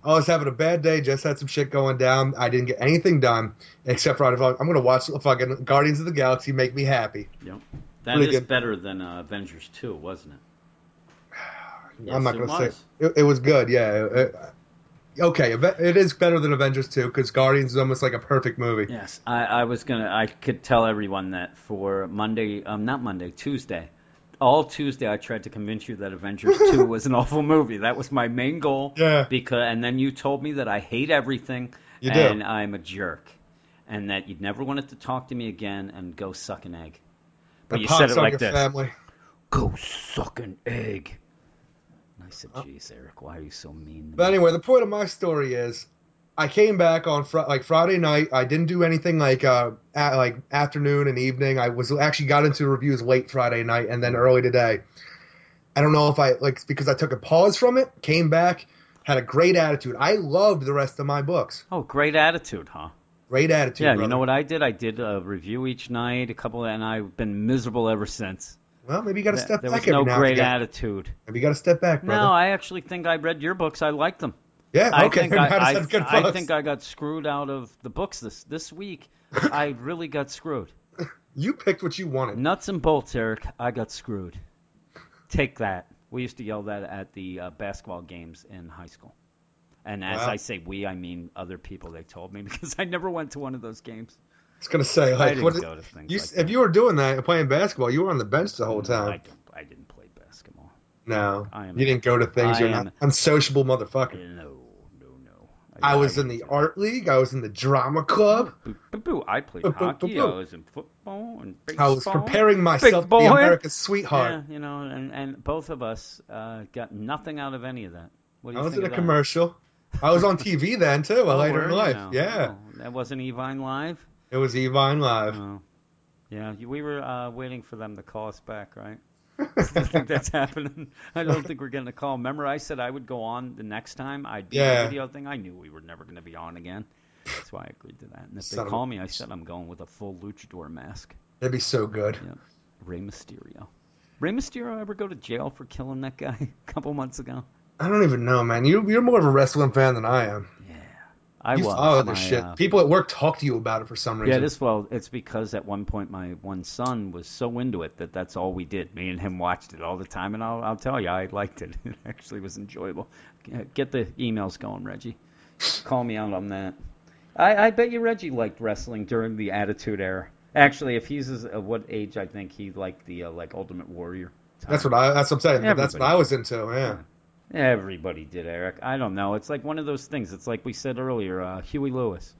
I was having a bad day. Just had some shit going down. I didn't get anything done except for I'm going to watch fucking Guardians of the Galaxy. Make me happy. Yep. That Pretty is good. better than uh, Avengers 2, wasn't it? Yes, I'm not going to say it, it was good. Yeah. It- okay, it is better than Avengers 2 because Guardians is almost like a perfect movie. Yes, I, I was gonna. I could tell everyone that for Monday, um, not Monday, Tuesday, all Tuesday, I tried to convince you that Avengers Two was an awful movie. That was my main goal. Yeah. Because, and then you told me that I hate everything, You do. and I'm a jerk, and that you'd never wanted to talk to me again and go suck an egg. But you said it like this: family. "Go suck an egg." And I said, "Jeez, Eric, why are you so mean?" to But me?" anyway, the point of my story is, I came back on fr- like Friday night. I didn't do anything like uh at, like afternoon and evening. I was actually got into reviews late Friday night and then early today. I don't know if I like because I took a pause from it, came back, had a great attitude. I loved the rest of my books. Oh, great attitude, huh? Great attitude. Yeah, you know what I did? I did a review each night, a couple, and I've been miserable ever since. Well, maybe you got to There- step there back was no great attitude. Maybe you got to step back, brother. No, I actually think I read your books. I liked them. Yeah, I okay. think I, I, I think I got screwed out of the books this this week. I really got screwed. you picked what you wanted. Nuts and bolts, Eric. I got screwed. Take that. We used to yell that at the uh, basketball games in high school. And as Wow. I say we, I mean other people. They told me because I never went to one of those games. I was gonna say, I like, didn't what? go to things you, like if that. you were doing that, playing basketball, you were on the bench the whole I time. don't. I didn't play basketball. No, I am- you didn't go to things. I You're am- not unsociable motherfucker. No, no, no. I was I in the art league. I was in the drama club. Boo, boo, boo. I played hockey. I was in football and baseball. I was preparing myself to boy. be America's sweetheart. Yeah, you know, and, and both of us uh, got nothing out of any of that. What do you I was think in a that? commercial. I was on TV then too. Oh, later in life. now? Yeah, Oh, that wasn't Evine Live. it was Evine Live. Oh. Yeah, we were uh, waiting for them to call us back, right? I don't think that's happening. I don't think we're getting a call. Remember, I said I would go on the next time. I'd be Yeah. the video thing. I knew we were never going to be on again. That's why I agreed to that. And if Son they call me, I said I'm going with a full luchador mask. That'd be so good. Yeah. Rey Mysterio. Rey Mysterio ever go to jail for killing that guy a couple months ago? I don't even know, man. You you're more of a wrestling fan than I am. Yeah, I you was. follow My, shit. uh, People at work talk to you about it for some reason. Yeah, this well, it's because at one point my one son was so into it that that's all we did. Me and him watched it all the time, and I'll I'll tell you, I liked it. It actually was enjoyable. Get the emails going, Reggie. Call me out on that. I I bet you Reggie liked wrestling during the Attitude Era. Actually, if he's as, uh, what age I think he liked the uh, like Ultimate Warrior. Time. That's what I. That's what I'm saying. That's what I was into. Yeah. Everybody did, Eric. I don't know. It's like one of those things. It's like we said earlier, uh, Huey Lewis.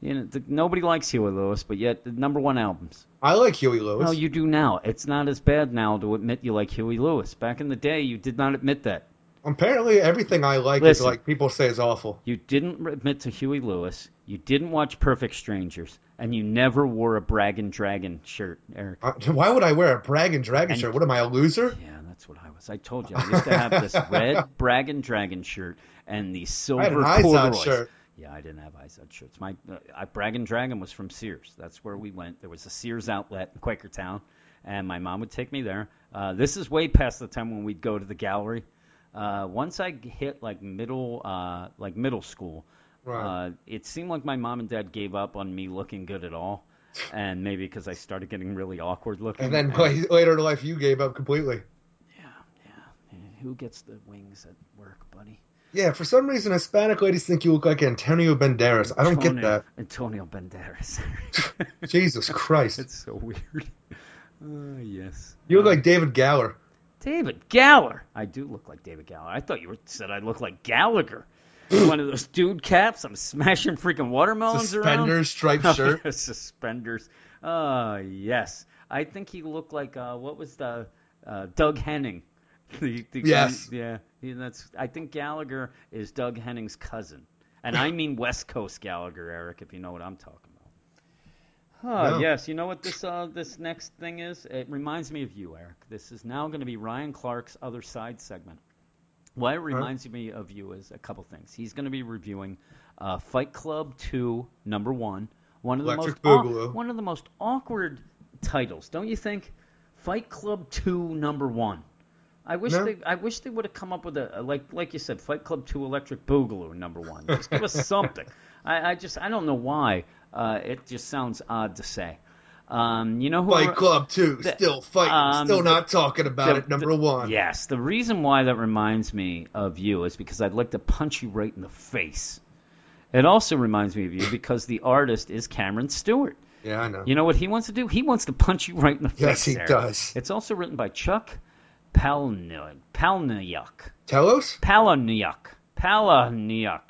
You know, the, nobody likes Huey Lewis, but yet the number one albums. I like Huey Lewis. No, you do now. It's not as bad now to admit you like Huey Lewis. Back in the day, you did not admit that. Apparently, everything I like Listen. is like people say is awful. You didn't admit to Huey Lewis. You didn't watch Perfect Strangers, and you never wore a Brag and Dragon shirt, Eric. Uh, why would I wear a Brag and Dragon And- shirt? What am I, a loser? Yeah, I told you. I used to have this red Brag and Dragon shirt and the silver I corduroys. shirt. Yeah, I didn't have Izod shirts. My uh, I, Brag and Dragon was from Sears. That's where we went. There was a Sears outlet in Quakertown, and my mom would take me there. Uh, this is way past the time when we'd go to the gallery. Uh, once I hit like middle, uh, like middle school, Right. uh, it seemed like my mom and dad gave up on me looking good at all, and maybe because I started getting really awkward looking. And then like, later in life, you gave up completely. Who gets the wings at work, buddy? Yeah, for some reason, Hispanic ladies think you look like Antonio Banderas. I don't get that. Antonio Banderas. Jesus Christ. It's so weird. Uh, yes. You look like David Gower. David Gower. I do look like David Gower. I thought you were, said I look like Gallagher. One of those dude caps. I'm smashing freaking watermelons around. Suspenders, striped shirt. Suspenders. Uh, yes. I think he looked like uh, what was the uh, Doug Henning. The, the Yes. Yeah. He, that's. I think Gallagher is Doug Henning's cousin, and I mean West Coast Gallagher, Eric, if you know what I'm talking about. Oh, No. yes. You know what this uh, this next thing is? It reminds me of you, Eric. This is now going to be Ryan Clark's other side segment. Why it reminds me of you is a couple things. He's going to be reviewing uh, Fight Club 2, number one. One of the most one of the most awkward titles, don't you think? Fight Club 2, number one. I wish No. they I wish they would have come up with a like like you said, Fight Club 2 Electric Boogaloo number one. Just give us something. I, I just I don't know why. Uh, it just sounds odd to say. Um, you know who Fight Club 2, the- still fighting, um, still not talking about the- it. Number the- one. Yes, the reason why that reminds me of you is because I'd like to punch you right in the face. It also reminds me of you because the artist is Cameron Stewart. Yeah, I know. You know what he wants to do? He wants to punch you right in the face. Yes, he does. It's also written by Chuck Palahniuk. Palahniuk. Telos? Palahniuk. Palahniuk.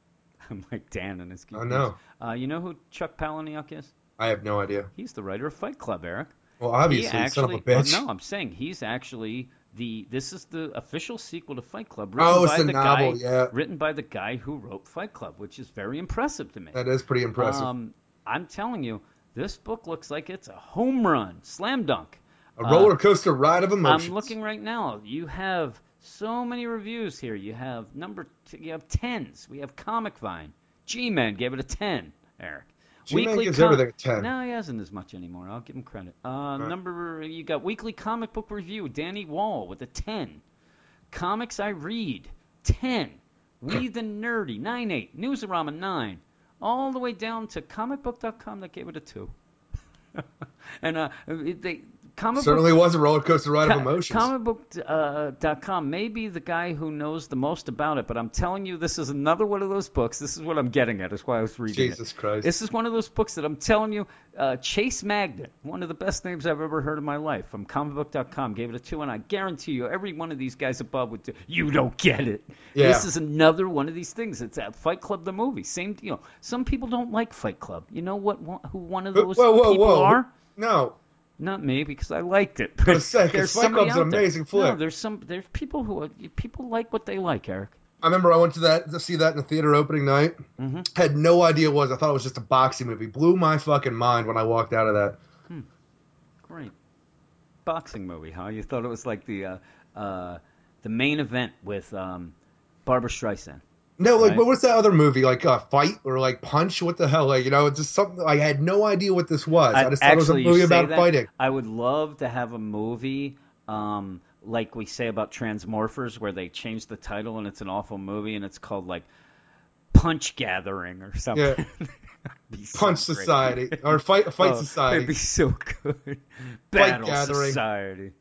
I'm like Dan and his I know. Uh, you know who Chuck Palahniuk is? I have no idea. He's the writer of Fight Club, Eric. Well, obviously, he actually, son of a bitch. oh, no, I'm saying he's actually the. This is the official sequel to Fight Club, written Oh, it's by the the novel, guy, yeah. written by the guy who wrote Fight Club, which is very impressive to me. That is pretty impressive. Um, I'm telling you, this book looks like it's a home run, slam dunk. A roller coaster ride of emotions. I'm looking right now. You have so many reviews here. You have number, t- you have tens. We have Comic Vine. G-Man gave it a ten. Eric. G-Man gives everything a 10. No, he hasn't as much anymore. I'll give him credit. Uh, Number you got Weekly Comic Book Review. Danny Wall with a ten. Comics I Read ten. We the Nerdy nine eight. Newsarama nine. All the way down to comicbook.com that gave it a two. and uh, they comic Certainly book, was a roller coaster ride of emotions. comicbook.com may be the guy who knows the most about it, but I'm telling you, this is another one of those books. This is what I'm getting at. Is why I was reading it. Jesus Christ. This is one of those books that I'm telling you, uh, Chase Magnett, one of the best names I've ever heard in my life, from comicbook.com, gave it a two, and I guarantee you, every one of these guys above would do. You don't get it. Yeah. This is another one of these things. It's at Fight Club the movie, same deal. Some people don't like Fight Club. You know what? Who one of those whoa, whoa, people whoa. are? No. Not me, because I liked it. gonna say, There's Fight Club's an amazing No, there's some. There's people who are, people like what they like, Eric. I remember I went to that to see that in the theater opening night. Mhm. Had no idea it was. I thought it was just a boxing movie. Blew my fucking mind when I walked out of that. Great. Boxing movie, huh? You thought it was like the uh, uh, the main event with um, Barbra Streisand. No, like, Right. but what's that other movie? Like uh, Fight or like Punch? What the hell? Like, you know, it's just something. I had no idea what this was. I, just thought it was a movie about that, fighting. I would love to have a movie um, like we say about Transmorphers, where they change the title and it's an awful movie and it's called like Punch Gathering or something. Yeah. So Punch. Society or Fight Fight Oh, Society. It'd be so good. Battle Gathering. Society.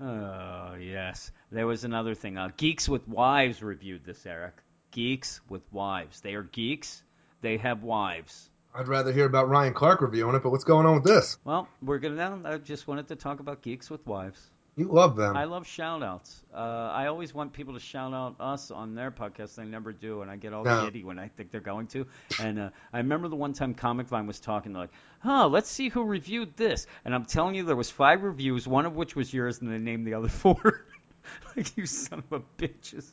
Oh yes. There was another thing. Uh, Geeks with Wives reviewed this, Eric. Geeks with Wives. They are geeks. They have wives. I'd rather hear about Ryan Clark reviewing it, but what's going on with this? Well, we're gonna now. I just wanted to talk about Geeks with Wives. You love them. I love shout outs. Uh, I always want people to shout out us on their podcast. They never do, and I get all No. giddy when I think they're going to. And uh, I remember the one time Comic Vine was talking, they're like, "Huh, let's see who reviewed this." And I'm telling you, there was five reviews, one of which was yours, and they named the other four. like you son of a bitches.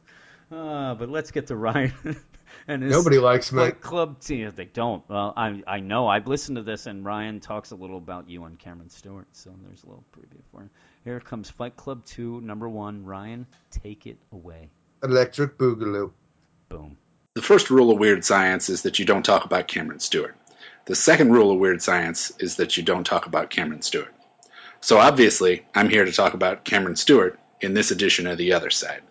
Uh, but let's get to Ryan. and his Nobody likes me. Fight Club team. They don't. Well, I I know. I've listened to this, and Ryan talks a little about you and Cameron Stewart. So there's a little preview for him. Here comes Fight Club 2, number one. Ryan, take it away. Electric Boogaloo. Boom. The first rule of weird science is that you don't talk about Cameron Stewart. The second rule of weird science is that you don't talk about Cameron Stewart. So obviously, I'm here to talk about Cameron Stewart in this edition of The Other Side.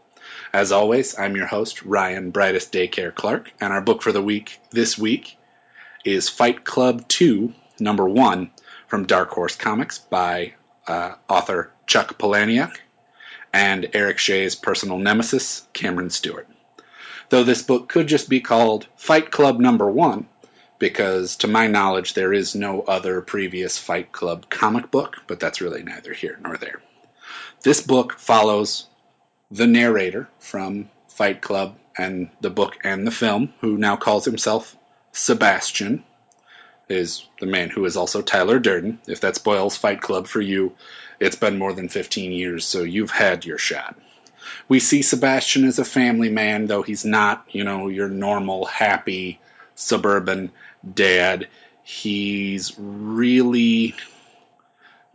As always, I'm your host, Ryan Brightest Daycare Clark, and our book for the week this week is Fight Club 2, number 1, from Dark Horse Comics by uh, author Chuck Palahniuk and Eric Shea's personal nemesis, Cameron Stewart though this book could just be called Fight Club Number One, because to my knowledge there is no other previous Fight Club comic book, but that's really neither here nor there. This book follows the narrator from Fight Club and the book and the film, who now calls himself Sebastian, is the man who is also Tyler Durden. If that spoils Fight Club for you, it's been more than 15 years, so you've had your shot we see Sebastian as a family man, though he's not, you know, your normal happy suburban dad. He's really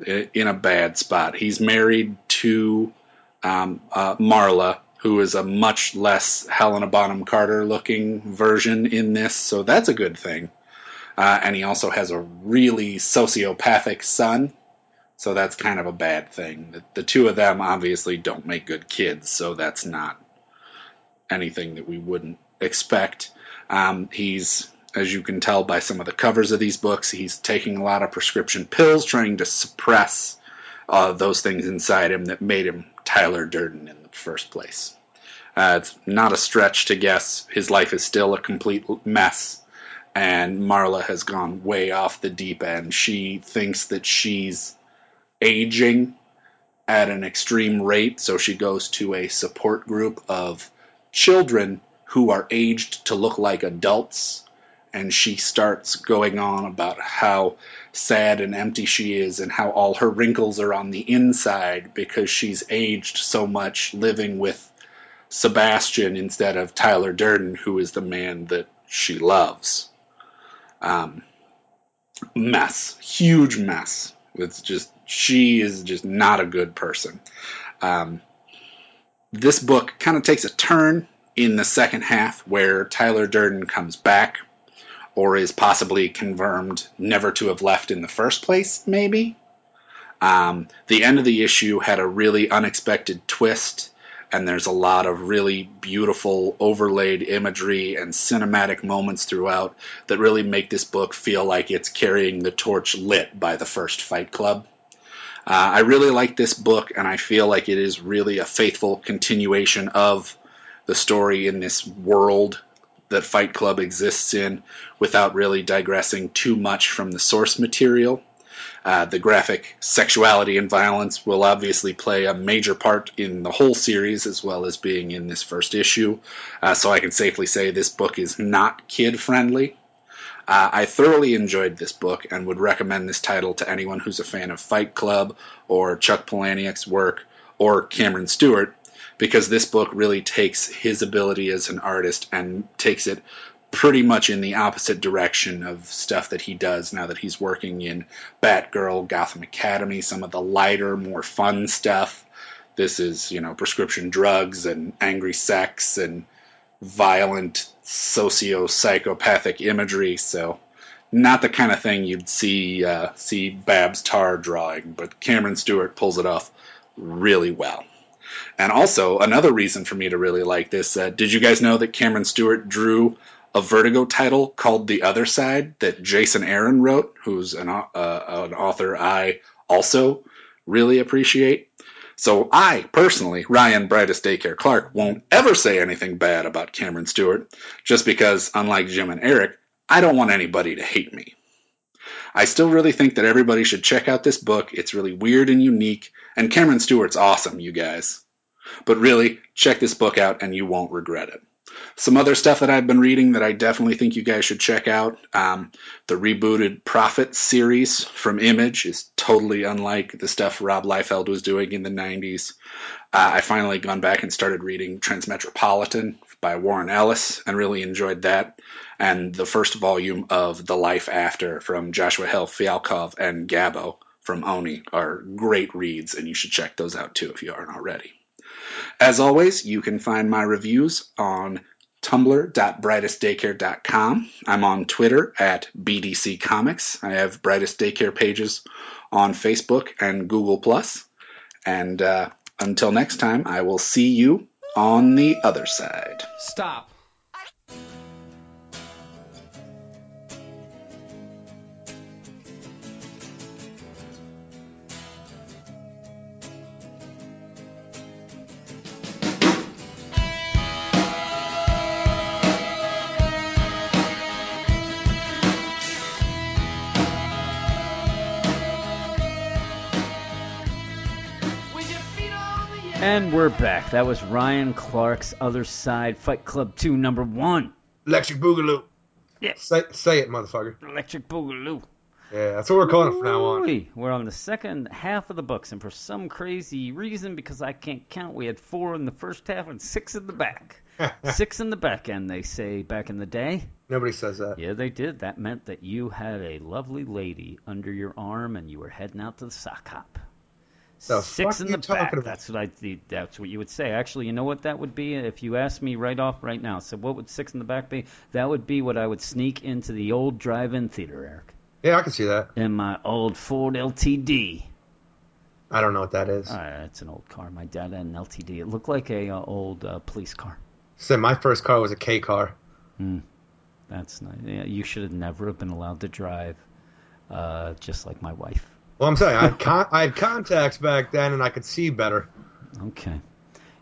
eh, in a bad spot. He's married to um, uh, Marla, who is a much less Helena Bonham Carter looking version in this, so that's a good thing. Uh, and he also has a really sociopathic son, so that's kind of a bad thing. The, the two of them obviously don't make good kids, so that's not anything that we wouldn't expect. Um, he's, as you can tell by some of the covers of these books, he's taking a lot of prescription pills, trying to suppress uh, those things inside him that made him Tyler Durden in the first place. Uh, it's not a stretch to guess his life is still a complete mess, and Marla has gone way off the deep end. She thinks that she's aging at an extreme rate, so she goes to a support group of children who are aged to look like adults, and she starts going on about how sad and empty she is and how all her wrinkles are on the inside because she's aged so much living with Sebastian instead of Tyler Durden, who is the man that she loves. Um, mess, huge mess. It's just she is just not a good person. Um, this book kind of takes a turn in the second half where Tyler Durden comes back, or is possibly confirmed never to have left in the first place. Maybe. Um, the end of the issue had a really unexpected twist, and there's a lot of really beautiful overlaid imagery and cinematic moments throughout that really make this book feel like it's carrying the torch lit by the first Fight Club. Uh, I really like this book, and I feel like it is really a faithful continuation of the story in this world that Fight Club exists in without really digressing too much from the source material. Uh, the graphic sexuality and violence will obviously play a major part in the whole series as well as being in this first issue. Uh, so I can safely say this book is not kid friendly. Uh, I thoroughly enjoyed this book and would recommend this title to anyone who's a fan of Fight Club or Chuck Palahniuk's work or Cameron Stewart because this book really takes his ability as an artist and takes it pretty much in the opposite direction of stuff that he does now that he's working in Batgirl, Gotham Academy, some of the lighter, more fun stuff. This is, you know, prescription drugs and angry sex and violent socio psychopathic imagery, so not the kind of thing you'd see uh, see Babs Tarr drawing, but Cameron Stewart pulls it off really well. And also, another reason for me to really like this uh, did you guys know that Cameron Stewart drew a Vertigo title called The Other Side that Jason Aaron wrote, who's an, uh, an author I also really appreciate? So I, personally, Ryan Brightest Daycare Clark, won't ever say anything bad about Cameron Stewart, just because, unlike Jim and Eric, I don't want anybody to hate me. I still really think that everybody should check out this book. It's really weird and unique, and Cameron Stewart's awesome, you guys. But really, check this book out and you won't regret it. Some other stuff that I've been reading that I definitely think you guys should check out. Um, the rebooted Prophet series from Image is totally unlike the stuff Rob Liefeld was doing in the 90s. Uh, I finally gone back and started reading Transmetropolitan by Warren Ellis and really enjoyed that. And the first volume of The Life After from Joshua Hale Fialkov and Gabo from Oni are great reads, and you should check those out too if you aren't already. As always, you can find my reviews on tumblr.brightestdaycare.com. I'm on Twitter at BDC Comics. I have Brightest Daycare pages on Facebook and Google And uh, until next time, I will see you on the other side. Stop. And we're back. That was Ryan Clark's Other Side Fight Club 2, number one. Electric Boogaloo. Yeah. Say, say it, motherfucker. Electric Boogaloo. Yeah, that's what we're calling it from now on. We're on the second half of the books, and for some crazy reason, because I can't count, we had four in the first half and six in the back. six in the back end, they say back in the day. Nobody says that. Yeah, they did. That meant that you had a lovely lady under your arm, and you were heading out to the sock hop. The Six in the back. about? That's what I. That's what you would say. Actually, you know what that would be if you asked me right off right now. So what would six in the back be? That would be what I would sneak into the old drive-in theater, Eric, Yeah, I can see that. in my old Ford LTD. I don't know what that is. Uh, it's an old car. My dad had an LTD. It looked like a uh, old uh, police car. So my first car was a K car. That's nice. Yeah, you should have never have been allowed to drive, uh, just like my wife. Well, I'm saying I had, con- I had contacts back then, and I could see better. Okay.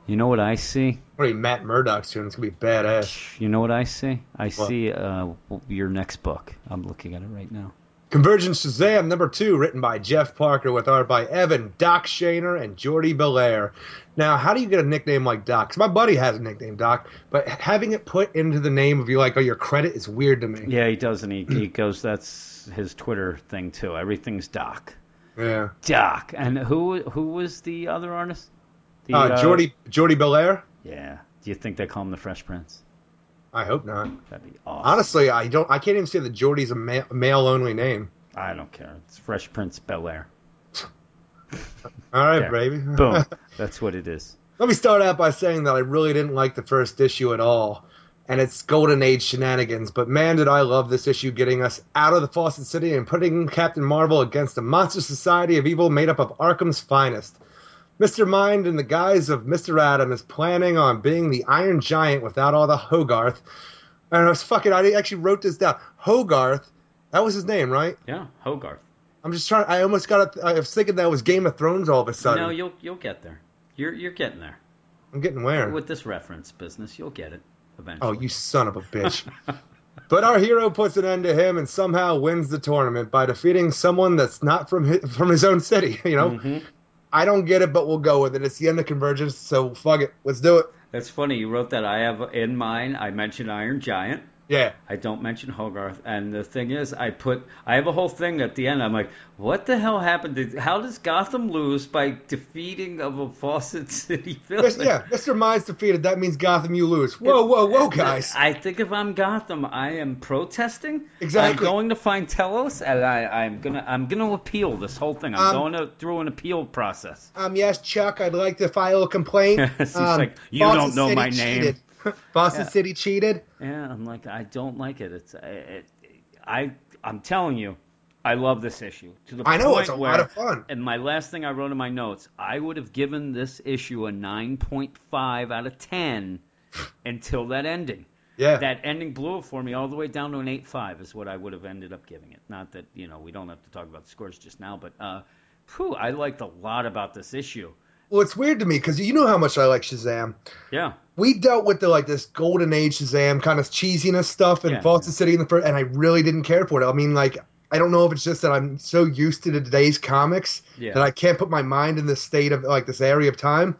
You know what I see? What are you, Matt Murdock soon? It's gonna be badass. You know what I see? I see uh, your next book. I'm looking at it right now. Convergence Shazam number two, written by Jeff Parker with art by Evan, Doc Shaner, and Jordie Bellaire. Now, how do you get a nickname like Doc? 'Cause my buddy has a nickname Doc, but having it put into the name of you like, oh, your credit is weird to me. Yeah, he does, and he, he goes. That's his Twitter thing too. Everything's Doc. Yeah. Doc. And who who was the other artist? The, Uh, Jordie Jordie Bellaire? Yeah. Do you think they call him the Fresh Prince? I hope not. That'd be awesome. Honestly, I don't. I can't even say that Jordie's a ma- male only name. I don't care. It's Fresh Prince Bel Air. All right, There. baby. Boom. That's what it is. Let me start out by saying that I really didn't like the first issue at all, and it's Golden Age shenanigans. But man, did I love this issue getting us out of the Fawcett City and putting Captain Marvel against a monster society of evil made up of Arkham's finest. Mr. Mind, in the guise of Mr. Adam, is planning on being the Iron Giant without all the Hogarth. And I was fucking, I actually wrote this down. Hogarth, that was his name, right? Yeah, Hogarth. I'm just trying. I almost got. I was thinking that was Game of Thrones all of a sudden. No, you'll you'll get there. You're you're getting there I'm getting where? with this reference business. You'll get it Oh, you son of a bitch. but our hero puts an end to him and somehow wins the tournament by defeating someone that's not from his, from his own city. You know, Mhm. I don't get it, but we'll go with it. It's the end of Convergence, so fuck it. Let's do it. That's funny. You wrote that. I have in mine. I mentioned Iron Giant. Yeah. I don't mention Hogarth. And the thing is, I put I have a whole thing at the end. I'm like, what the hell happened? How does Gotham lose by defeating of a Fawcett City villain? Yeah, Mr. Mind's defeated. That means Gotham, you lose. Whoa, whoa, whoa, guys. I think if I'm Gotham, I am protesting. Exactly. I'm going to find Telos, and I, I'm gonna I'm gonna appeal this whole thing. I'm Um, going to, through an appeal process. Um, yes, Chuck, I'd like to file a complaint. He's um, like, "You Boston don't know City my name." cheated. Boston Yeah. City cheated. Yeah, I'm like, I don't like it. It's it, I I'm telling you, I love this issue to the I know, it's a where, lot of fun. And my last thing I wrote in my notes, I would have given this issue a 9.5 out of 10 until that ending. Yeah. That ending blew it for me all the way down to an 8.5 is what I would have ended up giving it. Not that you know we don't have to talk about the scores just now, but uh, whew, I liked a lot about this issue. Well, it's weird to me because you know how much I like Shazam. Yeah, We dealt with the like this golden age Shazam kind of cheesiness stuff in Yeah, Boston yeah. City in the first, and I really didn't care for it. I mean, like, I don't know if it's just that I'm so used to today's comics Yeah. that I can't put my mind in this state of like this area of time.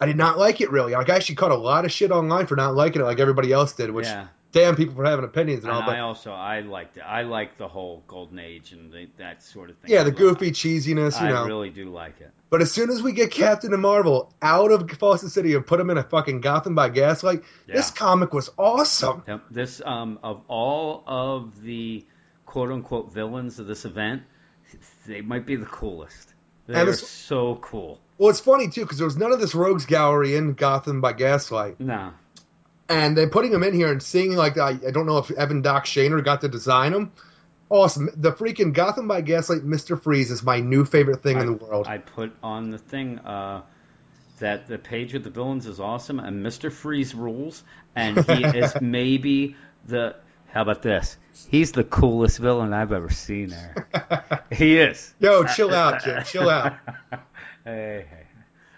I did not like it really. Like, I actually caught a lot of shit online for not liking it, like everybody else did. Which, yeah. damn people for having opinions and And all. But I also I liked it. I like the whole golden age and the, that sort of thing. yeah, the goofy cheesiness, you I know. really do like it. But as soon as we get Captain Marvel out of Boston City and put him in a fucking Gotham by Gaslight, this comic was awesome. Yep. This um of all of the quote unquote villains of this event, they might be the coolest. They And are so cool. Well, it's funny too because there was none of this rogues gallery in Gotham by Gaslight, No. and then putting him in here and seeing like I, I don't know if Evan Doc Shaner got to design him. Awesome! The freaking Gotham by Gaslight Mister Freeze is my new favorite thing in the world. I put on the thing uh, that the page of the villains is awesome, and Mister Freeze rules, and he is maybe the. How about this? He's the coolest villain I've ever seen. There, He is. Yo, chill out, Jim. Chill out. Hey, hey.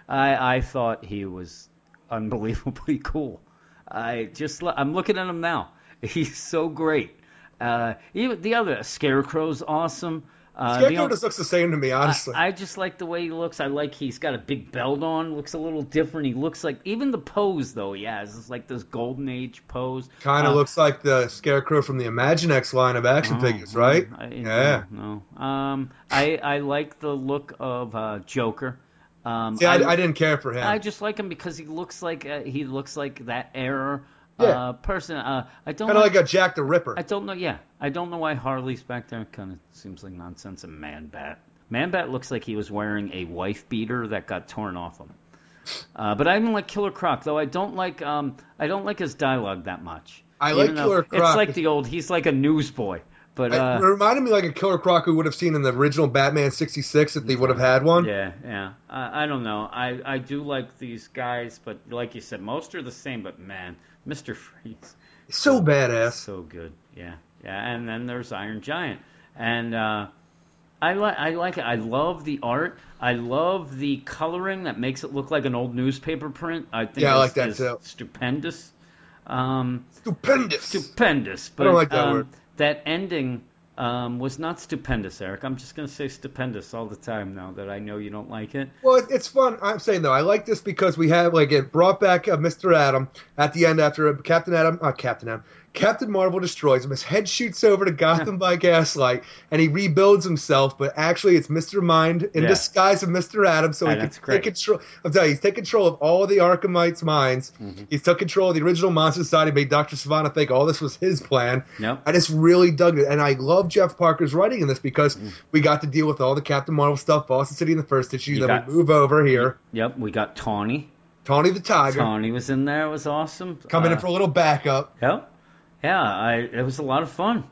I I thought he was unbelievably cool. I just I'm looking at him now. He's so great. Uh, even the other Scarecrow's awesome. Uh, Scarecrow just looks the same to me, honestly. I, I just like the way he looks. I like he's got a big belt on. Looks a little different. He looks like even the pose though he has is like this golden age pose. kind of Uh, looks like the Scarecrow from the Imaginext line of action Oh, figures, right? I, yeah. No. no. Um, I I like the look of uh, Joker. Um, See, I, I didn't care for him. I just like him because he looks like uh, he looks like that era Yeah. uh, person. Uh, I don't kind of like, like a Jack the Ripper. I don't know. Yeah, I don't know why Harley's back there. Kind of seems like nonsense. And Man Bat, Man Bat looks like he was wearing a wife beater that got torn off him. Uh, but I don't like Killer Croc, though I don't like um I don't like his dialogue that much. I like Killer It's like the old. He's like a newsboy. But uh, it reminded me like a Killer Croc we would have seen in the original Batman '66 if they would have had one. Yeah, yeah. I, I don't know. I, I do like these guys, but like you said, most are the same. But man, Mister Freeze, So badass. so good. Yeah, yeah. And then there's Iron Giant, and uh, I like I like it. I love the art. I love the coloring that makes it look like an old newspaper print. I think Yeah, I like that too. Stupendous. Um, Stupendous. stupendous. But don't like that um, word. that ending um, was not stupendous, Eric. I'm just going to say stupendous all the time now that I know you don't like it. Well, it- it's fun. I'm saying though, I like this because we have like it brought back uh, Mr. Adam at the end after Captain Adam, uh, Captain Adam, Captain Marvel destroys him. His head shoots over to Gotham by Gaslight, and he rebuilds himself. But actually, it's Mr. Mind in Yeah. disguise of Mr. Adam, so he can great. take control. I'm telling you, he's taking control of all the Arkhamites' minds. Mm-hmm. He's took control of the original Monster Society, made Doctor Sivana think all this was his plan. Yep. I just really dug it, and I love Jeff Parker's writing in this because we got to deal with all the Captain Marvel stuff, Boston City in the first issue. You then got- we move over here. Yep, we got Tawny. Tawny the Tiger Tawny was in there. It was awesome. coming Uh, in for a little backup. Yep. Yeah, I, it was a lot of fun.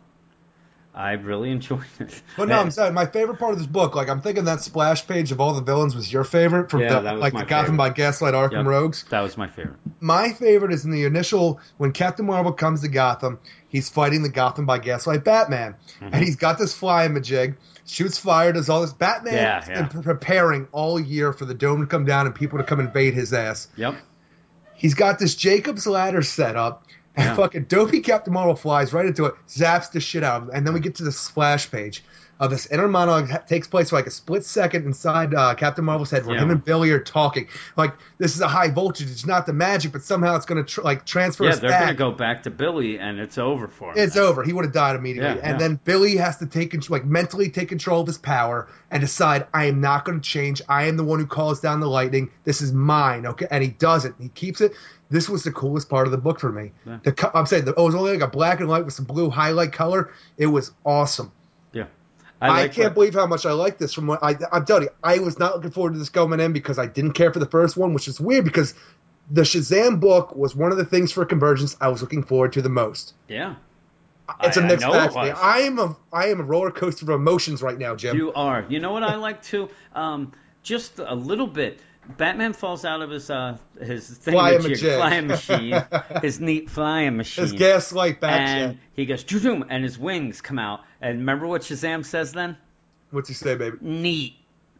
I really enjoyed it. But no, I'm saying my favorite part of this book, like I'm thinking that splash page of all the villains was your favorite from Yeah, the, like the Gotham favorite. by Gaslight Arkham Yep. Rogues. That was my favorite. My favorite is in the initial when Captain Marvel comes to Gotham. He's fighting the Gotham by Gaslight Batman, Mm-hmm. and he's got this flying majig, shoots fire, does all this. Batman Yeah, yeah. been preparing all year for the dome to come down and people to come invade his ass. Yep. He's got this Jacob's ladder set up, and Yeah. fucking dopey Captain Marvel flies right into it, zaps the shit out of him, and then we get to the splash page. Of this inner monologue that takes place for like a split second inside uh, Captain Marvel's head, where Yeah. him and Billy are talking. Like this is a high voltage; it's not the magic, but somehow it's going to tr- like transfer. Yeah, they're gonna go back to Billy, and it's over for him. It's over. He would have died immediately. Yeah, and then Billy has to take control, like mentally take control of his power and decide, I am not going to change. I am the one who calls down the lightning. This is mine. Okay. And he doesn't. He keeps it. This was the coolest part of the book for me. Yeah. The I'm saying the, oh, it was only like a black and white with some blue highlight color. It was awesome. Yeah. I, like can't what- believe how much I like this. From what I, I'm telling you, I was not looking forward to this going in because I didn't care for the first one, which is weird because the Shazam book was one of the things for Convergence I was looking forward to the most. Yeah. It's a I- I mixed bag it for me. was. I am a I am a roller coaster of emotions right now, Jim. You are. You know what I like too? Um, just a little bit. Batman falls out of his uh his thing Flying majig. flying machine, his neat flying machine. His gaslight back and he goes zoom, and his wings come out. And remember what Shazam says then? What's he say, baby? Neat.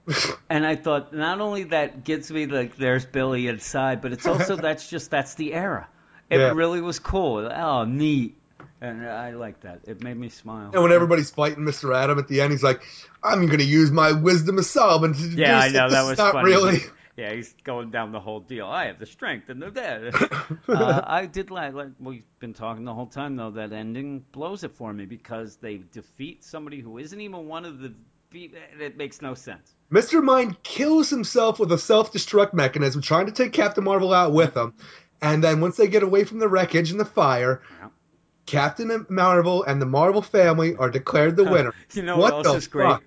and I thought not only that gets me like there's Billy inside, but it's also that's just that's the era. It Yeah. really was cool. Oh, neat. And I like that. It made me smile. And when everybody's fighting Mr. Adam at the end, he's like, "I'm going to use my wisdom of Solomon to Yeah, I know that was not funny. really." Yeah, he's going down the whole deal. I have the strength and the dead. uh, I did like, like we've been talking the whole time though. That ending blows it for me because they defeat somebody who isn't even one of the. It makes no sense. Mr. Mind kills himself with a self-destruct mechanism, trying to take Captain Marvel out with him. And then once they get away from the wreckage and the fire, Yeah. Captain Marvel and the Marvel family are declared the winner. You know what what, else is great?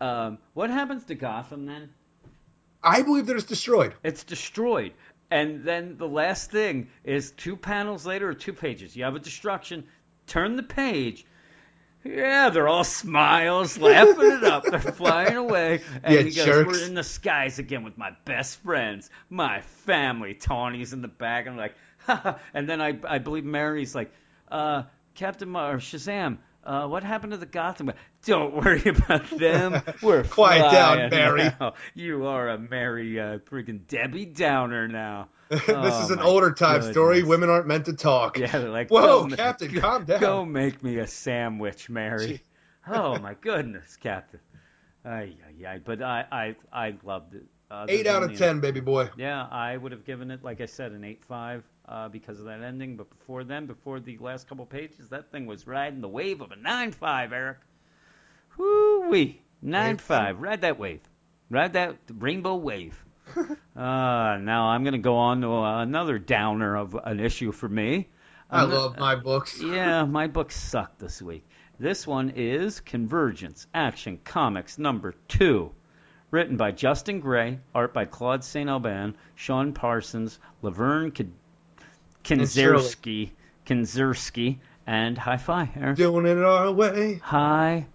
Um, what happens to Gotham then? I believe that it's destroyed. It's destroyed. And then the last thing is two panels later or two pages. You have a destruction. Turn the page. Yeah, they're all smiles, laughing it up. They're flying away. And Yeah, he goes, jerks. We're in the skies again with my best friends, my family. Tawny's in the back. I'm like, ha. And then I, I believe Mary's like, uh, Captain Mar- or Shazam, uh, what happened to the Gotham? Don't worry about them. We're Quiet down, Mary. now. You are a Mary uh, freaking Debbie Downer now. this Oh, is an older time story. Women aren't meant to talk. Yeah, they're like, Whoa, "Go- Captain, go- calm down. Go make me a sandwich, Mary. oh my goodness, Captain. Ay, ay, ay. But I, I, I loved it. Uh, Eight out of ten, baby boy. Yeah, I would have given it, like I said, an eight five uh, because of that ending. But before then, before the last couple pages, that thing was riding the wave of a nine five, Eric. Whoo wee, nine five. Ride that wave. Ride that rainbow wave. uh, now I'm going to go on to uh, another downer of an issue for me. I I'm love my books. yeah, my books sucked this week. This one is Convergence Action Comics number two. Written by Justin Gray, art by Claude St. Aubin, Sean Parsons, Lovern K- Kindzierski, Kindzierski, and Hi Fi. Doing it our way. Hi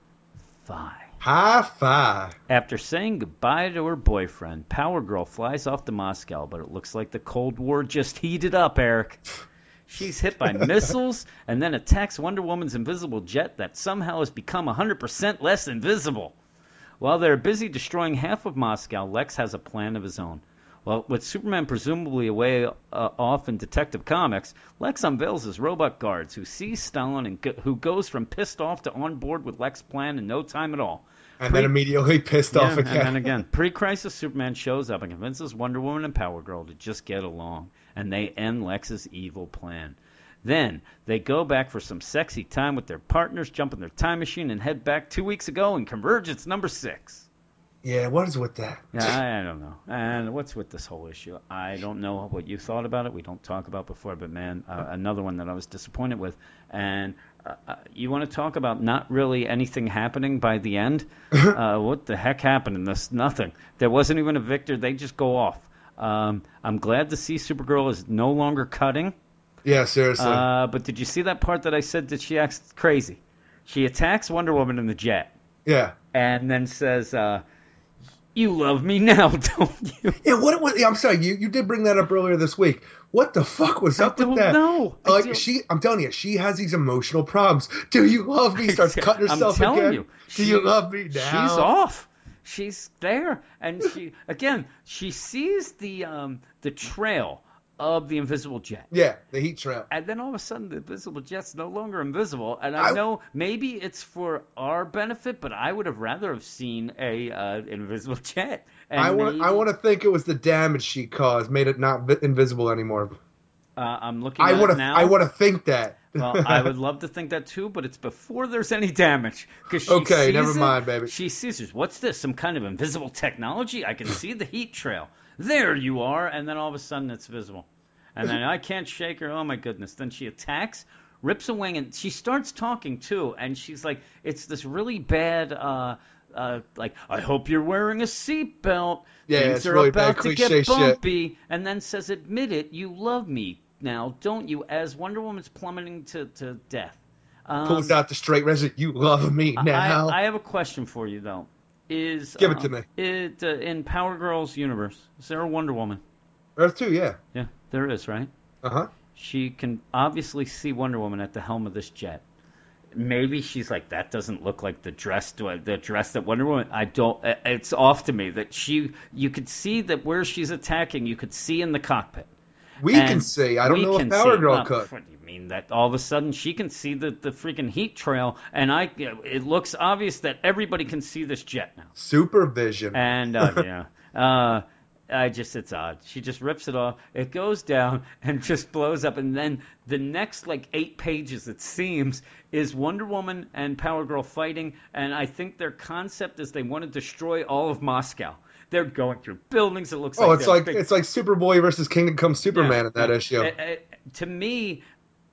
Fi. High five. After saying goodbye to her boyfriend, Power Girl flies off to Moscow, but it looks like the Cold War just heated up, Eric. She's hit by missiles and then attacks Wonder Woman's invisible jet that somehow has become 100% less invisible. While they're busy destroying half of Moscow, Lex has a plan of his own. Well, with Superman presumably away uh, off in Detective Comics, Lex unveils his robot guards who sees Stalin and go- who goes from pissed off to on board with Lex's plan in no time at all. And then immediately pissed Yeah, off again. And then again, pre-crisis Superman shows up and convinces Wonder Woman and Power Girl to just get along, and they end Lex's evil plan. Then they go back for some sexy time with their partners, jump in their time machine, and head back two weeks ago in Convergence number six. Yeah, what is with that? Yeah, I, I don't know. And what's with this whole issue? I don't know what you thought about it. We don't talk about before, but man, uh, another one that I was disappointed with. And uh, uh, you want to talk about not really anything happening by the end? uh, what the heck happened in this? Nothing. There wasn't even a victor. They just go off. Um, I'm glad to see Supergirl is no longer cutting. Yeah, seriously. Uh, but did you see that part that I said that she acts crazy? She attacks Wonder Woman in the jet, Yeah. and then says, uh, "You love me now, don't you?" Yeah, what? Yeah, I'm sorry, you, you did bring that up earlier this week. What the fuck was up with that? No, Like she, I'm telling you, she has these emotional problems. Do you love me? Starts cutting I'm herself telling again. you, Do she- you love me now? She's off. She's there, and she again. She sees the um, the trail of the invisible jet. Yeah, the heat trail. And then all of a sudden, the invisible jet's no longer invisible. And I, I- know maybe it's for our benefit, but I would have rather have seen a uh, invisible jet. And I want, I want to think it was the damage she caused made it not vi- invisible anymore. Uh, I'm looking I want to. I want to think that. well, I would love to think that too, but it's before there's any damage. she Okay, never it, mind, baby. She sees it. What's this? Some kind of invisible technology? I can see the heat trail. There you are, and then all of a sudden it's visible. And then I can't shake her. Oh my goodness! Then she attacks, rips a wing, and she starts talking too. And she's like, it's this really bad. Uh, uh, like, I hope you're wearing a seatbelt. Yeah, Things it's are really bad about to get shit. bumpy. And then says, admit it, you love me now, don't you? As Wonder Woman's plummeting to, to death. Um, Pulls out the straight razor. You love me now. I, I have a question for you though. Is Give it uh, to me. It uh, in Power Girls universe? Is there a Wonder Woman? Earth two, yeah. Yeah, there is, right? Uh huh. She can obviously see Wonder Woman at the helm of this jet. Maybe she's like that doesn't look like the dress the dress that Wonder Woman. I don't. uh, It's off to me that she. You could see that where she's attacking. You could see in the cockpit. We And can see. I don't know if Power see. Girl Well, could. What do you mean that all of a sudden she can see the, the freaking heat trail, and I it looks obvious that everybody can see this jet now. Supervision. And uh, yeah, uh, I just it's odd. She just rips it off. It goes down and just blows up, and then the next like eight pages it seems is Wonder Woman and Power Girl fighting, and I think their concept is they want to destroy all of Moscow. They're going through buildings. It looks oh, like it's like big- it's like Superboy versus Kingdom Come Superman yeah, in that yeah. issue. Uh, uh, to me,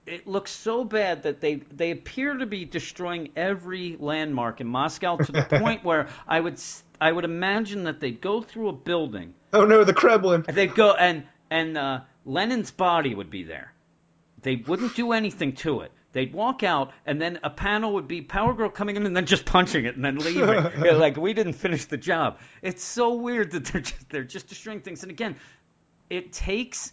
it looks so bad that they they appear to be destroying every landmark in Moscow to the point where I would I would imagine that they'd go through a building, oh no, the Kremlin. they'd go and and uh, Lenin's body would be there. They wouldn't do anything to it. They'd walk out, and then a panel would be Power Girl coming in and then just punching it and then leaving. Yeah, like we didn't finish the job. It's so weird that they're just, they're just destroying things. And again, it takes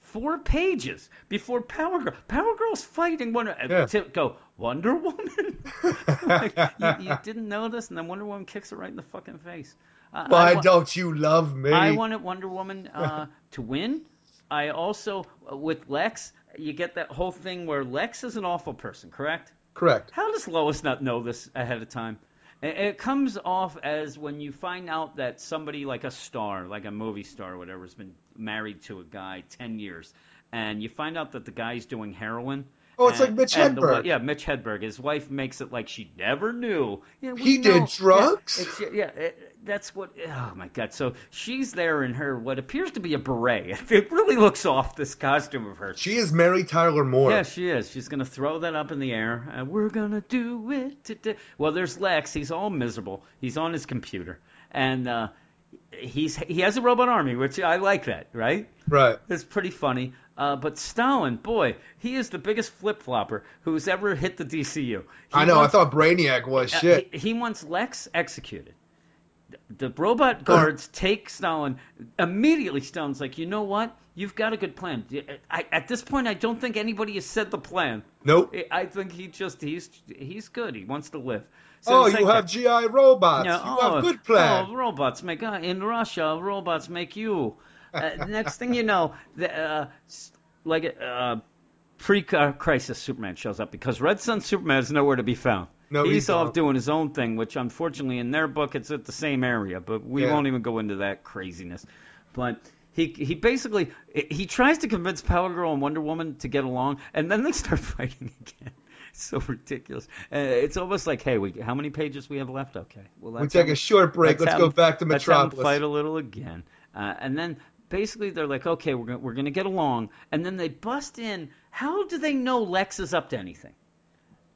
four pages before Power Girl. Power Girl's fighting Wonder uh, Yeah. to go Wonder Woman. like, you, you didn't notice, and then Wonder Woman kicks her right in the fucking face. Uh, Why wa- don't you love me? I wanted Wonder Woman uh, to win. I also, uh, with Lex, you get that whole thing where Lex is an awful person, correct? Correct. How does Lois not know this ahead of time? It, comes off as when you find out that somebody like a star, like a movie star or whatever, has been married to a guy 10 years, and you find out that the guy's doing heroin. Oh, it's like Mitch and the Hedberg. yeah, Mitch Hedberg. His wife makes it like she never knew. Yeah, He did drugs? Yeah, it's, yeah, it, that's what. Oh my God! So she's there in her what appears to be a beret. It really looks off this costume of hers. She is Mary Tyler Moore. Yeah, she is. She's gonna throw that up in the air. And we're gonna do it today. Well, there's Lex. He's all miserable. He's on his computer, and uh, he's he has a robot army, which I like that. Right? Right. It's pretty funny. Uh, but Stalin, boy, he is the biggest flip flopper who's ever hit the DCU. He I know. wants- I thought Brainiac was uh, shit. He, he wants Lex executed. The robot guards take Stalin. Immediately, Stalin's like, you know what? You've got a good plan. I, at this point, I don't think anybody has said the plan. nope. I- think he just he's he's good. He wants to live. So oh, you like have. GI robots. Yeah, you oh, have good plan. Oh, robots make uh, in Russia. Robots make you. Uh, next thing you know, the, uh, like uh, pre-crisis Superman shows up because Red Sun Superman is nowhere to be found. No, he's off doing his own thing, which unfortunately in their book it's at the same area, but we Yeah. won't even go into that craziness. But he he basically he tries to convince Power Girl and Wonder Woman to get along, and then they start fighting again. It's so ridiculous. Uh, it's almost like, hey, we how many pages we have left? Okay, well we let's take a short break. Let's have go them- back to let's Metropolis. fight a little again, uh, and then basically they're like, okay, we're gonna, we're gonna get along, and then they bust in. How do they know Lex is up to anything?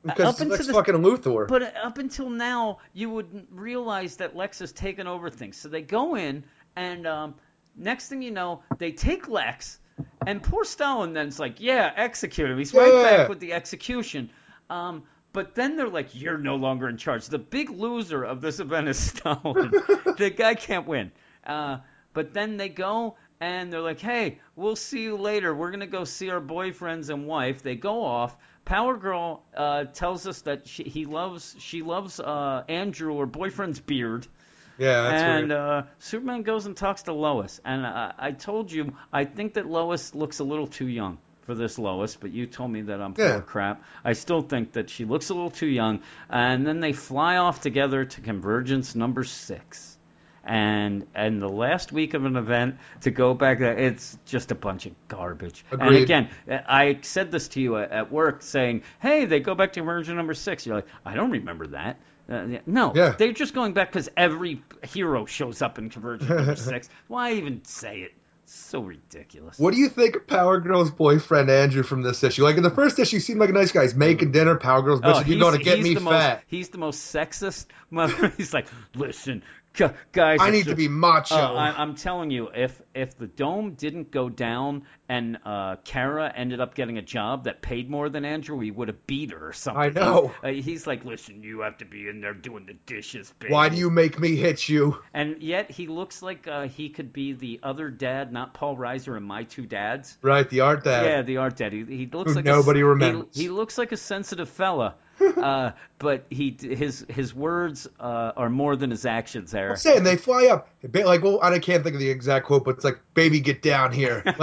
Because up Lex this- fucking Luthor. But uh, up until now, you wouldn't realize that Lex has taken over things. So they go in, and um, next thing you know, they take Lex, and poor Stalin then's like, yeah, execute him. He's right back with the execution. Um, But then they're like, "You're no longer in charge." The big loser of this event is Stone. the guy can't win. Uh, but then they go and they're like, "Hey, we'll see you later. We're gonna go see our boyfriends and wife." They go off. Power Girl uh, tells us that she, he loves she loves uh, Andrew, her boyfriend's beard. Yeah, that's and uh, Superman goes and talks to Lois. And uh, I told you, I think that Lois looks a little too young for this Lois, but you told me that I'm full Yeah. of crap. I still think that she looks a little too young. And then they fly off together to Convergence number six. And and the last week of an event to go back there, it's just a bunch of garbage. And again, I said this to you at, work, saying, "Hey, they go back to Convergence number six. You're like, "I don't remember that." Uh, no, Yeah. they're just going back because every hero shows up in Convergence number six. Why even say it? So ridiculous. What do you think of Power Girl's boyfriend Andrew from this issue? Like in the first issue, he seemed like a nice guy. He's making dinner. Power Girl's bitching, "You're going to get me fat. Most, he's the most sexist mother. he's like, listen, guys. I need to be macho." Oh, I, I'm telling you, if if the dome didn't go down and uh, Kara ended up getting a job that paid more than Andrew, he would have beat her or something. I know. Uh, he's like, listen, you have to be in there doing the dishes, baby. Why do you make me hit you? And yet he looks like uh, he could be the other dad, not Paul Reiser and my two dads. Right, the art dad. Yeah, the art dad. He, he looks Who like nobody a, remembers. He, he looks like a sensitive fella, uh, but he his his words uh, are more than his actions. There. I'm saying they fly up. Like, well, I can't think of the exact quote, but it's like, "Baby, get down here."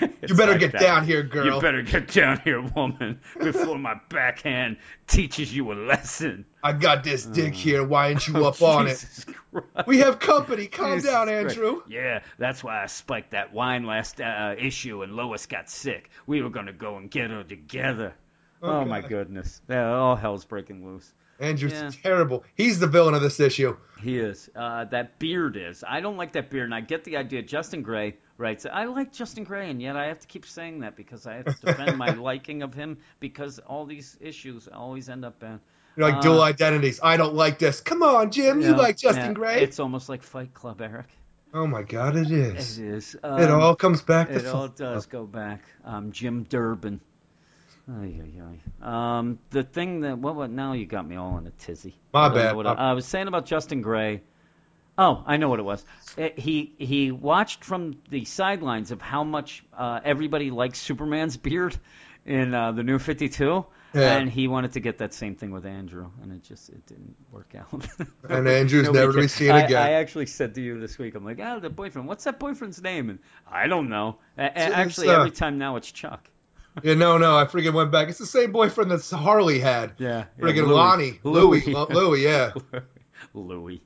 You better like get that. down here, girl. You better get down here, woman, before my backhand teaches you a lesson. I got this dick here. Why ain't you up on it? Oh, Christ. We have company. Calm Jesus down, Christ. Andrew. Yeah, that's why I spiked that wine last uh, issue and Lois got sick. We were gonna go and get her together. Oh, my goodness. Yeah, all hell's breaking loose. Andrew's Yeah. terrible. He's the villain of this issue. He is. Uh, that beard is. I don't like that beard, and I get the idea. Justin Gray writes, I like Justin Gray, and yet I have to keep saying that because I have to defend my liking of him because all these issues always end up bad. You're like Uh, dual identities. I don't like this. Come on, Jim. You Yeah, like Justin yeah, Gray? It's almost like Fight Club, Eric. Oh my God, it It is. is. It Um, all comes back to It all does Club. go back. Um, Jim Durbin. Ay, ay, ay. Um, the thing that what, what now you got me all in a tizzy. My I bad. I, I was saying about Justin Gray. Oh, I know what it was. Eh, he he watched from the sidelines of how much uh, everybody likes Superman's beard in uh, the New Fifty Two. Yeah. And he wanted to get that same thing with Andrew, and it just it didn't work out. And Andrew's Nobody never to be seen I, again. I actually said to you this week, I'm like, ah, the boyfriend. What's that boyfriend's name? And I don't know. A- a- It's, actually, uh, every time now it's Chuck. Yeah, no, no. I freaking went back. It's the same boyfriend that Harley had. Yeah, Freaking Louis. Lonnie. Louis. Louis. Louis, yeah. Louis.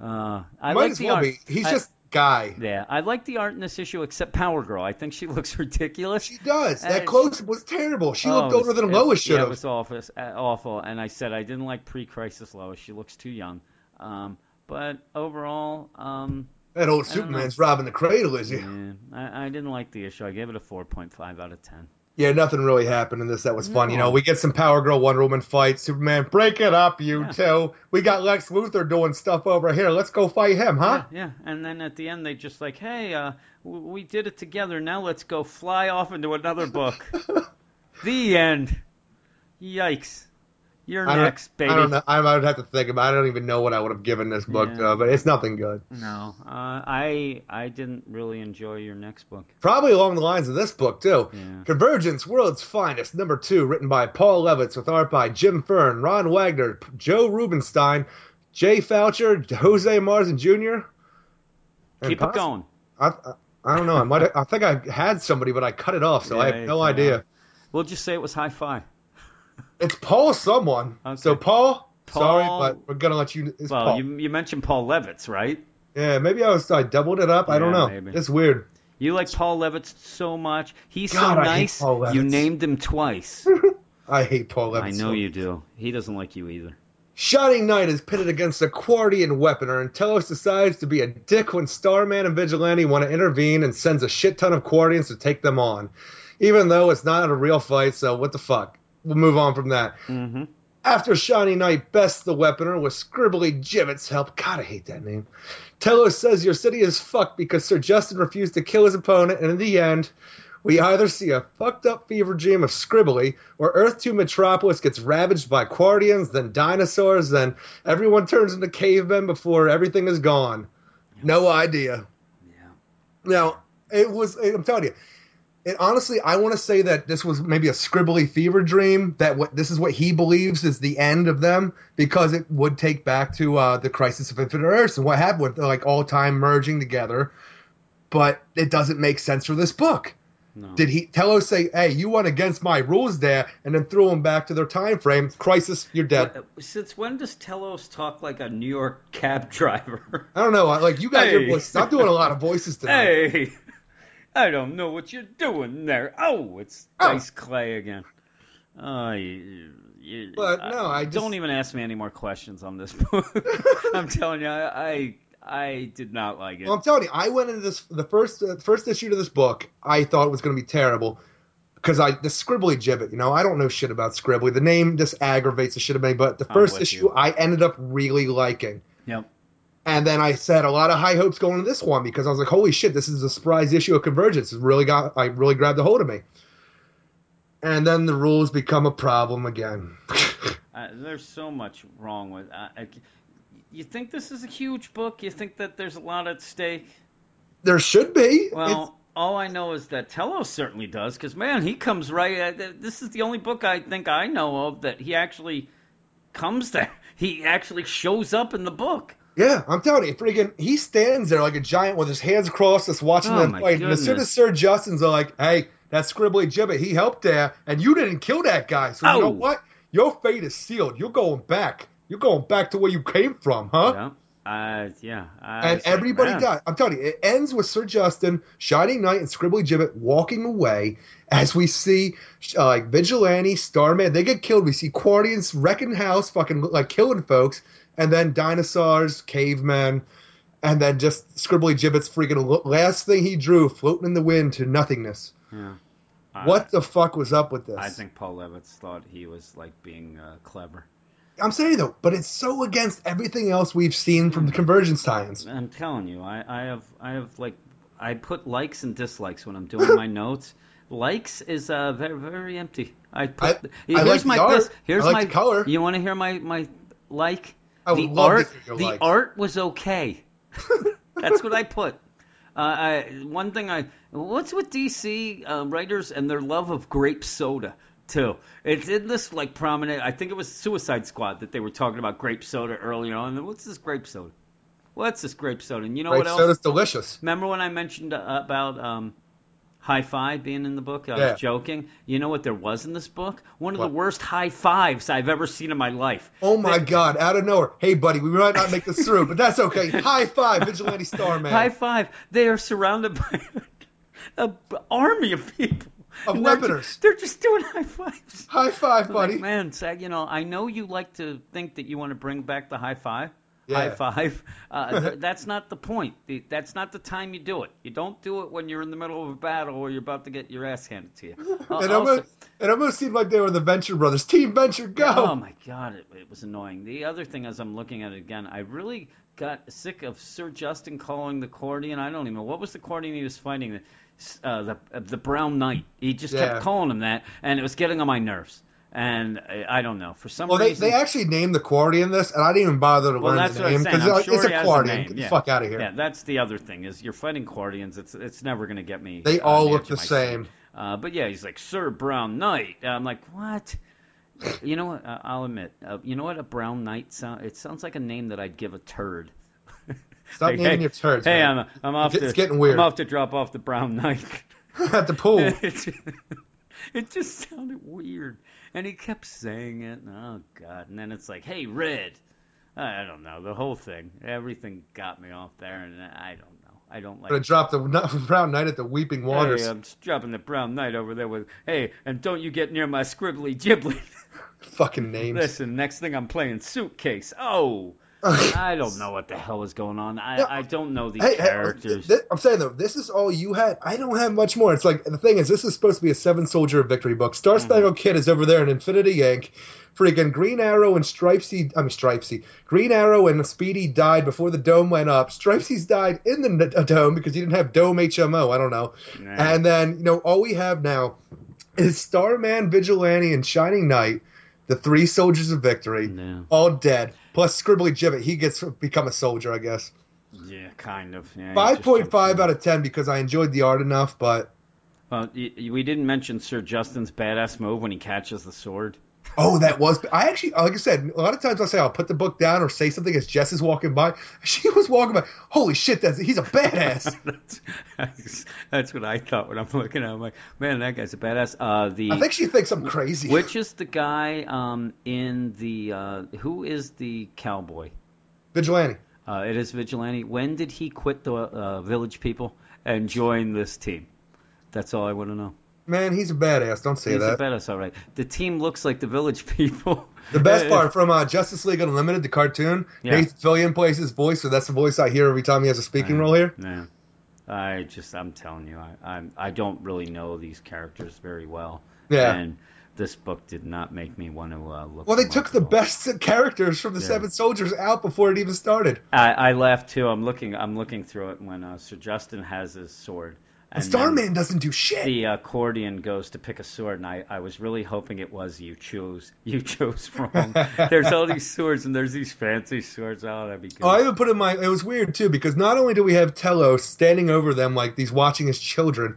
Uh, I Might like as the well art. be. He's I- just guy. yeah. I like the art in this issue, except Power Girl. I think she looks ridiculous. She does. That Uh, close was terrible. She Oh, looked older than it- Lois should Yeah, it was awful, uh, awful. And I said I didn't like pre-crisis Lois. She looks too young. Um, but overall, um, that old I don't know. Superman's robbing the cradle, is he? yeah, I, I didn't like the issue. I gave it a 4.5 out of 10. Yeah, nothing really happened in this that was fun. You know, we get some Power Girl Wonder Woman fight. Superman, break it up, you Yeah. two. We got Lex Luthor doing stuff over here. Let's go fight him, huh? Yeah, yeah. And then at the end, they just like, hey, uh, we did it together. Now let's go fly off into another book. the end. Yikes. You're I next, baby. I don't know. I would have to think about. I don't even know what I would have given this book, Yeah. though, but it's nothing good. No, uh, I I didn't really enjoy your next book. Probably along the lines of this book too. Yeah. Convergence, World's Finest, number two, written by Paul Levitz, with art by Jim Fern, Ron Wagner, Joe Rubinstein, Jay Foucher, Jose Marzan Jr. Keep it going. I, I, I don't know. I might. I think I had somebody, but I cut it off, so I have no idea. We'll just say it was high-fi. It's Paul someone. Okay. So Paul, sorry, but we're gonna let you. It's Well, Paul. you you mentioned Paul Levitz, right? Yeah, maybe I was. I doubled it up. I don't know. maybe. It's weird. You like Paul Levitz so much. He's God, so nice. Paul You named him twice. I hate Paul Levitz. I so know you do. He doesn't like you either. Shining Knight is pitted against a Qwardian weaponer, and Telos decides to be a dick when Starman and Vigilante want to intervene and sends a shit ton of Qwardians to take them on. Even though it's not a real fight, so what the fuck? We'll move on from that. Mm-hmm. After Shiny Knight bests the weaponer with scribbly Jibbet's help, God, I hate that name. Telos says your city is fucked because Sir Justin refused to kill his opponent, and in the end, we either see a fucked up fever dream of Scribbly, or Earth 2 Metropolis gets ravaged by Qwardians, then dinosaurs, then everyone turns into cavemen before everything is gone. No idea. Yeah. Now, it was, I'm telling you, it honestly, I want to say that this was maybe a Scribbly fever dream, that what this is what he believes is the end of them, because it would take back to uh, the Crisis of Infinite Earths and what happened with like all time merging together. But it doesn't make sense for this book. No. Did he Telos say, "Hey, you went against my rules there," and then threw him back to their time frame? Crisis, you're dead. Since when does Telos talk like a New York cab driver? I don't know. Like you got Hey. your voices. I'm doing a lot of voices today. hey, I don't know what you're doing there. Oh, it's Oh. Dice Clay again. Oh, you, you, But no, I just- don't even ask me any more questions on this book. I'm telling you, I, I I did not like it. Well, I'm telling you, I went into this the first uh, first issue to this book. I thought it was going to be terrible because I the Scribbly Jibbet. You know, I don't know shit about Scribbly. The name just aggravates the shit out of me. But the first issue, you. I ended up really liking. And then I said a lot of high hopes going into this one because I was like, "Holy shit, this is a surprise issue of Convergence." It really got, I really grabbed a hold of me. And then the rules become a problem again. Uh, there's so much wrong with. Uh, I, you think this is a huge book? You think that there's a lot at stake? there should be. Well, It's- all I know is that Telos certainly does, because man, he comes right. At, this is the only book I think I know of that he actually comes there. He actually shows up in the book. Yeah, I'm telling you, freaking, he stands there like a giant with his hands crossed, just watching Oh, them fight. And as soon as Sir Justin's like, "Hey, that Scribbly Jibbet, he helped there, and you didn't kill that guy, so you know Oh. what? Your fate is sealed. You're going back. You're going back to where you came from, huh?" Yeah. Uh, yeah. I And like, everybody died. I'm telling you, it ends with Sir Justin, Shining Knight, and Scribbly Jibbet walking away as we see uh, like Vigilante, Starman, they get killed. We see Qwardians wrecking house, fucking like killing folks, and then dinosaurs, cavemen, and then just Scribbly Jibbet's freaking last thing he drew floating in the wind to nothingness. Yeah. What the fuck was up with this? I think Paul Levitz thought he was like being uh, clever. I'm saying though, but it's so against everything else we've seen from the Convergence tie-ins. I'm telling you, I, I have I have like I put likes and dislikes when I'm doing my notes. Likes is uh very very empty. I put I- here's I like my this- here's I like my color. You want to hear my my like? I the art the art was okay. That's what I put. Uh, I, one thing I what's with DC uh, writers and their love of grape soda too. It's in this like prominent. I think it was Suicide Squad that they were talking about grape soda earlier on. What's this grape soda? What's this grape soda? And you know Grape what else? Grape soda's delicious. Remember when I mentioned uh, about um, high five being in the book? I Yeah. was joking. You know what there was in this book? One of What? the worst high fives I've ever seen in my life. Oh my god, out of nowhere. Hey buddy, we might not make this through, but that's okay. High five, Vigilante Starman. High five. They are surrounded by an army of people. Of And they're just- They're just doing high fives. High five, Like, buddy. man, Sag, you know, I know you like to think that you want to bring back the high five. Yeah. High five. Uh, th- that's not the point. The- That's not the time you do it. You don't do it when you're in the middle of a battle or you're about to get your ass handed to you. Uh, It almost, it almost seemed like they were the Venture Brothers. Team Venture, go! Oh my god, it, it was annoying. The other thing, as I'm looking at it again, I really got sick of Sir Justin calling the Qwardian. I don't even know what was the Qwardian he was fighting. Uh, the uh, the Brown Knight. He just Yeah. kept calling him that, and it was getting on my nerves. And I, I don't know for some Well, they, reason. they actually named the Qwardian this, and I didn't even bother to well, learn the name I'm saying. I'm like, sure it's a Qwardian. Get yeah. the fuck out of here. Yeah, that's the other thing is you're fighting Qwardians. It's it's never going to get me. They on all look the of my seat. same. Uh, but yeah, he's like Sir Brown Knight. And I'm like, what? You know what? Uh, I'll admit. Uh, you know what? A Brown Knight sound. It sounds like a name that I'd give a turd. Stop Like, naming hey, your turds. Hey, man. I'm I'm off It's to getting weird. I'm off to drop off the Brown Knight. at the pool. it just sounded weird, and he kept saying it. Oh God! And then it's like, hey, Red. I don't know the whole thing. Everything got me off there, and I don't know. I don't like. Gonna drop the Brown Knight at the Weeping Waters. Hey, I'm just dropping the brown knight over there with. Hey, and don't you get near my scribbly gibbly. Fucking names. Listen, next thing I'm playing suitcase. Oh, I don't know what the hell is going on. I, No. I don't know these Hey, hey, characters. th- I'm saying though, this is all you had. I don't have much more. It's like the thing is, this is supposed to be a Seven Soldier of Victory book. Star Mm-hmm. Spangled Kid is over there in Infinity Inc. Freaking Green Arrow and Stripesy, I mean Stripesy, Green Arrow and Speedy died before the dome went up. Stripesy's died in the n- uh, dome because he didn't have dome HMO. I don't know. Yeah. And then you know all we have now is Starman, Vigilante, and Shining Knight, the three soldiers of victory, all dead. Plus Scribbly Jibbet, he gets to become a soldier, I guess. Yeah, kind of. Yeah, Five point five out of ten because I enjoyed the art enough, but Well, we didn't mention Sir Justin's badass move when he catches the sword. Oh, that was. I actually, like I said, a lot of times I say I'll put the book down or say something as Jess is walking by. She was walking by. Holy shit, that's he's a badass. that's, that's, that's what I thought when I'm looking at him. I'm like, man, that guy's a badass. Uh, the I think she thinks I'm crazy. which is the guy um, in the uh, who is the cowboy? vigilante? Uh, it is Vigilante. When did he quit the uh, Village People and join this team? That's all I want to know. Man, he's a badass. Don't say He's that. a badass, all right. The team looks like the Village People. The best part from uh, Justice League Unlimited, the cartoon, Yeah. Nathan Fillion plays his voice, so that's the voice I hear every time he has a speaking role here. Yeah. I just, I'm telling you, I, I'm, I don't really know these characters very well. Yeah. And this book did not make me want to uh, look. Well, they took the best characters from the Yeah. Seven Soldiers out before it even started. I, I laughed too. I'm looking, I'm looking through it when uh, Sir Justin has his sword. And Starman doesn't do shit. The Qwardian goes to pick a sword, and I, I was really hoping it was you chose. You chose wrong. there's all these swords, and there's these fancy swords. Oh, that'd be good. Oh, I even put in my. It was weird too because not only do we have Telos standing over them like he's watching his children,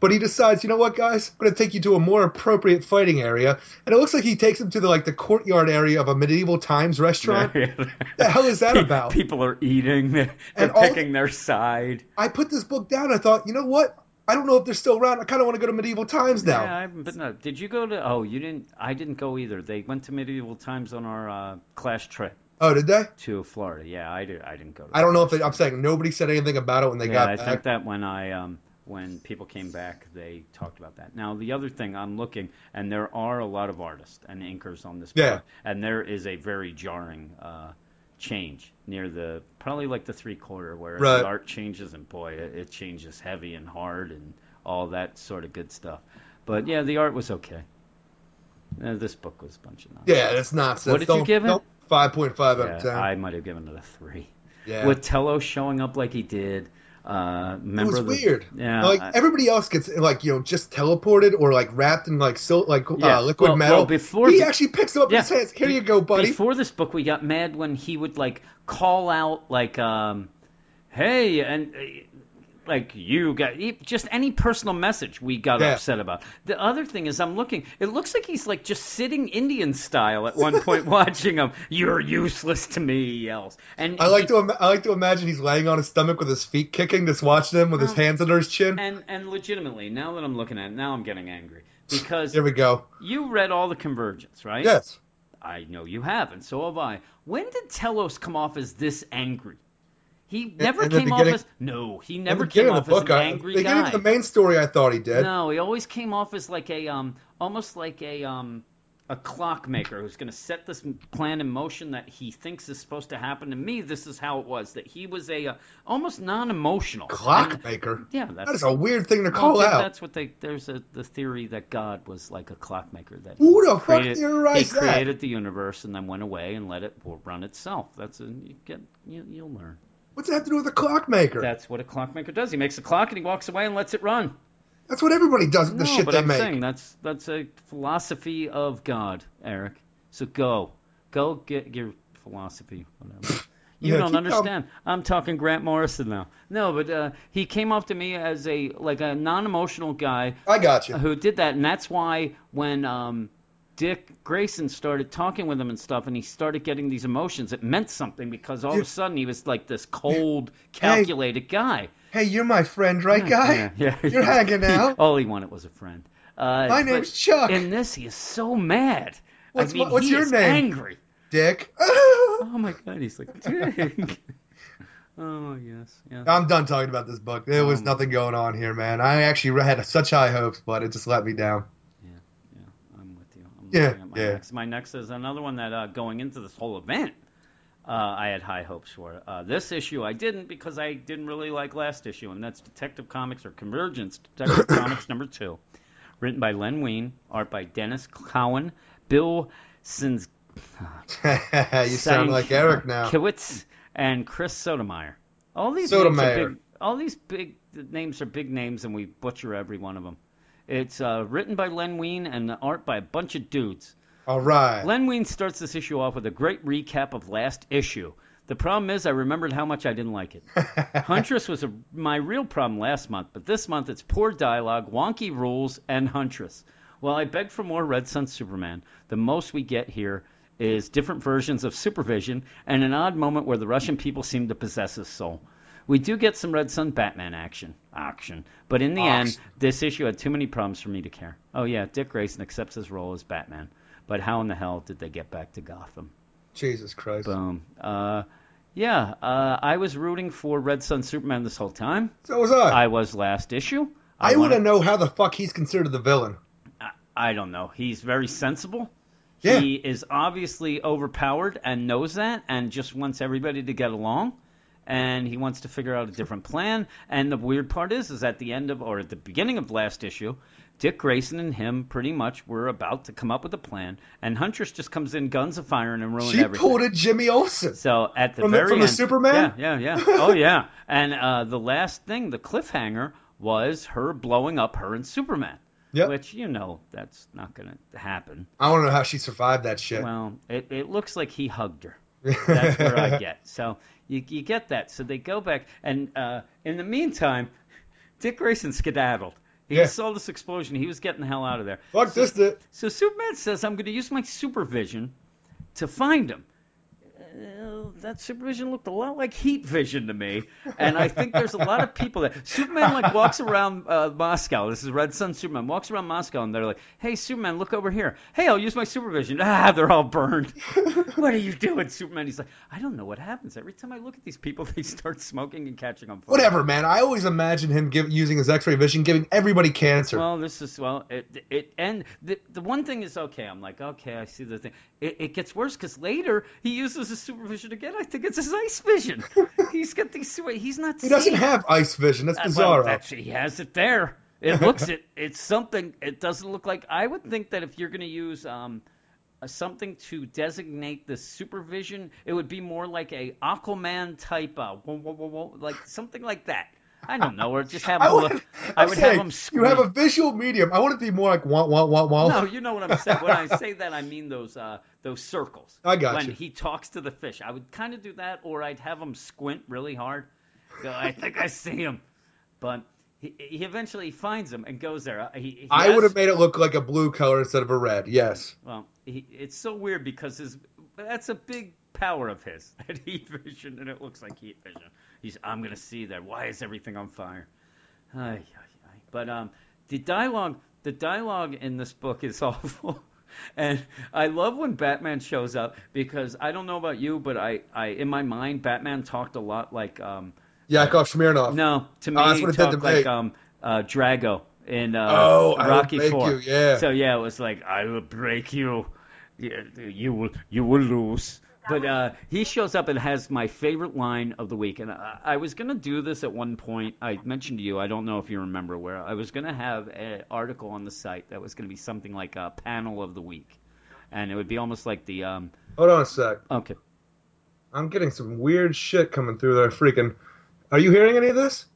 but he decides, you know what, guys, I'm going to take you to a more appropriate fighting area, and it looks like he takes them to the like the courtyard area of a medieval times restaurant. the hell is that about? People are eating. They're, And they're all- picking their side. I put this book down. I thought, you know what? I don't know if they're still around. I kind of want to go to medieval times now. Yeah, I haven't been. Uh, did you go to? Oh, you didn't. I didn't go either. They went to medieval times on our uh, class trip Oh, did they? to Florida. Yeah, I did. I didn't go. To I don't know if they, I'm saying nobody said anything about it when they yeah, got I back. think that when I um when people came back, they talked about that. Now the other thing I'm looking, and there are a lot of artists and inkers on this Yeah. book, and there is a very jarring uh, change near the probably like the three quarter where Right. the art changes, and boy, it, it changes heavy and hard and all that sort of good stuff. But yeah, the art was okay. Uh, this book was a bunch of nonsense. yeah, that's nonsense. What did you Don't- give it? 5.5 out Yeah, of 10. I might have given it a three. yeah. With Tello showing up like he did. Uh, It remember was the- weird. Yeah, like I- everybody else gets like you know just teleported or like wrapped in like so like Yeah, uh, liquid well- metal. well, before he actually picks them up in his hands. Here you go, buddy. Before this book, we got mad when he would like call out like, um, "Hey," and uh, like you got just any personal message we got Yeah. upset about. The other thing is, I'm looking. It looks like he's like just sitting Indian style at one point, watching him. You're useless to me, he yells. And I like he- to I like to imagine he's laying on his stomach with his feet kicking, just watching him with his Um, hands under his chin. and and legitimately, now that I'm looking at it, now I'm getting angry because Here we go. you read all the Convergence, right? Yes. I know you have, and so have I. When did Telos come off as this angry? He never in the came off as no. He never came off of the as book, an I, angry guy. the main story, I thought he did. No, he always came off as like a um, almost like a um, a clockmaker who's going to set this plan in motion that he thinks is supposed to happen. To me, this is how it was. That he was a uh, almost non-emotional And- Clockmaker. yeah, that's That is a weird thing to call out. That's what they. There's a the theory that God was like a clockmaker. That Who he the fuck created, theorized He that? created the universe and then went away and let it run itself. That's a you get you, you'll learn. What's that have to do with a clockmaker? That's what a clockmaker does. He makes a clock and he walks away and lets it run. That's what everybody does with no, the shit but they I'm make. saying that's that's a philosophy of God, Eric. So go, go get your philosophy, whatever. You Yeah, don't understand. I'm talking Grant Morrison now. No, but uh, he came off to me as a like a non-emotional guy I got you. who did that, and that's why when um, Dick Grayson started talking with him and stuff, and he started getting these emotions, it meant something because all of a sudden he was like this cold, calculated guy. Hey, you're my friend, right, guy? Yeah, yeah. You're hanging out. all he wanted was a friend. Uh, My name's Chuck. In this, he is so mad. What's I mean, what's your name? Angry. Dick. Oh my God, he's like, Dick. oh yes, yeah. I'm done talking about this book. There was Um, nothing going on here, man. I actually had such high hopes, but it just let me down. Yeah, I'm with you. I'm Yeah, at my yeah. next. My next is another one that uh, going into this whole event, Uh, I had high hopes for. Uh, this issue I didn't because I didn't really like last issue, and that's Detective Comics or Convergence Detective Comics number two, written by Len Wein, art by Denys Cowan, Bill Sins. you sound like Eric now. Kiewitz and Chris Sotomayor. All these Sotomayor. big. All these big names are big names, and we butcher every one of them. It's uh, written by Len Wein and the art by a bunch of dudes. All right. Len Wein starts this issue off with a great recap of last issue. The problem is, I remembered how much I didn't like it. Huntress was a, my real problem last month, but this month it's poor dialogue, wonky rules, and Huntress. Well, I beg for more Red Sun Superman. The most we get here is different versions of Supervision and an odd moment where the Russian people seem to possess his soul. We do get some Red Sun Batman action, action, but in the end, this issue had too many problems for me to care. Oh yeah, Dick Grayson accepts his role as Batman, but how in the hell did they get back to Gotham? Jesus Christ. Boom. Uh, yeah, uh, I was rooting for Red Sun Superman this whole time. So was I. I was last issue. I, want wanna- to know how the fuck he's considered the villain. I, I don't know. He's very sensible. Yeah. He is obviously overpowered and knows that and just wants everybody to get along. And he wants to figure out a different plan. And the weird part is, is at the end of, or at the beginning of last issue, Dick Grayson and him pretty much were about to come up with a plan. And Huntress just comes in guns a firing and ruin She everything. pulled a Jimmy Olsen. So at the From the- very from the Superman? Yeah, yeah, yeah. Oh yeah. And uh, the last thing, the cliffhanger, was her blowing up her and Superman. Yep. Which you know that's not going to happen. I don't know how she survived that shit. Well, it, it looks like he hugged her. That's where I get. So you, you get that. So they go back, and uh, in the meantime, Dick Grayson skedaddled. He Yeah. saw this explosion. He was getting the hell out of there. Fuck this. It. So Superman says, I'm going to use my supervision to find him. Uh, that supervision looked a lot like heat vision to me, and I think there's a lot of people that Superman like walks around uh, Moscow. This is Red Sun Superman walks around Moscow, and they're like, "Hey, Superman, look over here. Hey, I'll use my supervision." Ah, they're all burned. what are you doing, Superman? He's like, "I don't know what happens. Every time I look at these people, they start smoking and catching on fire." Whatever, man. I always imagine him give, using his X-ray vision, giving everybody cancer. Well, this is well, it it and the the one thing is okay. I'm like, okay, I see the thing. It, it gets worse because later he uses his supervision again. I think it's his ice vision. he's got these. He's not. he doesn't have ice vision. That's Uh, bizarre. Well, that's, he has it there. It looks it. It's something. It doesn't look like. I would think that if you're going to use um, a, something to designate the supervision, it would be more like a Aquaman type. Uh, whoa, whoa, whoa, whoa, like something like that. I don't know, or just have I would, look. I would saying, have him. You have a visual medium. I want it to be more like wah wah wah wah. No, you know what I'm saying. When I say that, I mean those uh, those circles. I got you. when you. he talks to the fish, I would kind of do that, or I'd have him squint really hard. Go, I think I see him, but he, he eventually finds him and goes there. Uh, He, he I has- would have made it look like a blue color instead of a red. Yes. Well, he, it's so weird because his that's a big power of his that heat vision, and it looks like heat vision. He's I'm gonna see that. Why is everything on fire? Ay, ay, ay. But um, the dialogue, the dialogue in this book is awful. And I love when Batman shows up because I don't know about you, but I, I in my mind, Batman talked a lot like um, Yakov Smirnoff. no, to me, Oh, that's he what it did to talked me. like um, uh, Drago in uh, Oh, Rocky Four. you, yeah. So yeah, it was like I will break you. You you will you will lose. But uh, he shows up and has my favorite line of the week. And I, I was gonna do this at one point. I mentioned to you. I don't know if you remember where I was gonna have an article on the site that was gonna be something like a panel of the week, and it would be almost like the um. Hold on a sec. Okay. I'm getting some weird shit coming through there. Freaking. Are you hearing any of this?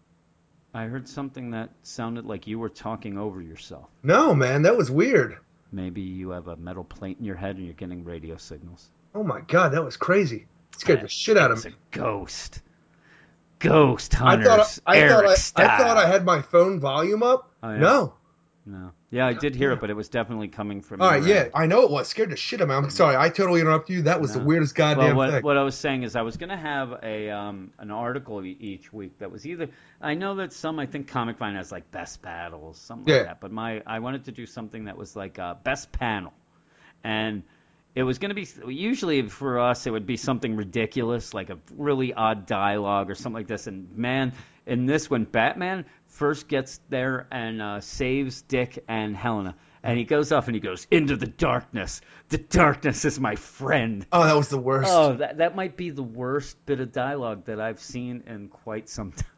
I heard something that sounded like you were talking over yourself. No, man. That was weird. Maybe you have a metal plate in your head and you're getting radio signals. Oh my god, that was crazy. It scared the shit out of It's me. a ghost. Ghost I thought I, I Eric thought I, I thought I had my phone volume up. Oh, yeah. No. No. Yeah, I did hear it, but it was definitely coming from. All right, yeah, end. I know it was. Scared the shit out of me. I'm sorry. I totally interrupted you. That was the No. weirdest Well, goddamn what, thing. what I was saying is I was going to have a um, an article each week that was either I know that some I think Comic Vine has like best battles something Yeah. like that, but my I wanted to do something that was like uh, best panel, and it was going to be usually for us it would be something ridiculous like a really odd dialogue or something like this, and man, in this one Batman first gets there and uh, saves Dick and Helena. and he goes off and he goes into the darkness. The darkness is my friend. Oh, that was the worst. Oh, that that might be the worst bit of dialogue that I've seen in quite some time.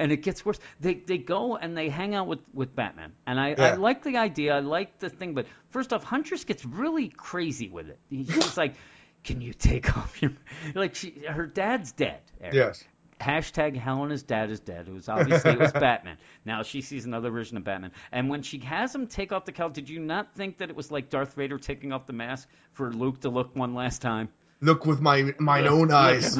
And it gets worse. They they go and they hang out with, with Batman, and I, I like the idea. I like the thing, but first off, Huntress gets really crazy with it. She's like, "Can you take off your like?" She her dad's dead. Eric. Yes. Hashtag Helena's dad is dead. It was obviously it was Batman. Now she sees another version of Batman. And when she has him take off the cowl, did you not think that it was like Darth Vader taking off the mask for Luke to look one last time? Look with my mine own Look eyes.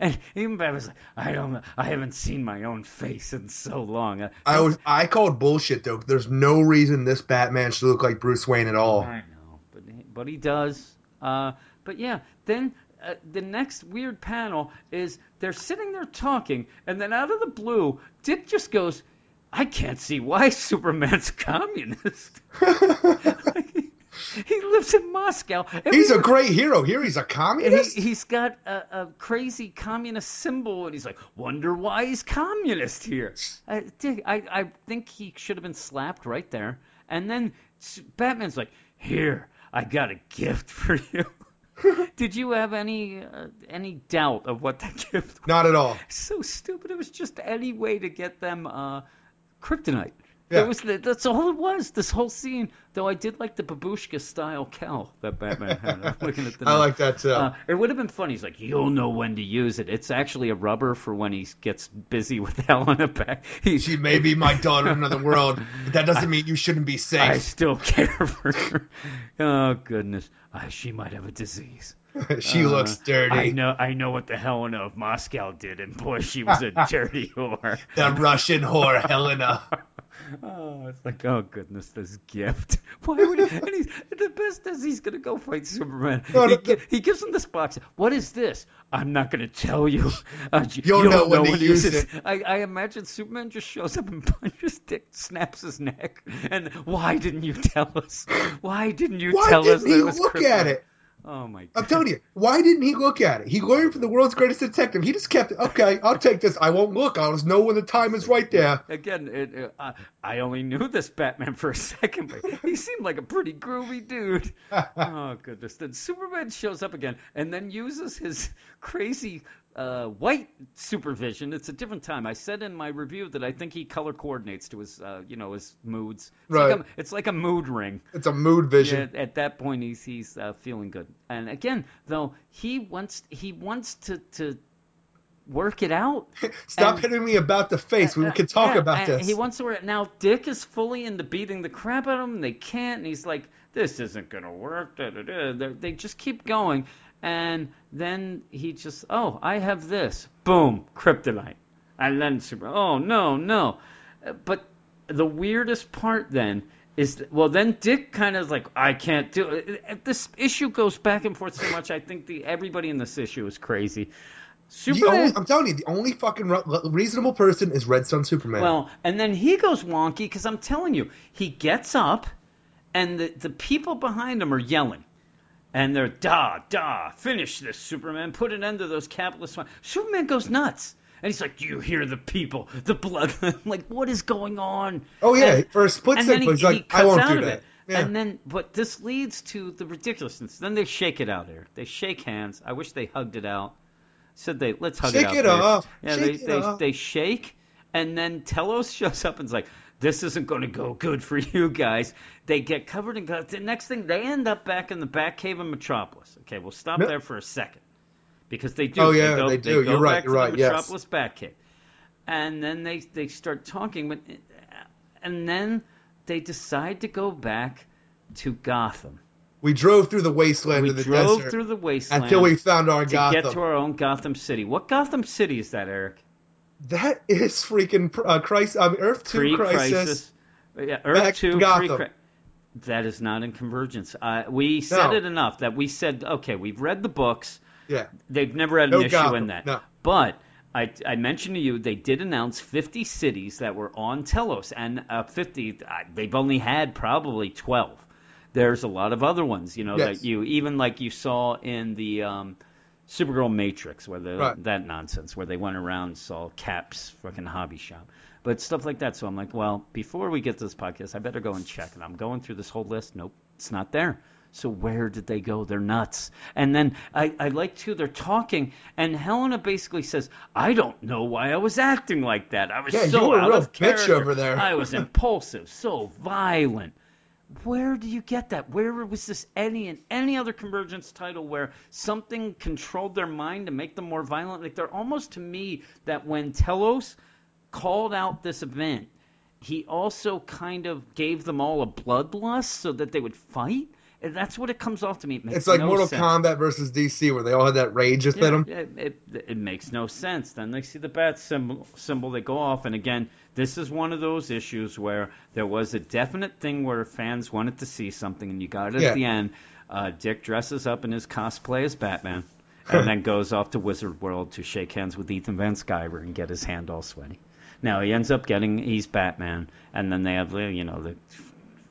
And even Batman's like, I don't I haven't seen my own face in so long. Uh, I was I called bullshit though. There's no reason this Batman should look like Bruce Wayne at all. I know, but he, but he does. Uh, but yeah, then uh, the next weird panel is they're sitting there talking, and then out of the blue, Dick just goes, "I can't see why Superman's communist." he lives in Moscow. and He's we a great hero. Here he's a communist. he, he's got a, a crazy communist symbol, and he's like, "Wonder why he's communist here." Uh, Dick, I, I think he should have been slapped right there. And then Batman's like, "Here, I got a gift for you." Did you have any uh, any doubt of what that gift was? Not at all. So stupid. It was just any way to get them uh, kryptonite. Yeah. That was the, that's all it was. This whole scene. Though I did like the babushka style cowl that Batman had. I'm looking at the I like that too. Uh, it would have been funny. He's like, you'll know when to use it. It's actually a rubber for when he gets busy with Helena back. He, she may be my daughter in another world, but that doesn't mean you shouldn't be safe. I still care for her. Oh goodness, uh, she might have a disease. she Uh, looks dirty. I know. I know what the Helena of Moscow did, and boy, she was a dirty whore. The Russian whore Helena. Oh, it's like, oh goodness, this gift. Why would he? And he's the best is he's gonna go fight Superman. No, he, no, gi- he gives him this box. What is this? I'm not gonna tell you. Uh, y- You'll know when to use it. I, I imagine Superman just shows up and punches Dick, snaps his neck. And why didn't you tell us? Why didn't you Why tell us didn't that he it was look kryptonite? at it? Oh my god. I'm telling you, why didn't he look at it? He learned from the world's greatest detective. He just kept it. Okay, I'll take this. I won't look. I'll just know when the time is right there. Again, it, it, uh, I only knew this Batman for a second, but he seemed like a pretty groovy dude. oh goodness! Then Superman shows up again, and then uses his crazy uh, white supervision. It's a different time. I said in my review that I think he color coordinates to his, uh, you know, his moods. It's Right. Like a, it's like a mood ring. It's a mood vision. Yeah, at that point, he's he's uh, feeling good. And again, though, he wants he wants to to work it out. Stop and- hitting me about the face. We can talk Yeah, about this. He wants to. work it. Now Dick is fully into beating the crap out of him. They can't, and he's like, "This isn't gonna work." Da, da, da. They just keep going, and then he just, "Oh, I have this." Boom, kryptonite, and then Super. Oh no, no. But the weirdest part then is well, then Dick kind of like, "I can't do it." This issue goes back and forth so much. I think the everybody in this issue is crazy. Superman. only, I'm telling you, the only fucking re- reasonable person is Red Sun Superman. Well, and then he goes wonky because I'm telling you, he gets up, and the, the people behind him are yelling. And they're, da, da, finish this, Superman. Put an end to those capitalist. Superman goes nuts. And he's like, you hear the people? The blood. Like, what is going on? oh yeah, And- for a split second, he, he's like, I won't out do of that. it. Yeah. And then, but this leads to the ridiculousness. Then they shake it out there. They shake hands. I wish they hugged it out. Said they let's hug Shake it out. it off. Yeah, Shake they it they off. they shake, and then Telos shows up and's like, "This isn't going to go good for you guys." They get covered in guts. The next thing, they end up back in the back cave of Metropolis. Okay, we'll stop No. there for a second because they do. Oh, yeah, go, they do. go You're right, back you're to right, the yes. Metropolis Batcave, and then they they start talking, but and then they decide to go back to Gotham. we drove through the wasteland We of the drove desert through the wasteland until we found our to Gotham. get to our own Gotham City. What Gotham City is that, Eric? That is freaking uh, Christ. I mean, Earth Two Pre-crisis. Crisis. Yeah, Earth 2 Gotham. pre That is not in Convergence. Uh, we said No. it enough that we said, okay, we've read the books. Yeah, They've never had an No issue Gotham, in that. no. But I, I mentioned to you they did announce 50 cities that were on Telos, and uh, 50 uh, they've only had probably 12. There's a lot of other ones, you know, Yes. that you even like you saw in the um, Supergirl Matrix, where the, Right. that nonsense, where they went around and saw Cap's fucking hobby shop. But stuff like that. So I'm like, well, before we get to this podcast, I better go and check. And I'm going through this whole list. Nope, it's not there. So where did they go? They're nuts. And then I, I like too, they're talking, and Helena basically says, I don't know why I was acting like that. I was Yeah, so you were a out real of bitch character. over there." I was impulsive, so violent. Where do you get that? Where was this any in any other convergence title where something controlled their mind to make them more violent? Like they're almost to me that when Telos called out this event, he also kind of gave them all a bloodlust so that they would fight. That's what it comes off to me. It It's like no Mortal sense. Kombat versus DC, where they all had that rage within them. It, it, it makes no sense. Then they see the bat symbol, symbol, they go off, and again, this is one of those issues where there was a definite thing where fans wanted to see something, and you got it Yeah. at the end. Uh, Dick dresses up in his cosplay as Batman, and then goes off to Wizard World to shake hands with Ethan Van Sciver and get his hand all sweaty. Now he ends up getting he's Batman, and then they have you know the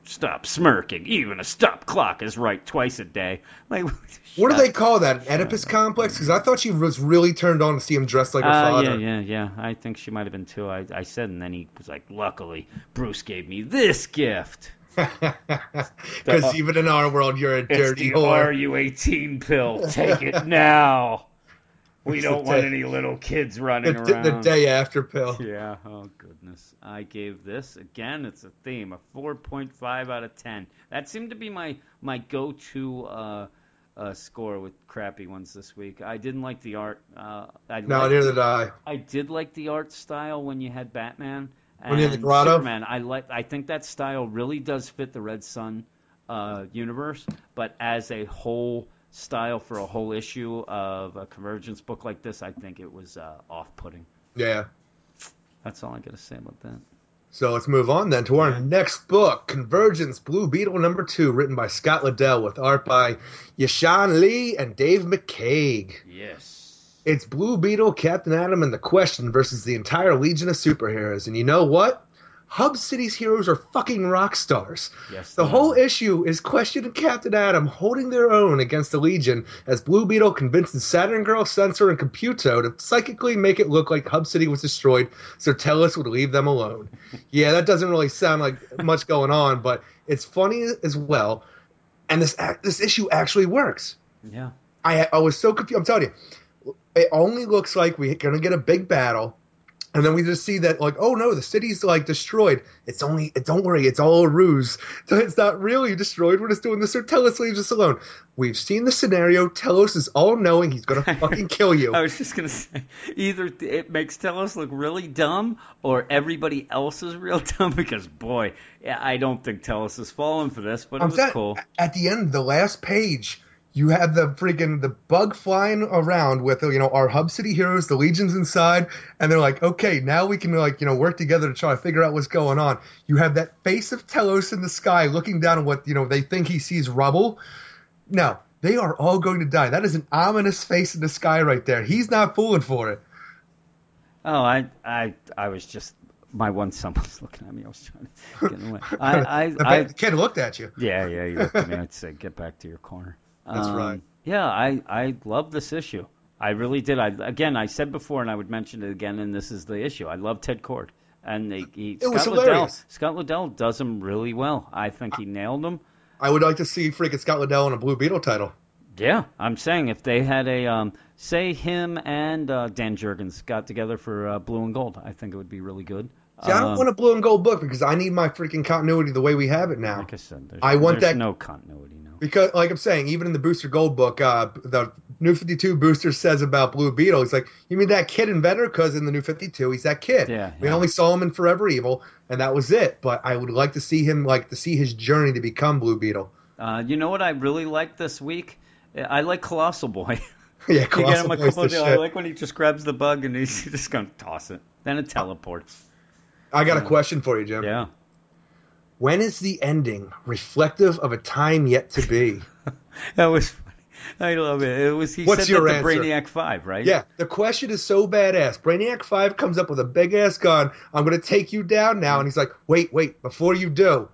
stop smirking. Even a stop clock is right twice a day. Like What do they call that? Oedipus complex? Because I thought she was really turned on to see him dressed like her Uh, father. yeah, yeah, yeah. I think she might have been too. I, I said, and then he was like, "Luckily, Bruce gave me this gift. Because even in our world, you're a dirty whore. RU18 pill. Take it now. We It's don't want day- any little kids running the, around." the day after pill. Yeah. Oh goodness. I gave this again. It's a theme. A 4.5 out of 10. That seemed to be my my go-to uh, uh, score with crappy ones this week. I didn't like the art. Uh, I No, liked neither did I. I did like the art style when you had Batman and When you had the grotto? Superman. I like. I think that style really does fit the Red Sun uh, universe, but as a whole style for a whole issue of a convergence book like this, I think it was uh, off-putting. Yeah. That's all I got to say about that. So let's move on then to our next book, Convergence Blue Beetle number two, written by Scott Lobdell with art by Yashan Lee and Dave McCaig. Yes. It's Blue Beetle, Captain Atom, and the Question versus the entire Legion of superheroes. And you know what? Hub City's heroes are fucking rock stars. Yes. The whole are. issue is Question and Captain Atom holding their own against the Legion as Blue Beetle convinces Saturn Girl, Sensor, and Computo to psychically make it look like Hub City was destroyed so Telos would leave them alone. yeah, that doesn't really sound like much going on, but it's funny as well. And this act, this issue actually works. Yeah. I I was so confused. I'm telling you, it only looks like we're gonna get a big battle, and then we just see that like, oh no, the city's like destroyed. It's only, don't worry, it's all a ruse. It's not really destroyed. We're just doing this so Telos leaves us alone. We've seen the scenario. Telos is all knowing. He's gonna fucking kill you. I was just gonna say, either it makes Telos look really dumb, or everybody else is real dumb. Because boy, I don't think Telos is falling for this, but it I'm was saying, cool. At the end, the last page, you have the freaking the bug flying around with you know our Hub City heroes, the legions inside, and they're like, okay, now we can like you know work together to try to figure out what's going on. You have that face of Telos in the sky looking down at what you know they think he sees rubble. No, they are all going to die. That is an ominous face in the sky right there. He's not fooling for it. Oh, I, I, I was just my one son was looking at me. I was trying to get away. I, I, the, I, the kid looked at you. yeah, yeah. You looked at me. I'd say, get back to your corner. That's Um, right. Yeah, I, I love this issue. I really did. I again, I said before, and I would mention it again, and this is the issue. I love Ted Kord, and they, he, It was Scott Lobdell. Scott Lobdell does him really well. I think he nailed him. I would like to see freaking Scott Lobdell in a Blue Beetle title. Yeah, I'm saying if they had a um, say him and uh, Dan Jurgens got together for uh, Blue and Gold, I think it would be really good. See, I don't Um, want a blue and gold book because I need my freaking continuity the way we have it now. Like I said, there's, I want that- no continuity now. Because, like I'm saying, even in the Booster Gold book, uh, the New 52 booster says about Blue Beetle, he's like, you mean that kid inventor? Because in the New 52, he's that kid. Yeah, We yeah. only saw him in Forever Evil, and that was it. But I would like to see him, like, to see his journey to become Blue Beetle. Uh, you know what I really like this week? I like Colossal Boy. yeah, Colossal him a Boy's couple the of I like when he just grabs the bug and he's just gonna toss it. Then it teleports. I got a question for you, Jim. Yeah. When is the ending reflective of a time yet to be? That was funny. I love it. It was he What's said your that to answer? Brainiac Five, right? Yeah, the question is so badass. Brainiac 5 comes up with a big ass gun. I'm going to take you down now. And he's like, wait, wait, before you do,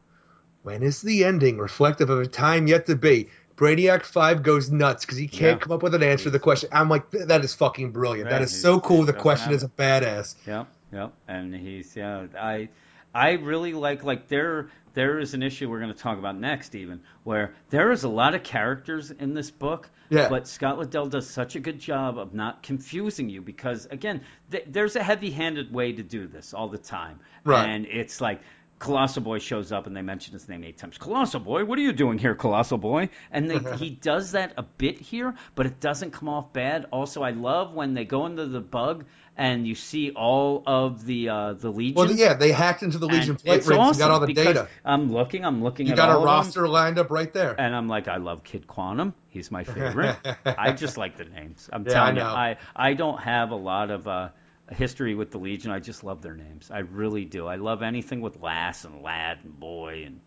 when is the ending reflective of a time yet to be? Brainiac 5 goes nuts because he can't Yeah. come up with an answer to the question. I'm like, that is fucking brilliant. Right, that is he- so cool. The question is a badass. Yeah. Yep, and he's yeah. I I really like like there there is an issue we're going to talk about next even where there is a lot of characters in this book. Yeah. But Scott Lobdell does such a good job of not confusing you because again, th- there's a heavy-handed way to do this all the time, Right. and it's like. Colossal Boy shows up and they mention his name eight times. Colossal Boy, what are you doing here, Colossal Boy? And they, he does that a bit here, but it doesn't come off bad. Also, I love when they go into the bug and you see all of the uh, the Legion. Well, yeah, they hacked into the Legion And it's rings awesome and got all the data. I'm looking, I'm looking You at got a roster lined up right there. and I'm like, I love Kid Quantum. He's my favorite. I just like the names. I'm Yeah, telling I you. I I don't have a lot of uh, history with the Legion. I just love their names. I really do. I love anything with lass and lad and boy and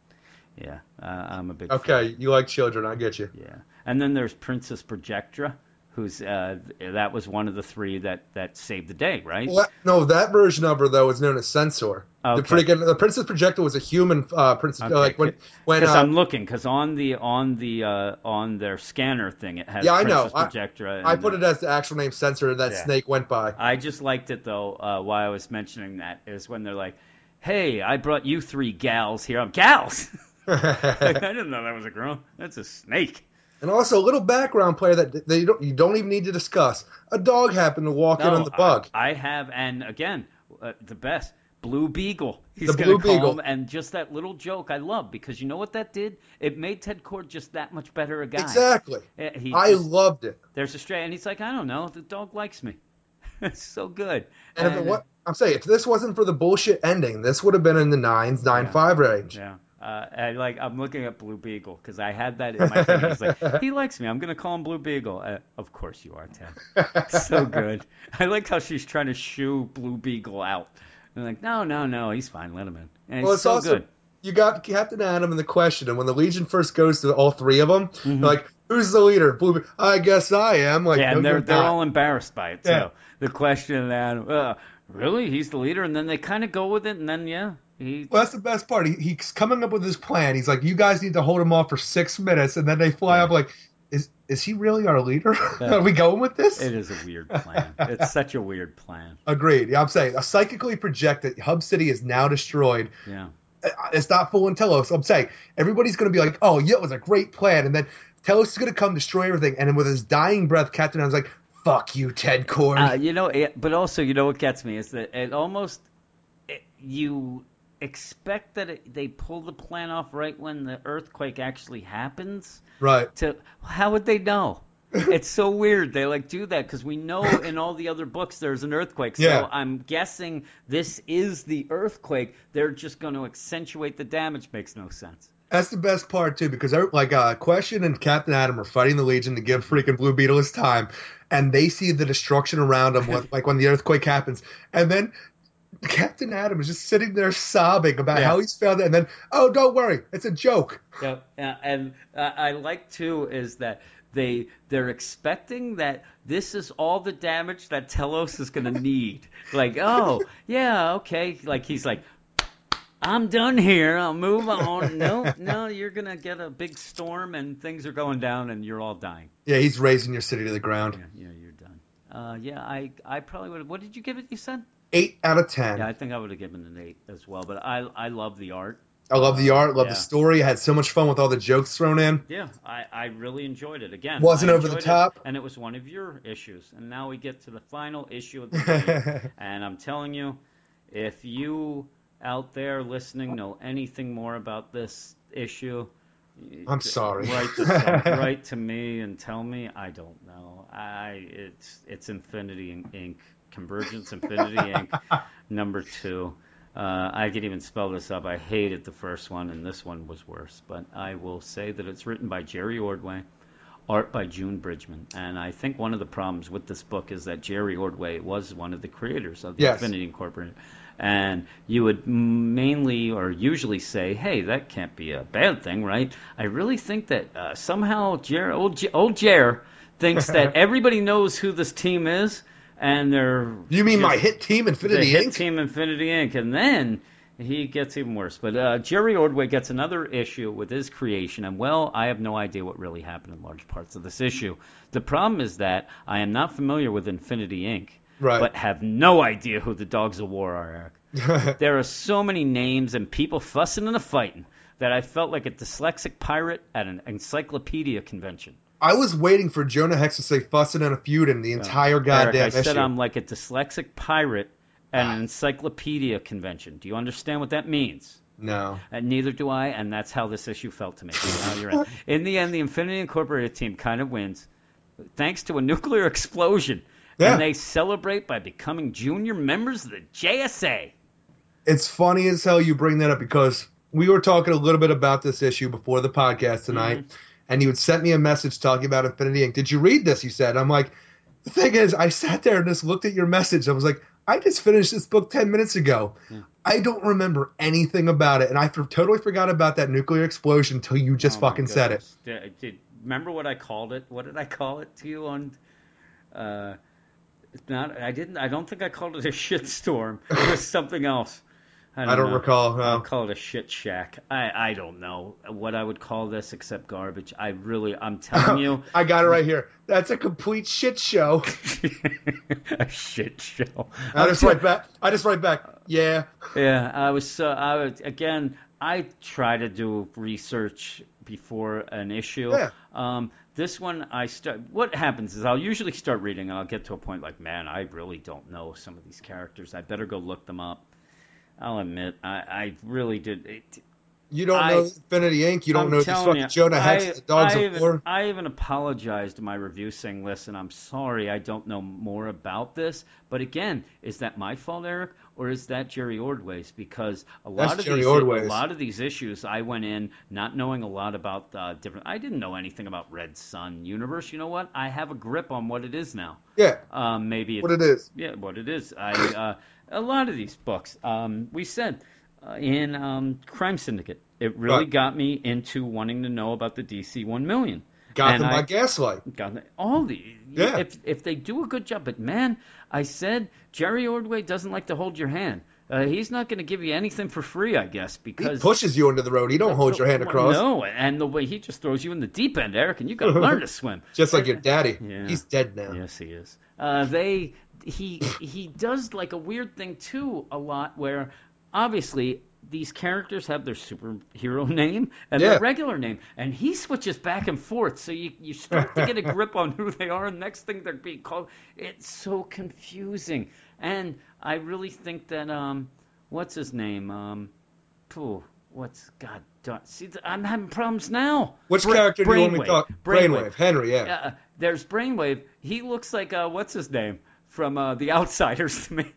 yeah. Uh, I'm a big fan. Okay, you like children, I get you. Yeah, and then there's Princess Projectra, who's uh, that was one of the three that that saved the day, right? Well, no, that version of her though is known as Sensor. The Okay. freaking the Princess Projectra was a human uh, princess. Okay, like when when Because uh, I'm looking, because on the on the uh, on their scanner thing, it has Yeah, I know. Princess I- I put uh, it as the actual name Sensor that Yeah. Snake went by. I just liked it though. Uh, why I was mentioning that is when they're like, "Hey, I brought you three gals here." I'm gals. I didn't know that was a girl. That's a snake. And also a little background player that they don't you don't even need to discuss. A dog happened to walk in on the bug. I, I have, and again, uh, the best. Blue Beagle. He's The gonna Blue call Beagle. him, and just that little joke I love because you know what that did? It made Ted Kord just that much better a guy. Exactly. He I just- loved it. there's a stray, and he's like, I don't know, the dog likes me. it's so good. And if it, what I'm saying, if this wasn't for the bullshit ending, this would have been in the nines, nine Yeah. five range. Yeah. Uh, I like. I'm looking at Blue Beagle because I had that in my head. Like, he likes me. I'm gonna call him Blue Beagle. Uh, of course you are, Ted. so good. I like how she's trying to shoo Blue Beagle out. And like, no, no, no, he's fine. Let him in. And Well, it's so also good. you got Captain Atom in the question, and when the Legion first goes to all three of them, Mm-hmm. they're like, "Who's the leader?" Blue. I guess I am. Like, Yeah, no, and they're they're all embarrassed by it too. Yeah. The question that, uh, really, he's the leader, and then they kind of go with it, and then yeah, he. Well, that's the best part. He, he's coming up with his plan. He's like, "You guys need to hold him off for six minutes," and then they fly up like, "Is is he really our leader? Yeah. Are we going with this?" It is a weird plan. it's such a weird plan. Agreed. Yeah, I'm saying, I psychically projected Hub City is now destroyed. Yeah. Uh, It's not full in Telos. I'm saying everybody's going to be like, "Oh, yeah, it was a great plan," and then Telos is going to come destroy everything, and then with his dying breath, Captain I was like, "Fuck you, Ted Kord." Uh, you know, it, but also, you know what gets me is that it almost it, you expect that it, they pull the plan off right when the earthquake actually happens. right. To how would they know? it's so weird. They like do that because we know in all the other books there's an earthquake. So Yeah. I'm guessing this is the earthquake. They're just going to accentuate the damage. Makes no sense. That's the best part too, because like uh, Question and Captain Atom are fighting the Legion to give freaking Blue Beetle his time, and they see the destruction around them, when, like when the earthquake happens, and then Captain Atom is just sitting there sobbing about Yeah. how he's found it, and then, oh, don't worry, it's a joke. Yep. Uh, and uh, I like too is that they they're expecting that this is all the damage that Telos is going to need. like, oh yeah, okay. Like he's like, I'm done here. I'll move on. No, no, you're gonna get a big storm and things are going down and you're all dying. Yeah, he's raising your city to the ground. Yeah, yeah, you're done. Uh, yeah, I I probably would. What did you give it? You said? Eight out of ten. Yeah, I think I would have given an eight as well. But I I love the art. I love the art, love Yeah. the story. I had so much fun with all the jokes thrown in. Yeah, I, I really enjoyed it. Again, Wasn't over the enjoyed it, top. and it was one of your issues. And now we get to the final issue of the night. and I'm telling you, if you out there listening know anything more about this issue, I'm sorry. Write to, some- write to me and tell me. I don't know. I it's it's Infinity Inc. Convergence Infinity Inc. Number two. Uh, I can even spell this up. I hated the first one, and this one was worse. But I will say that it's written by Jerry Ordway, art by June Bridgman. And I think one of the problems with this book is that Jerry Ordway was one of the creators of the Yes. Infinity Incorporated. And you would mainly or usually say, hey, that can't be a bad thing, right? I really think that uh, somehow Jer, old, J- old Jer thinks that everybody knows who this team is. And they're You mean my hit team, Infinity the hit Inc.? team Infinity Inc. And then he gets even worse. But uh, Jerry Ordway gets another issue with his creation, and well, I have no idea what really happened in large parts of this issue. The problem is that I am not familiar with Infinity Inc. Right. but have no idea who the Dogs of War are, Eric. there are so many names and people fussing and a fighting that I felt like a dyslexic pirate at an encyclopedia convention. I was waiting for Jonah Hex to say "fussing and a feuding" the entire goddamn Eric, I issue. said I'm like a dyslexic pirate at an encyclopedia convention. Do you understand what that means? no. And neither do I, and that's how this issue felt to me. In. in the end, the Infinity Incorporated team kind of wins, thanks to a nuclear explosion, Yeah. and they celebrate by becoming junior members of the JSA. It's funny as hell you bring that up because we were talking a little bit about this issue before the podcast tonight, Mm-hmm. And you had sent me a message talking about Infinity Inc. Did you read this? You said. I'm like, the thing is, I sat there and just looked at your message. I was like, I just finished this book ten minutes ago. I don't remember anything about it, and I for- totally forgot about that nuclear explosion until you just Oh fucking said it. Did, did- remember what I called it? What did I call it to you on? Uh, not. I didn't. I don't think I called it a shitstorm. It was something else. I don't know. recall, no. I'll call it a shit shack. I I don't know what I would call this except garbage. I really. I'm telling you. I got it right here. That's a complete shit show. a shit show. I just write back. I just write back. Yeah. Yeah, I was. So I was again. I try to do research before an issue. Yeah. Um, this one, I start. What happens is I'll usually start reading, and I'll get to a point like, man, I really don't know some of these characters. I better go look them up. I'll admit, I, I really did. It, You don't I- know Infinity Inc. You don't I'm know telling fucking you, Jonah Hex, I, the Dogs I of even, War. I even apologized in my review saying, listen, I'm sorry I don't know more about this. But again, is that my fault, Eric, or is that Jerry Ordway's? Because a lot That's of Jerry these Ordway's. a lot of these issues I went in not knowing a lot about uh, different. I didn't know anything about Red Sun universe. You know what? I have a grip on what it is now. Yeah, Um, maybe what it is. yeah, what it is. I uh, a lot of these books. Um, we said uh, in um, Crime Syndicate, it really Right. got me into wanting to know about the DC One Million. Gotham And by I- Gaslight. Got it. all the Yeah. If if they do a good job, but man, I said Jerry Ordway doesn't like to hold your hand. Uh, he's not going to give you anything for free, I guess, because He pushes you into the road. He don't hold your hand across. No, and the way he just throws you in the deep end, Eric, and you got to learn to swim. Just like your daddy. Yeah. He's dead now. Yes, he is. Uh, they he he does like a weird thing too a lot where obviously these characters have their superhero name and Yeah. their regular name, and he switches back and forth, so you you start to get a grip on who they are. And next thing they're being called, it's so confusing. And I really think that um, what's his name um, phew, what's God see I'm having problems now. Which Bra- character do you want me to Brainwave. talk? Brainwave. Henry, yeah. Uh, there's Brainwave. He looks like uh, what's his name from uh, The Outsiders to me.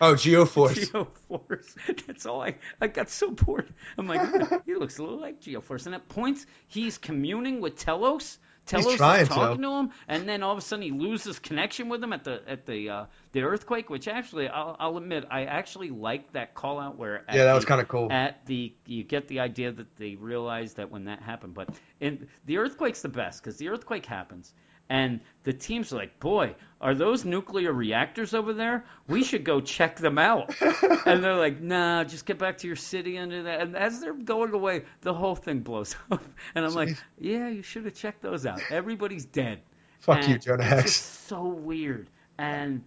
Oh, Geoforce. Geoforce. That's all I. I got so bored. I'm like, he looks a little like Geoforce. And at points, he's communing with Telos. Telos trying is talking to. him, and then all of a sudden he loses connection with him at the at the uh, the earthquake. Which actually, I'll, I'll admit, I actually like that call out where. At Yeah, that was the- kinda cool. At the you get the idea that they realized that when that happened, but in the earthquake's the best because the earthquake happens. And the teams are like, boy, are those nuclear reactors over there? We should go check them out. and they're like, nah, just get back to your city and do that. And as they're going away, the whole thing blows up. And I'm like, yeah, you should have checked those out. Everybody's dead. Fuck And you, Jonah Hex. so weird. And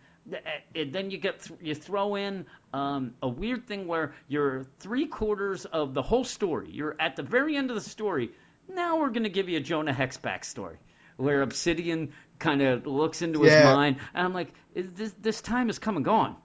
and then you get th- you throw in um, a weird thing where you're three quarters of the whole story. You're at the very end of the story. Now we're going to give you a Jonah Hex backstory, where Obsidian kind of looks into his mind, and I'm like, this this time has come and gone.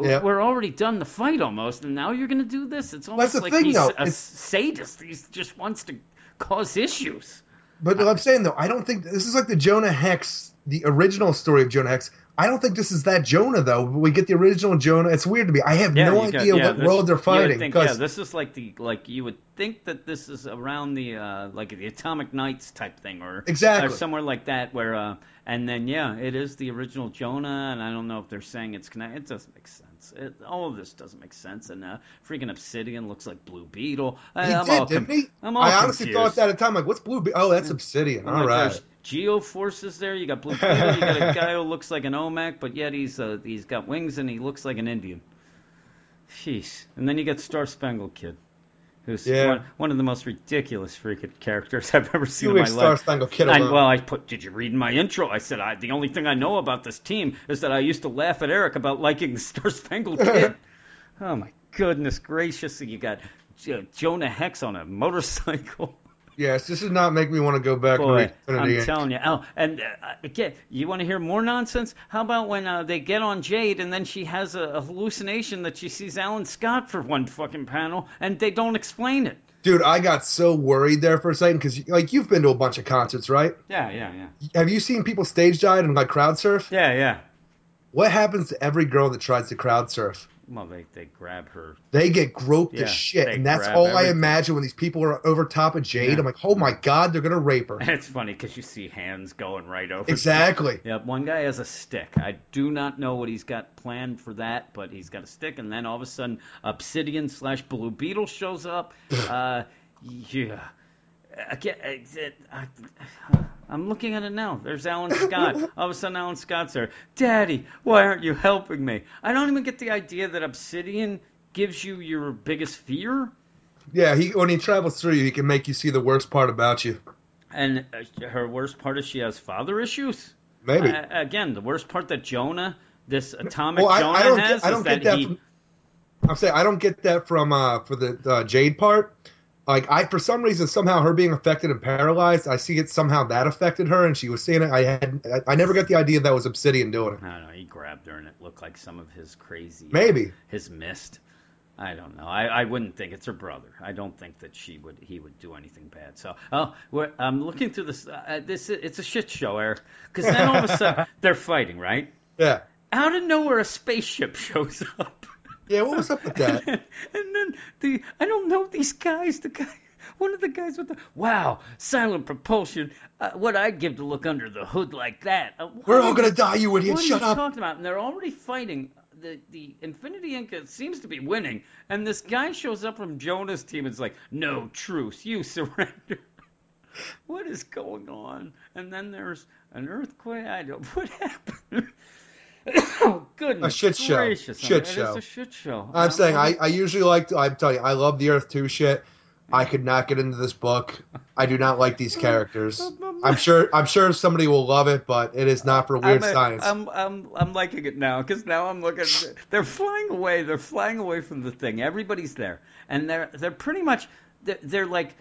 Yeah. We're already done the fight almost, and now you're going to do this. It's almost like thing, he's though. a It's- sadist. He just wants to cause issues. But I'm saying though, I don't think this is like the Jonah Hex, the original story of Jonah Hex. I don't think this is that Jonah though. We get the original Jonah. It's weird to me. I have no you got- idea yeah, what world they're fighting think- yeah, because this is like the like you would think that this is around the uh, like the Atomic Knights type thing, or Exactly. or somewhere like that. Where uh, and then yeah, it is the original Jonah, and I don't know if they're saying it's connected. It doesn't make sense. It, all of this doesn't make sense. And uh, freaking Obsidian looks like Blue Beetle. I, he I'm did, all didn't com- he? I'm all I honestly confused. thought that at the time. Like, what's Blue? Be- oh, that's Obsidian. I'm All right. Geoforce's there. You got Blue Beetle. you got a guy who looks like an Omac, but yet he's uh, he's got wings and he looks like an Indian. Jeez. And then you got Star Spangled Kid. Who's Yeah. one, one of the most ridiculous freaking characters I've ever seen You in my Star life. Spangled Kid I, well, I put. Did you read my intro? I said I, the only thing I know about this team is that I used to laugh at Eric about liking the Star Spangled Kid. oh my goodness gracious! You got J- Jonah Hex on a motorcycle. Yes, this does not make me want to go back Boy, I'm telling you. Oh, and uh, again, you want to hear more nonsense? How about when uh, they get on Jade and then she has a, a hallucination that she sees Alan Scott for one fucking panel and they don't explain it? Dude, I got so worried there for a second because, like, you've been to a bunch of concerts, right? Yeah, yeah, yeah. Have you seen people stage dive and like crowd surf? Yeah, yeah. What happens to every girl that tries to crowd surf? Well, they, they grab her. They get groped Yeah, as shit, and that's all I imagine when these people are over top of Jade. Yeah. I'm like, oh my god, they're gonna rape her. It's funny because you see hands going right over. exactly. Yep, one guy has a stick. I do not know what he's got planned for that, but he's got a stick, and then all of a sudden, Obsidian slash Blue Beetle shows up. uh, yeah. I get, I, I, I'm looking at it now. There's Alan Scott. All of a sudden, Alan Scott's there. Daddy, why aren't you helping me? I don't even get the idea that Obsidian gives you your biggest fear. Yeah, he when he travels through you, he can make you see the worst part about you. And uh, her worst part is she has father issues. Maybe. Uh, again, the worst part that Jonah, this atomic well, I, Jonah I don't has, get, I don't is get that, that. he. From, I'm saying I don't get that from uh for the uh, Jade part. Like I, for some reason, somehow her being affected and paralyzed, I see it somehow that affected her, and she was seeing it. I had, I, I never got the idea that was Obsidian doing it. I don't know. He grabbed her, and it looked like some of his crazy. Maybe. his mist. I don't know. I, I wouldn't think it's her brother. I don't think that she would he would do anything bad. So oh, we're, I'm looking through this. Uh, this it's a shit show, Eric. Because then all of a sudden they're fighting, right? Yeah. Out of nowhere, a spaceship shows up. Yeah. What was up with that? and then the I don't know these guys. The guy, one of the guys with the wow, silent propulsion. Uh, what I'd give to look under the hood like that. Uh, We're all gonna die, you idiot! What Shut are you up. talking about? And they're already fighting. The the Infinity Inc. seems to be winning, and this guy shows up from Jonah's team. and is like, no truce, you surrender. what is going on? And then there's an earthquake. I don't. What happened? oh goodness A shit show. gracious! Shit It is show. a shit show. I'm saying I, I'm- usually like to, I'm telling you I love the Earth two shit. I could not get into this book. I do not like these characters. I'm sure I'm sure somebody will love it, but it is not for weird I'm, science. I'm, I'm, I'm liking it now because now I'm looking. They're flying away. They're flying away from the thing. Everybody's there, and they're they're pretty much they're, they're like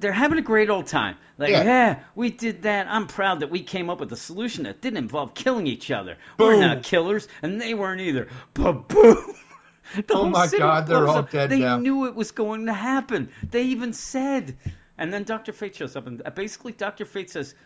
they're having a great old time. Like, Yeah. yeah. we did that. I'm proud that we came up with a solution that didn't involve killing each other. We're not killers, and they weren't either. But boom. The Oh my God, they're all up. dead They now. knew it was going to happen. They even said. And then Dr. Fate shows up, and uh, basically Dr. Fate says,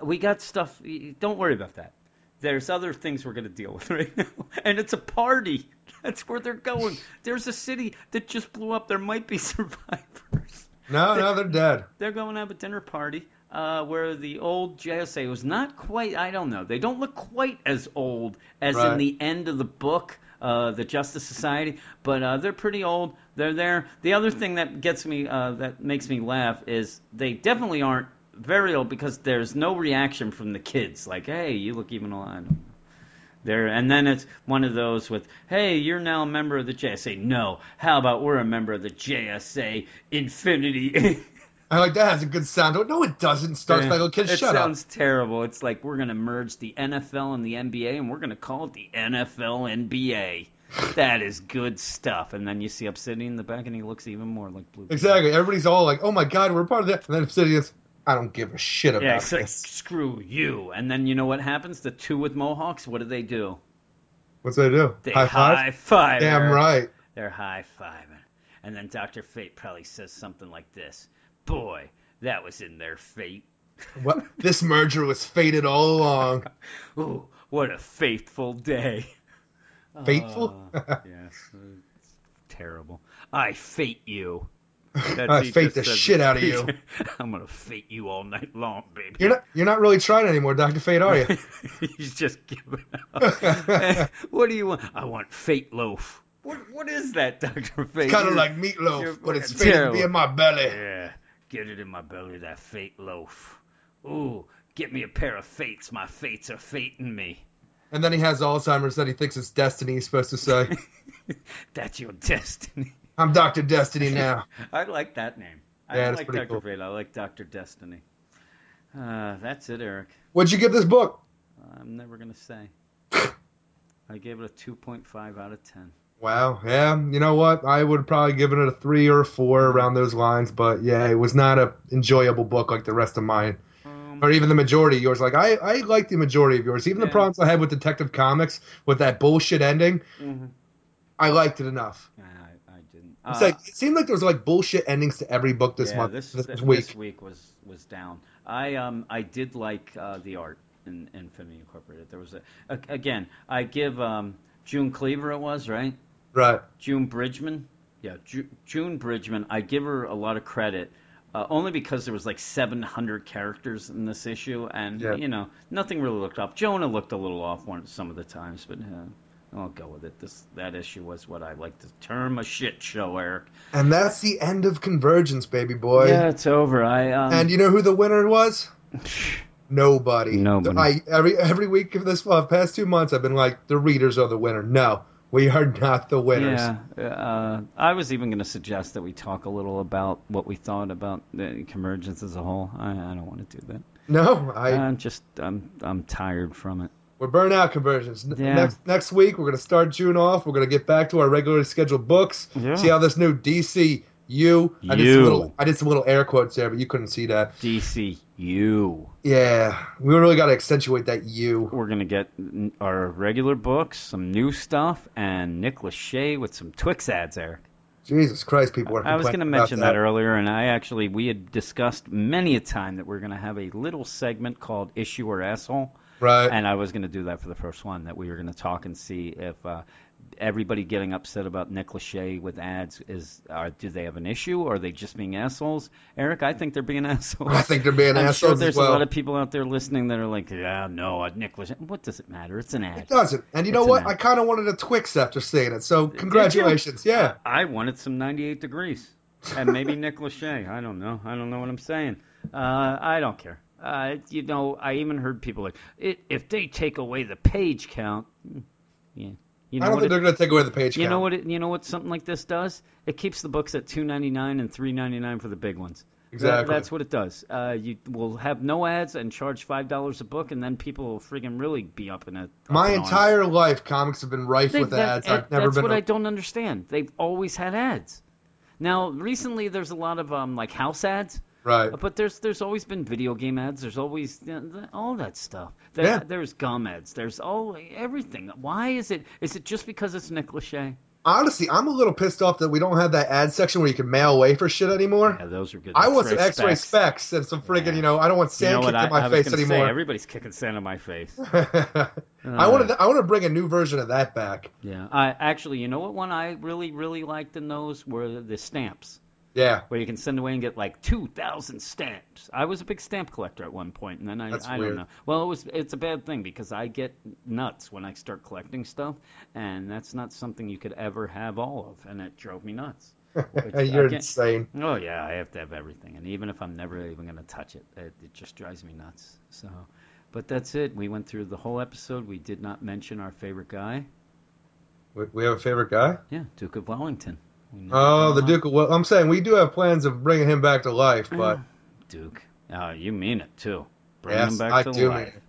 "We got stuff. Don't worry about that. There's other things we're going to deal with right now, and it's a party. That's where they're going. There's a city that just blew up. There might be survivors. No, no, they're dead. They're going to have a dinner party." Uh, where the old JSA was not quite, I don't know, they don't look quite as old as in the end of the book, uh, the Justice Society, but uh, they're pretty old. They're there. The other thing that gets me, uh, that makes me laugh, is they definitely aren't very old because there's no reaction from the kids. Like, hey, you look even alive. There, and then it's one of those with, "Hey, you're now a member of the JSA." No, how about we're a member of the JSA Infinity? I like that has a good sound. No, it doesn't. Star Spangled Kid, it shut up. It sounds terrible. It's like we're gonna merge the NFL and the NBA, and we're gonna call it the NFL NBA. that is good stuff. And then you see Obsidian in the back, and he looks even more like Blue. Exactly. Everybody's all like, "Oh my god, we're part of that," and then Obsidian's, "I don't give a shit about Yeah, it's like this." screw you. And then you know what happens? The two with mohawks. What do they do? What's they do? They High five. high five. Damn right. They're high fiving. And then Dr. Fate probably says something like this Boy, that was in their fate. What? this merger was fated all along. Ooh, what a fateful day. Fateful? Uh, yes, terrible. I fate you. I fate the says shit out of you. I'm gonna fate you all night long, baby. You're not. You're not really trying anymore, Doctor Fate, are you? He's just giving up. what do you want? I want fate loaf. What What is that, Doctor Fate? It's kind of You're- like you're meatloaf, but it's to be in my belly. Yeah, get it in my belly, that fate loaf. Ooh, get me a pair of fates. My fates are fating me. And then he has Alzheimer's that he thinks it's destiny. He's supposed to say. That's your destiny. I'm Doctor Destiny now. I like that name. I Yeah, like Dr. cool. Fate. I like Dr. Destiny. Uh, that's it, Eric. What'd you give this book? I'm never to say. I gave it a 2.5 out of 10. Wow. Yeah. You know what? I would have probably given it a three or a four around those lines. But yeah, it was not a enjoyable book like the rest of mine, Um, or even the majority of yours. Like I, I like the majority of yours. Even the Yeah. problems I had with Detective Comics with that bullshit ending, mhm. I liked it enough. Nah, I, I didn't. It's Uh, like it seemed like there was like bullshit endings to every book this yeah, month, this, this, th- week. This week was was down. I um I did like uh, the art in Infinity Incorporated. There was a, a again. I give um June Cleaver it was right. Right. June Bridgman. Yeah, Ju- June Bridgman. I give her a lot of credit. Uh, only because there was like 700 characters in this issue, and Yeah. you know nothing really looked off. Jonah looked a little off one some of the times, but uh, I'll go with it. This that issue was what I like to term a shit show, Eric. And that's the end of Convergence, baby boy. Yeah, it's over. I um, And you know who the winner was? Nobody. Nobody. I every every week of this uh, past two months, I've been like, the readers are the winner. No, we are not the winners. Yeah, uh, I was even going to suggest that we talk a little about what we thought about the convergence as a whole. I, I don't want to do that. No, I I'm just I'm I'm tired from it. We're burnout conversions. Yeah. Next next week, we're gonna start June off. We're gonna get back to our regularly scheduled books. Yeah. See how this new DC U. I did You. some little I did some little air quotes there, but you couldn't see that. DCU. Yeah, we really got to accentuate that U. We're gonna get our regular books, some new stuff, and Nick Lachey with some Twix ads, Eric. Jesus Christ, people are. I was going to mention that. earlier, and I actually we had discussed many a time that we're going to have a little segment called "Issue or Asshole," Right. and I was going to do that for the first one. That we were going to talk and see if uh, everybody getting upset about Nick Lachey with ads is are, do they have an issue or are they just being assholes? Eric, I think they're being assholes. I think they're being I'm assholes sure there's well. a lot of people out there listening that are like, yeah, no, Nick Lachey. What does it matter? It's an ad. It doesn't. And you know It's an what? ad. I kind of wanted a Twix after saying it. So congratulations. Yeah. I, wanted some 98 degrees. And maybe Nick Lachey. I don't know. I don't know what I'm saying. Uh, I don't care. Uh, you know, I even heard people like, if they take away the page count, mm, yeah. You know I don't what think it- they're going to take away the page you count. know what? It, you know what? Something like this does. It keeps the books at two ninety nine and three ninety nine for the big ones. That- Exactly. that's what it does. Uh, you will have no ads and charge five dollars a book, and then people will friggin' really be up in it. My entire life, comics have been rife They- with that- ads. and I've never that's been. what I don't understand. They've always had ads. Now, recently, there's a lot of um, like house ads, right. but there's there's always been video game ads. There's always you know, all that stuff. There, Yeah. There's gum ads. There's all everything. Why is it? Is it just because it's Nick Lachey? Honestly, I'm a little pissed off that we don't have that ad section where you can mail away for shit anymore. Yeah, those are good. I want some X-ray X-ray specs and some friggin', Yeah. you know, I don't want You sand know kicked I, in my I face gonna say anymore. everybody's kicking sand in my face. Uh. I want to. I want to bring a new version of that back. Yeah. I actually, you know what one I really really liked in those were the stamps. Yeah, where you can send away and get like two thousand stamps. I was a big stamp collector at one point, and then I, That's I weird. don't know. Well, it was it's a bad thing because I get nuts when I start collecting stuff, and that's not something you could ever have all of, and it drove me nuts. You're insane. Oh yeah, I have to have everything, and even if I'm never even going to touch it, it, it just drives me nuts. So, but that's it. We went through the whole episode. We did not mention our favorite guy. We have a favorite guy. Yeah, Duke of Wellington. Never Oh, the. Duke. Well, I'm saying we do have plans of bringing him back to life, but Duke. Oh, you mean it too. Bring yes, him back I to do. Mean life. it.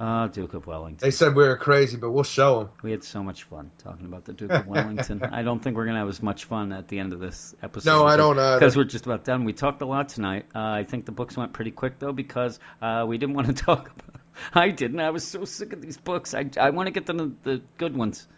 Ah, Duke of Wellington. They said we were crazy, but we'll show them. We had so much fun talking about the Duke of Wellington. I don't think we're gonna have as much fun at the end of this episode. No, I don't. Because we're just about done. We talked a lot tonight. Uh, I think the books went pretty quick though because uh, we didn't want to talk. about I didn't. I was so sick of these books. I I want to get to the, the good ones.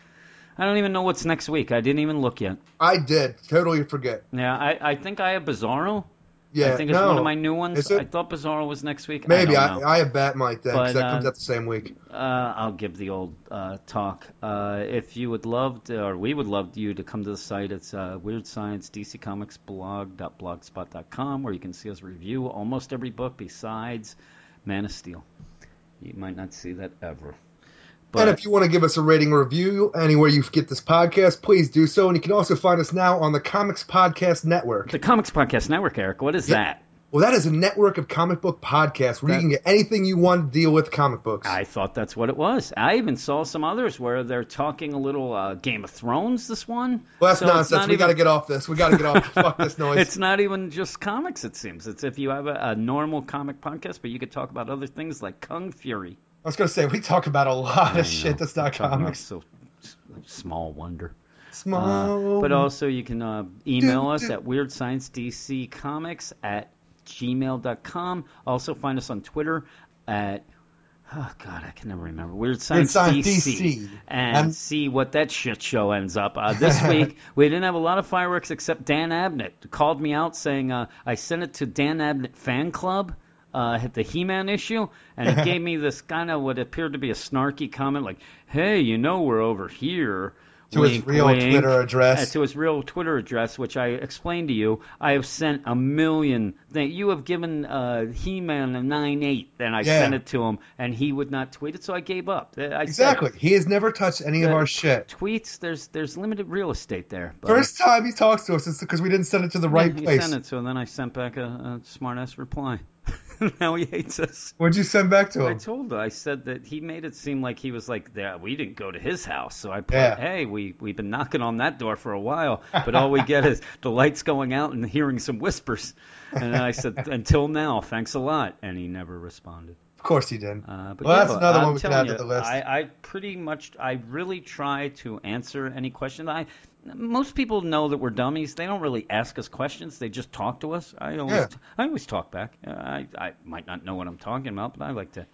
I don't even know what's next week. I didn't even look yet. I did totally forget. Yeah, I, I think I have Bizarro. Yeah, I think it's no. one of my new ones. I thought Bizarro was next week. Maybe I, I. I, have Batmite then because that comes uh, out the same week. Uh, I'll give the old uh, talk. Uh, if you would love to, or we would love you to come to the site, it's uh, Weird Science DC Comics blog.blogspot.com, where you can see us review almost every book besides Man of Steel. You might not see that ever. But and if you want to give us a rating or review anywhere you get this podcast, please do so. And you can also find us now on the Comics Podcast Network. the Comics Podcast Network, Eric, what is Yeah. that? Well, that is a network of comic book podcasts where That- you can get anything you want to deal with comic books. I thought that's what it was. I even saw some others where they're talking a little uh, Game of Thrones. This one. well, that's So nonsense. not We got to get off this. We got to get off. Fuck this noise. It's not even just comics. It seems it's if you have a, a normal comic podcast, but you could talk about other things like Kung Fury. I was gonna say we talk about a lot of shit that's not comics. So small wonder. Small. Uh, but also, you can uh, email us at weirdsciencedccomics at gmail.com. Also, find us on Twitter at, oh, God, I can never remember. Weird Science, Science DC. DC. And, And- see what that shit show ends up. Uh, this week, we didn't have a lot of fireworks except Dan Abnett called me out saying uh, I sent it to Dan Abnett Fan Club. Uh, the He-Man issue, and he gave me this kind of what appeared to be a snarky comment, like, "Hey, you know we're over here." To his real wink. Twitter address. Uh, to his real Twitter address, which I explained to you. I have sent a million. That you have given uh, He-Man a nine eight, and I Yeah. sent it to him, and he would not tweet it, so I gave up. I said, exactly. He has never touched any of Uh, our shit. tweets. There's there's limited real estate there. But First time he talks to us is because we didn't send it to the yeah, right he place. sent it, so then I sent back a, a smart ass reply. now he hates us. What'd you send back to him? I told her. I said that he made it seem like he was like, yeah, we didn't go to his house. So I put, Yeah. hey, we we've been knocking on that door for a while, but all we get is the lights going out and hearing some whispers. And I said, until now, thanks a lot. And he never responded. Of course he didn't. Uh, but Well, yeah, that's another I'm one we can add to the list. I, I pretty much, I really try to answer any question. I most people know that we're dummies. They don't really ask us questions. They just talk to us. I always, Yeah. I always talk back. Uh, I, I might not know what I'm talking about, but I like to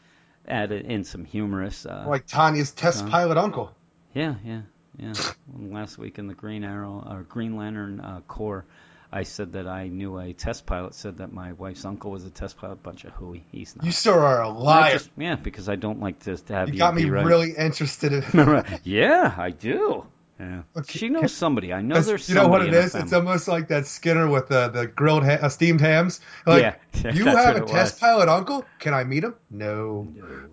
add it in some humorous. Uh, Like Tanya's test pilot uncle. yeah, yeah, yeah. Last week in the Green Arrow or Green Lantern uh, Corps, I said that I knew a test pilot. Said that my wife's uncle was a test pilot. Bunch of hooey. He's not. You sir are a liar. just- yeah, because I don't like to, to have you you, got me right. really interested in. yeah, I do. Yeah. Okay. She knows somebody. I know there's you know what it is? It's almost like that Skinner with the the grilled ha- uh, steamed hams. Like, Yeah, you have a test was. pilot uncle? Can I meet him? No. No, no,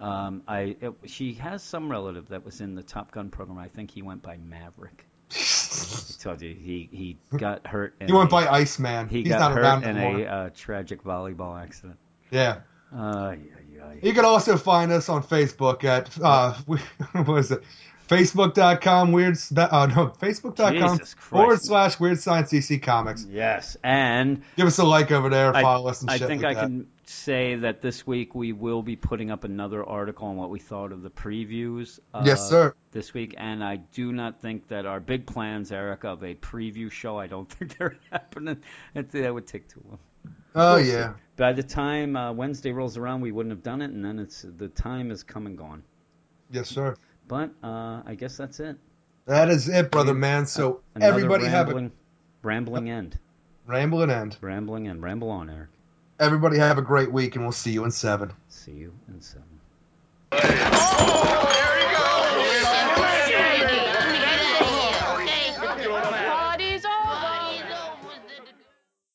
no. Um, I it, she has some relative that was in the Top Gun program. I think he went by Maverick. I told you he he got hurt. He went a- by Iceman. He He's got not hurt in a uh, tragic volleyball accident. Yeah. Uh, yeah, You can also find us on Facebook at uh, what is it? Facebook.com weird uh, no Facebook.com forward slash weird science DC comics. Yes, and Give us a like over there, I, follow us and I shit think like I that. can say that this week we will be putting up another article on what we thought of the previews. Uh, Yes, sir. This week, and I do not think that our big plans, Eric, of a preview show, I don't think they're happening. That would take too long. Oh We'll see. yeah. By the time uh, Wednesday rolls around, we wouldn't have done it, and then it's the time is come and gone. Yes, sir. But uh, I guess that's it. That is it, brother We- man. So Another everybody have a rambling, rambling end, rambling end. rambling end, ramble on, Eric. Everybody have a great week, and we'll see you in seven. See you in seven. Oh, there